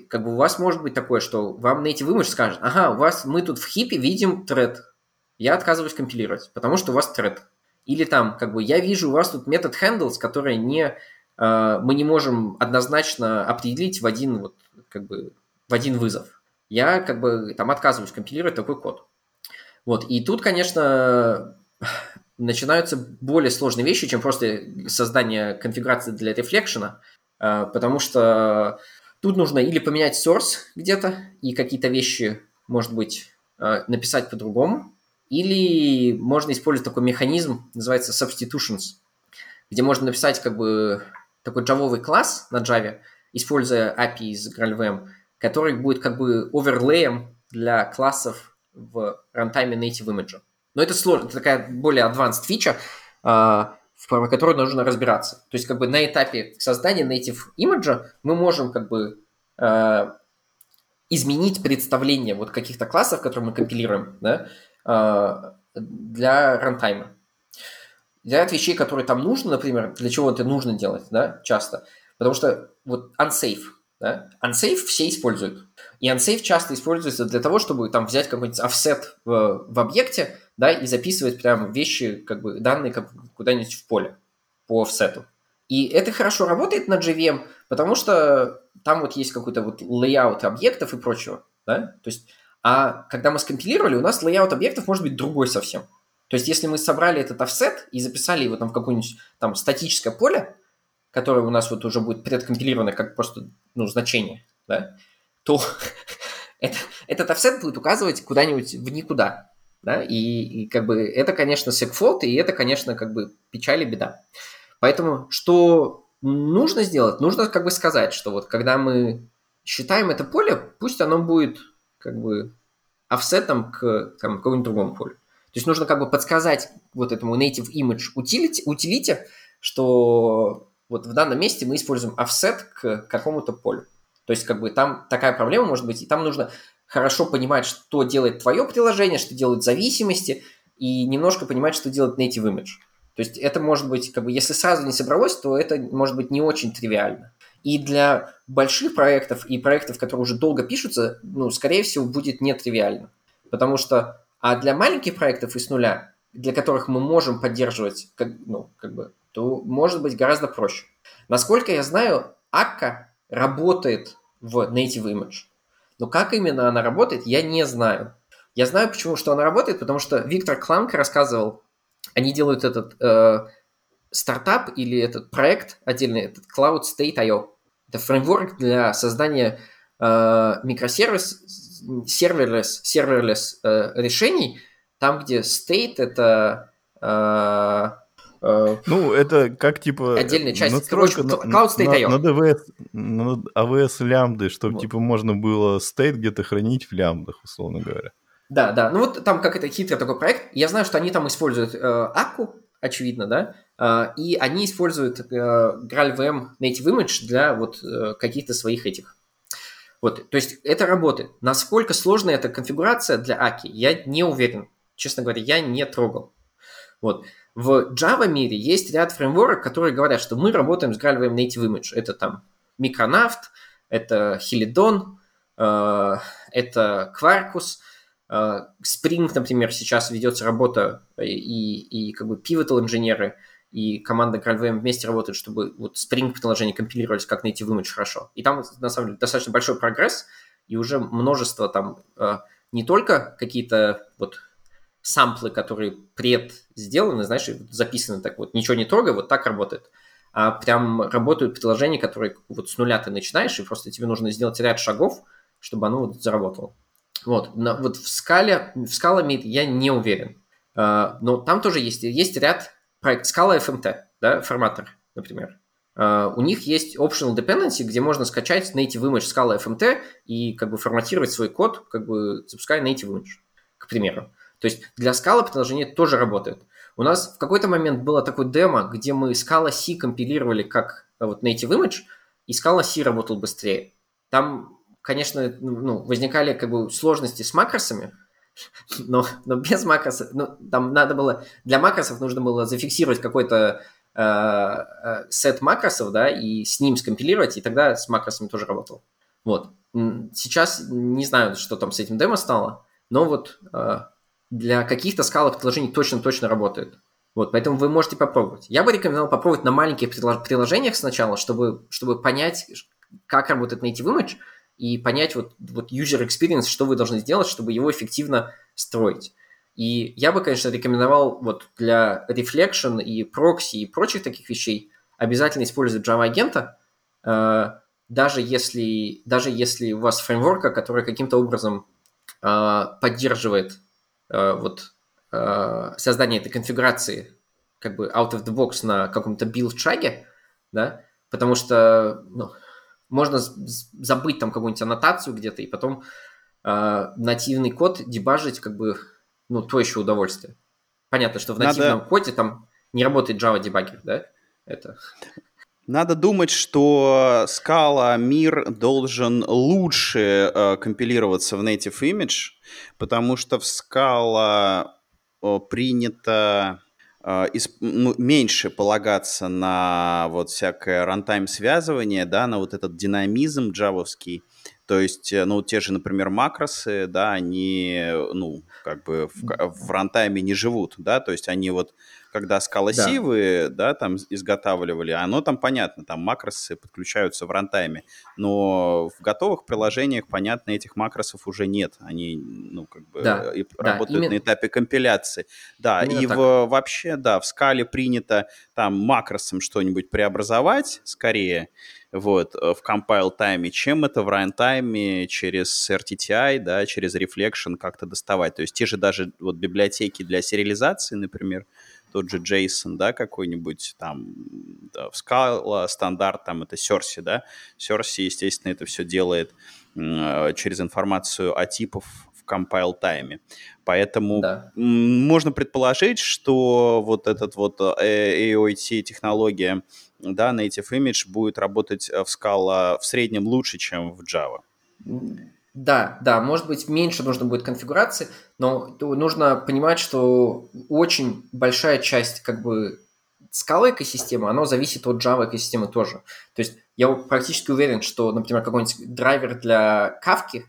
Speaker 4: как бы у вас может быть такое, что вам Native Image скажет, ага, у вас мы тут в хипе видим тред, я отказываюсь компилировать, потому что у вас тред. Или там, как бы, я вижу у вас тут метод handles, который не, э, мы не можем однозначно определить в один, вот, как бы, в один вызов. Я, как бы, там отказываюсь компилировать такой код. Вот, и тут, конечно, начинаются более сложные вещи, чем просто создание конфигурации для рефлекшена, э, потому что Тут нужно или поменять source где-то и какие-то вещи, может быть, э, написать по-другому, или можно использовать такой механизм, называется substitutions, где можно написать как бы такой джавовый класс на Java, используя API из GraalVM, который будет как бы оверлеем для классов в runtime native image. Но это сложно, это такая более advanced фича, а, в которой нужно разбираться. То есть как бы на этапе создания native image мы можем как бы э, изменить представление вот каких-то классов, которые мы компилируем, да, для рантайма. Ряд вещей, которые там нужно, например, для чего это нужно делать, да, часто. Потому что вот unsafe, да, unsafe все используют. И unsafe часто используется для того, чтобы там взять какой-нибудь offset в, в объекте, да, и записывать прям вещи, как бы данные как куда-нибудь в поле по офсету. И это хорошо работает на JVM, потому что там вот есть какой-то вот layout объектов и прочего, да, то есть, а когда мы скомпилировали, у нас layout объектов может быть другой совсем. То есть, если мы собрали этот offset и записали его там в какое-нибудь там статическое поле, которое у нас вот уже будет предкомпилировано как просто, ну, значение, да, то это, этот offset будет указывать куда-нибудь в никуда, да, и, и как бы это, конечно, сегфолт, и это, конечно, как бы печаль и беда. Поэтому что нужно сделать? Нужно как бы сказать, что вот когда мы считаем это поле, пусть оно будет как бы офсетом к какому-нибудь другому полю. То есть нужно как бы подсказать вот этому native image utility, utility, что вот в данном месте мы используем offset к какому-то полю. То есть как бы там такая проблема может быть, и там нужно хорошо понимать, что делает твое приложение, что делают зависимости, и немножко понимать, что делает native image. То есть это может быть, как бы, если сразу не собралось, то это может быть не очень тривиально. И для больших проектов и проектов, которые уже долго пишутся, ну, скорее всего, будет нетривиально. Потому что, а для маленьких проектов из нуля, для которых мы можем поддерживать, как, ну, как бы, то может быть гораздо проще. Насколько я знаю, Akka работает в Native Image. Но как именно она работает, я не знаю. Я знаю, почему, что она работает, потому что Виктор Кланг рассказывал, они делают этот э, стартап или этот проект отдельный, этот CloudState.io. Это фреймворк для создания э, микросервис, serverless, serverless э, решений, там, где state это э,
Speaker 2: э ну, это как типа
Speaker 4: отдельная часть.
Speaker 2: Настройка Короче, на, Cloud State на, на, DVS, на AWS лямбды, чтобы вот. типа можно было state где-то хранить в лямбдах, условно говоря.
Speaker 4: Да, да. Ну вот там как это хитрый такой проект. Я знаю, что они там используют э, Акку, очевидно, да, и они используют э, GraalVM Native Image для вот э, каких-то своих этих. Вот, то есть это работает. Насколько сложная эта конфигурация для Аки, я не уверен. Честно говоря, я не трогал. Вот. В Java мире есть ряд фреймворков, которые говорят, что мы работаем с GraalVM Native Image. Это там Micronaut, это Helidon, э, это Quarkus – Spring, например, сейчас ведется работа, и, и как бы Pivotal инженеры и команда GraalVM вместе работают, чтобы вот Spring приложения компилировались как Native Image хорошо. И там, на самом деле, достаточно большой прогресс, и уже множество там э, не только какие-то вот самплы, которые пред сделаны, знаешь, записаны так вот, ничего не трогая, вот так работает, а прям работают приложения, которые вот с нуля ты начинаешь, и просто тебе нужно сделать ряд шагов, чтобы оно вот заработало. Вот, на, вот в скале, в Meet я не уверен. Uh, но там тоже есть, есть ряд проект Scala FMT, да, форматор, например. Uh, у них есть optional dependency, где можно скачать native image Scala FMT и как бы форматировать свой код, как бы запуская native image, к примеру. То есть для Scala приложение тоже работает. У нас в какой-то момент было такое демо, где мы Scala C компилировали как вот native image, и Scala C работал быстрее. Там конечно, ну, возникали как бы сложности с макросами, но, но без макросов, ну, там надо было, для макросов нужно было зафиксировать какой-то э, э, сет макросов, да, и с ним скомпилировать, и тогда с макросами тоже работал. Вот. Сейчас не знаю, что там с этим демо стало, но вот э, для каких-то скалок приложений точно-точно работает. Вот, поэтому вы можете попробовать. Я бы рекомендовал попробовать на маленьких приложениях сначала, чтобы, чтобы понять, как работает Native Image, и понять вот, вот user experience, что вы должны сделать, чтобы его эффективно строить. И я бы, конечно, рекомендовал вот для Reflection и Proxy и прочих таких вещей обязательно использовать Java агента, э, даже если, даже если у вас фреймворка, который каким-то образом э, поддерживает э, вот э, создание этой конфигурации как бы out of the box на каком-то build шаге, да, потому что ну, можно забыть там какую-нибудь аннотацию где-то и потом э, нативный код дебажить как бы, ну, то еще удовольствие. Понятно, что в нативном Надо... коде там не работает Java дебаггер, да? Это...
Speaker 6: Надо думать, что скала мир должен лучше э, компилироваться в Native Image, потому что в скала принято а, ну, меньше полагаться на вот всякое рантайм связывание, да, на вот этот динамизм джавовский. То есть, э, ну, те же, например, макросы, да, они, ну, как бы в, в рантайме не живут, да, то есть они вот когда скалосивы, да. да, там изготавливали, оно там понятно, там макросы подключаются в рантайме, но в готовых приложениях, понятно, этих макросов уже нет, они, ну, как бы да. и да, работают именно... на этапе компиляции. Да, именно и в, вообще, да, в скале принято там макросом что-нибудь преобразовать скорее, вот, э, в compile тайме, чем это в рантайме через RTTI, да, через Reflection как-то доставать. То есть те же даже вот библиотеки для сериализации, например, тот же JSON, да, какой-нибудь там да, в Scala стандарт, там это Серси, да, Серси, естественно, это все делает э, через информацию о типах в compile тайме. Поэтому да. можно предположить, что вот этот вот э, AOT технология, да, Native Image будет работать в Scala в среднем лучше, чем в Java.
Speaker 4: Да, да, может быть, меньше нужно будет конфигурации, но нужно понимать, что очень большая часть как бы скала экосистема, оно зависит от Java экосистемы тоже. То есть я практически уверен, что, например, какой-нибудь драйвер для Kafka,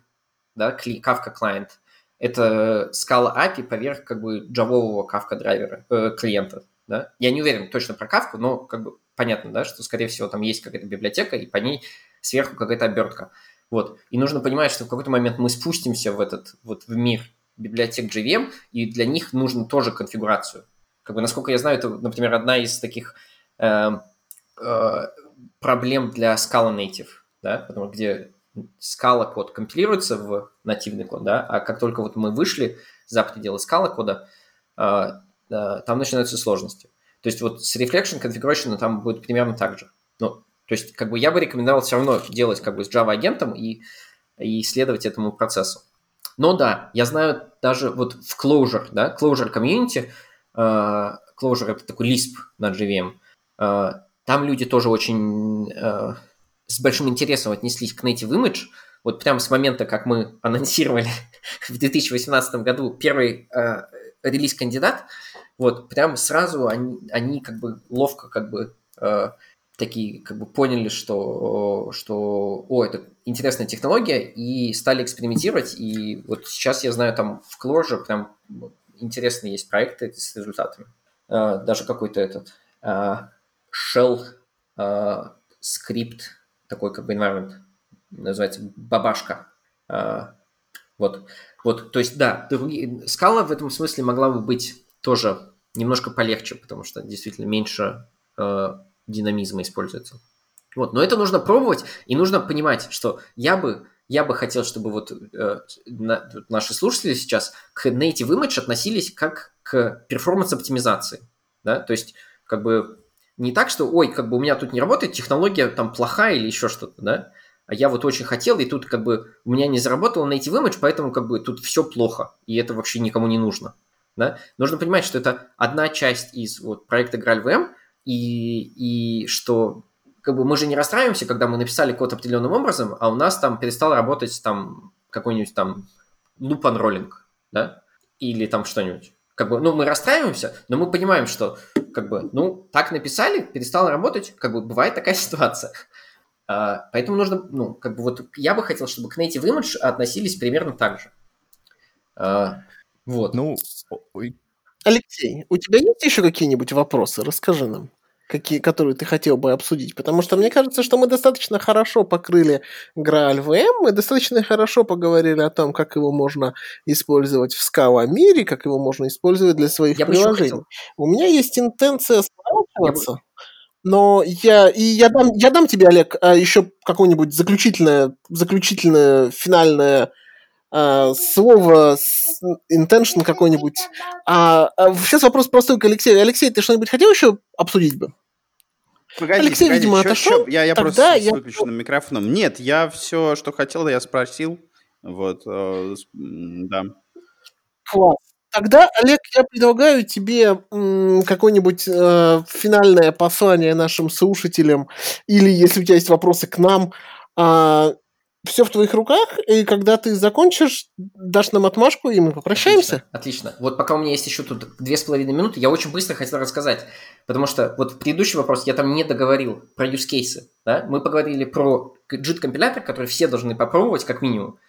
Speaker 4: да, Kafka клиент, это скала API поверх как бы джавового Kafka драйвера, э, клиента. Да? Я не уверен точно про Kafka, но как бы понятно, да, что, скорее всего, там есть какая-то библиотека, и по ней сверху какая-то обертка. Вот. И нужно понимать, что в какой-то момент мы спустимся в этот вот в мир библиотек JVM, и для них нужно тоже конфигурацию. Как бы, насколько я знаю, это, например, одна из таких э, э, проблем для Scala Native, да, потому где Scala код компилируется в нативный код, да, а как только вот мы вышли за пределы Scala кода, э, э, там начинаются сложности. То есть вот с Reflection Configuration там будет примерно так же. Ну, то есть как бы я бы рекомендовал все равно делать как бы с Java агентом и, и исследовать этому процессу. Но да, я знаю даже вот в Clojure, да, Clojure Community, uh, Clojure это такой Lisp на JVM, uh, там люди тоже очень uh, с большим интересом отнеслись к Native Image. Вот прямо с момента, как мы анонсировали в 2018 году первый uh, релиз-кандидат, вот прям сразу они, они как бы ловко как бы uh, такие как бы поняли, что, что о, это интересная технология, и стали экспериментировать, и вот сейчас я знаю, там в Clojure прям интересные есть проекты с результатами. Uh, даже какой-то этот uh, shell uh, скрипт, такой как бы environment, называется бабашка. Вот, вот, то есть, да, другие, скала в этом смысле могла бы быть тоже немножко полегче, потому что действительно меньше динамизма используется. Вот, но это нужно пробовать, и нужно понимать, что я бы, я бы хотел, чтобы вот э, на, наши слушатели сейчас к native image относились как к перформанс-оптимизации, да, то есть как бы не так, что, ой, как бы у меня тут не работает, технология там плохая или еще что-то, да, а я вот очень хотел, и тут как бы у меня не заработал native image, поэтому как бы тут все плохо, и это вообще никому не нужно, да. Нужно понимать, что это одна часть из вот проекта GraalVM, и, и что как бы мы же не расстраиваемся, когда мы написали код определенным образом, а у нас там перестал работать там какой-нибудь там loop unrolling, да, или там что-нибудь. Как бы, ну, мы расстраиваемся, но мы понимаем, что, как бы, ну, так написали, перестало работать, как бы, бывает такая ситуация. А, поэтому нужно, ну, как бы, вот я бы хотел, чтобы к native image относились примерно так же. А, вот.
Speaker 1: Ну, Алексей, у тебя есть еще какие-нибудь вопросы? Расскажи нам какие, которые ты хотел бы обсудить, потому что мне кажется, что мы достаточно хорошо покрыли Graal VM, мы достаточно хорошо поговорили о том, как его можно использовать в Scala мире, как его можно использовать для своих я приложений. У меня есть интенция сворачиваться, но я, и я дам, я дам тебе, Олег, а, еще какое-нибудь заключительное, заключительное, финальное Uh, слово intention какой-нибудь. А, а сейчас вопрос простой к Алексею. Алексей, ты что-нибудь хотел еще обсудить бы?
Speaker 6: Погоди, Алексей, погоди, видимо, чё, отошел. Чё? Я, я просто с выключенным микрофоном. Нет, я все, что хотел, я спросил. Вот, э, да.
Speaker 1: Класс. Тогда, Олег, я предлагаю тебе какое-нибудь э, финальное послание нашим слушателям, или если у тебя есть вопросы к нам, э, все в твоих руках, и когда ты закончишь, дашь нам отмашку, и мы попрощаемся.
Speaker 4: Отлично. Отлично. Вот пока у меня есть еще тут две с половиной минуты, я очень быстро хотел рассказать, потому что вот предыдущий вопрос я там не договорил про use cases. Да? Мы поговорили про JIT-компилятор, который все должны попробовать, как минимум,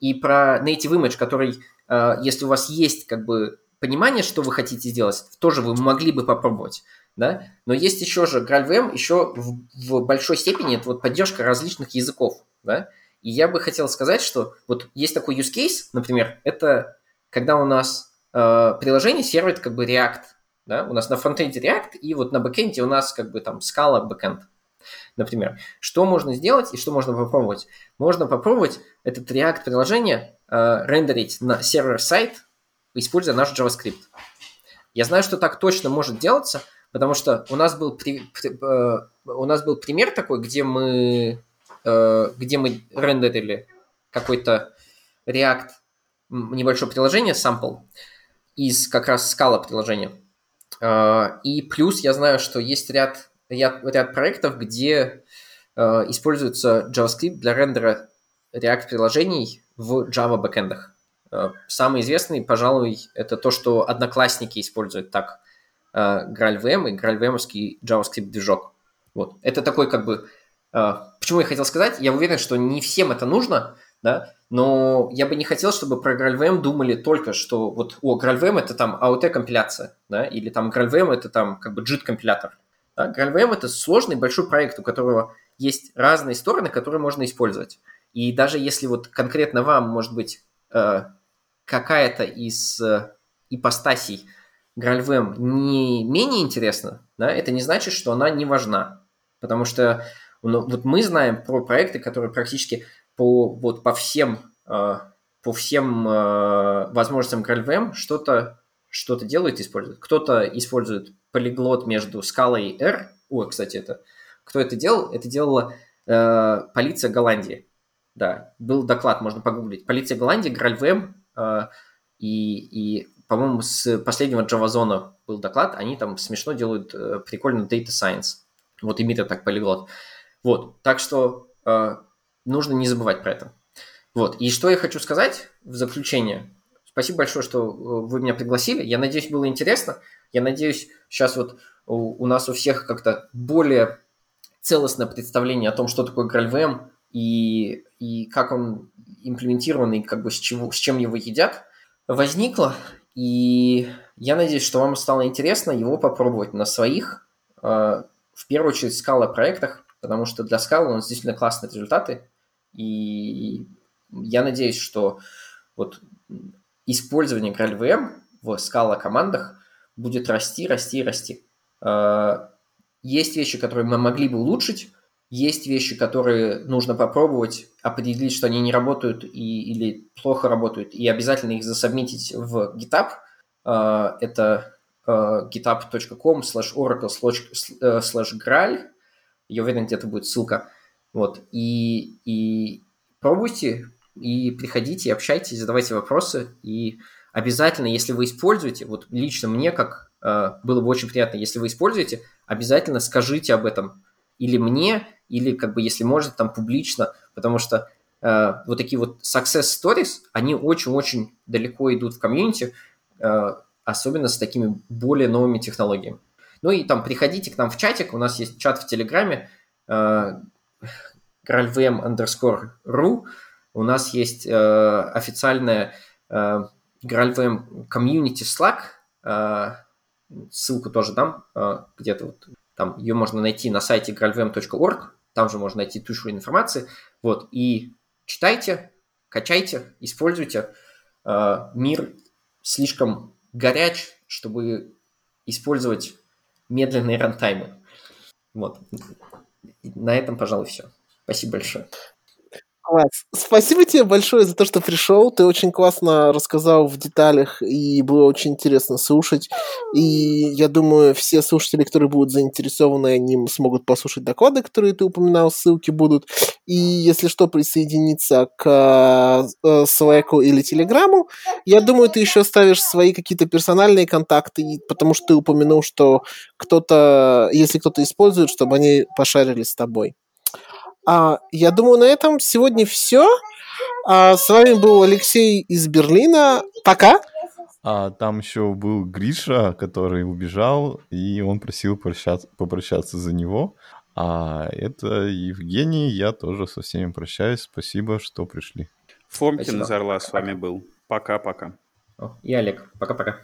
Speaker 4: и про native image, который, э, если у вас есть как бы понимание, что вы хотите сделать, тоже вы могли бы попробовать. Да? Но есть еще же GraalVM, еще в, в большой степени это вот поддержка различных языков. Да? И я бы хотел сказать, что вот есть такой use case, например, это когда у нас э, приложение сервит как бы React, да, у нас на фронтенде React, и вот на бэкенде у нас как бы там Scala бэкенд, например. Что можно сделать и что можно попробовать? Можно попробовать этот React приложение э, рендерить на server-side, используя наш JavaScript. Я знаю, что так точно может делаться, потому что у нас был, при, при, э, у нас был пример такой, где мы где мы рендерили какой-то React небольшое приложение, sample, из как раз скала приложения. Э, и плюс я знаю, что есть ряд, ряд, ряд проектов, где э, используется JavaScript для рендера React приложений в Java бэкэндах. Самый известный, пожалуй, это то, что одноклассники используют так. э, GraalVM и GraalVM-овский JavaScript движок. Вот. Это такой как бы... Э, почему я хотел сказать? Я уверен, что не всем это нужно, да, но я бы не хотел, чтобы про GraalVM думали только, что вот, о, GraalVM это там AOT-компиляция, да, или там GraalVM это там как бы JIT-компилятор. Да? GraalVM это сложный большой проект, у которого есть разные стороны, которые можно использовать. И даже если вот конкретно вам, может быть, э, какая-то из э, ипостасей GraalVM не менее интересна, да, это не значит, что она не важна. Потому что ну, вот мы знаем про проекты, которые практически по, вот, по всем, э, по всем возможностям GraalVM что-то что делают, используют. Кто-то использует полиглот между скалой и R. Ой, кстати, это кто это делал? Это делала э, полиция Голландии. Да, был доклад, можно погуглить. Полиция Голландии, GraalVM э, и, и по-моему, с последнего Java был доклад, они там смешно делают э, прикольно Data Science. Вот имитер так полиглот. Вот, так что э, нужно не забывать про это. Вот, и что я хочу сказать в заключение. Спасибо большое, что э, вы меня пригласили. Я надеюсь, было интересно. Я надеюсь, сейчас вот у, у нас у всех как-то более целостное представление о том, что такое GraalVM и, и как он имплементирован, и как бы с, чего, с чем его едят, возникло. И я надеюсь, что вам стало интересно его попробовать на своих, э, в первую очередь, скала проектах, потому что для скалы у нас действительно классные результаты. И я надеюсь, что вот использование GraalVM в скала командах будет расти, расти, расти. Э, есть вещи, которые мы могли бы улучшить, есть вещи, которые нужно попробовать, определить, что они не работают и, или плохо работают, и обязательно их засобмитить в GitHub. А, это а, github.com slash oracle slash graal. Я уверен, где-то будет ссылка. Вот. И, и пробуйте, и приходите, общайтесь, задавайте вопросы. И обязательно, если вы используете, вот лично мне, как а, было бы очень приятно, если вы используете, обязательно скажите об этом или мне, или как бы, если можно, там публично, потому что э, вот такие вот success stories, они очень-очень далеко идут в комьюнити, э, особенно с такими более новыми технологиями. Ну и там приходите к нам в чатик, у нас есть чат в Телеграме, э, graalvm underscore ru, у нас есть э, официальная э, graalvm community Slack, э, ссылку тоже дам э, где-то вот там ее можно найти на сайте graalvm.org, там же можно найти тушь информации. Вот, и читайте, качайте, используйте. Э, мир слишком горяч, чтобы использовать медленные рантаймы. Вот. На этом, пожалуй, все. Спасибо большое.
Speaker 1: Класс. Спасибо тебе большое за то, что пришел. Ты очень классно рассказал в деталях, и было очень интересно слушать. И я думаю, все слушатели, которые будут заинтересованы, они смогут послушать доклады, которые ты упоминал, ссылки будут. И если что, присоединиться к э, Slack или Telegram. Я думаю, ты еще ставишь свои какие-то персональные контакты, потому что ты упомянул, что кто-то, если кто-то использует, чтобы они пошарили с тобой. А, я думаю, на этом сегодня все. А, с вами был Алексей из Берлина. Пока.
Speaker 2: А там еще был Гриша, который убежал, и он просил прощаться, попрощаться за него. А это Евгений, я тоже со всеми прощаюсь. Спасибо, что пришли.
Speaker 6: Фомкин из Орла с вами был. Пока-пока.
Speaker 4: И Олег. Пока-пока.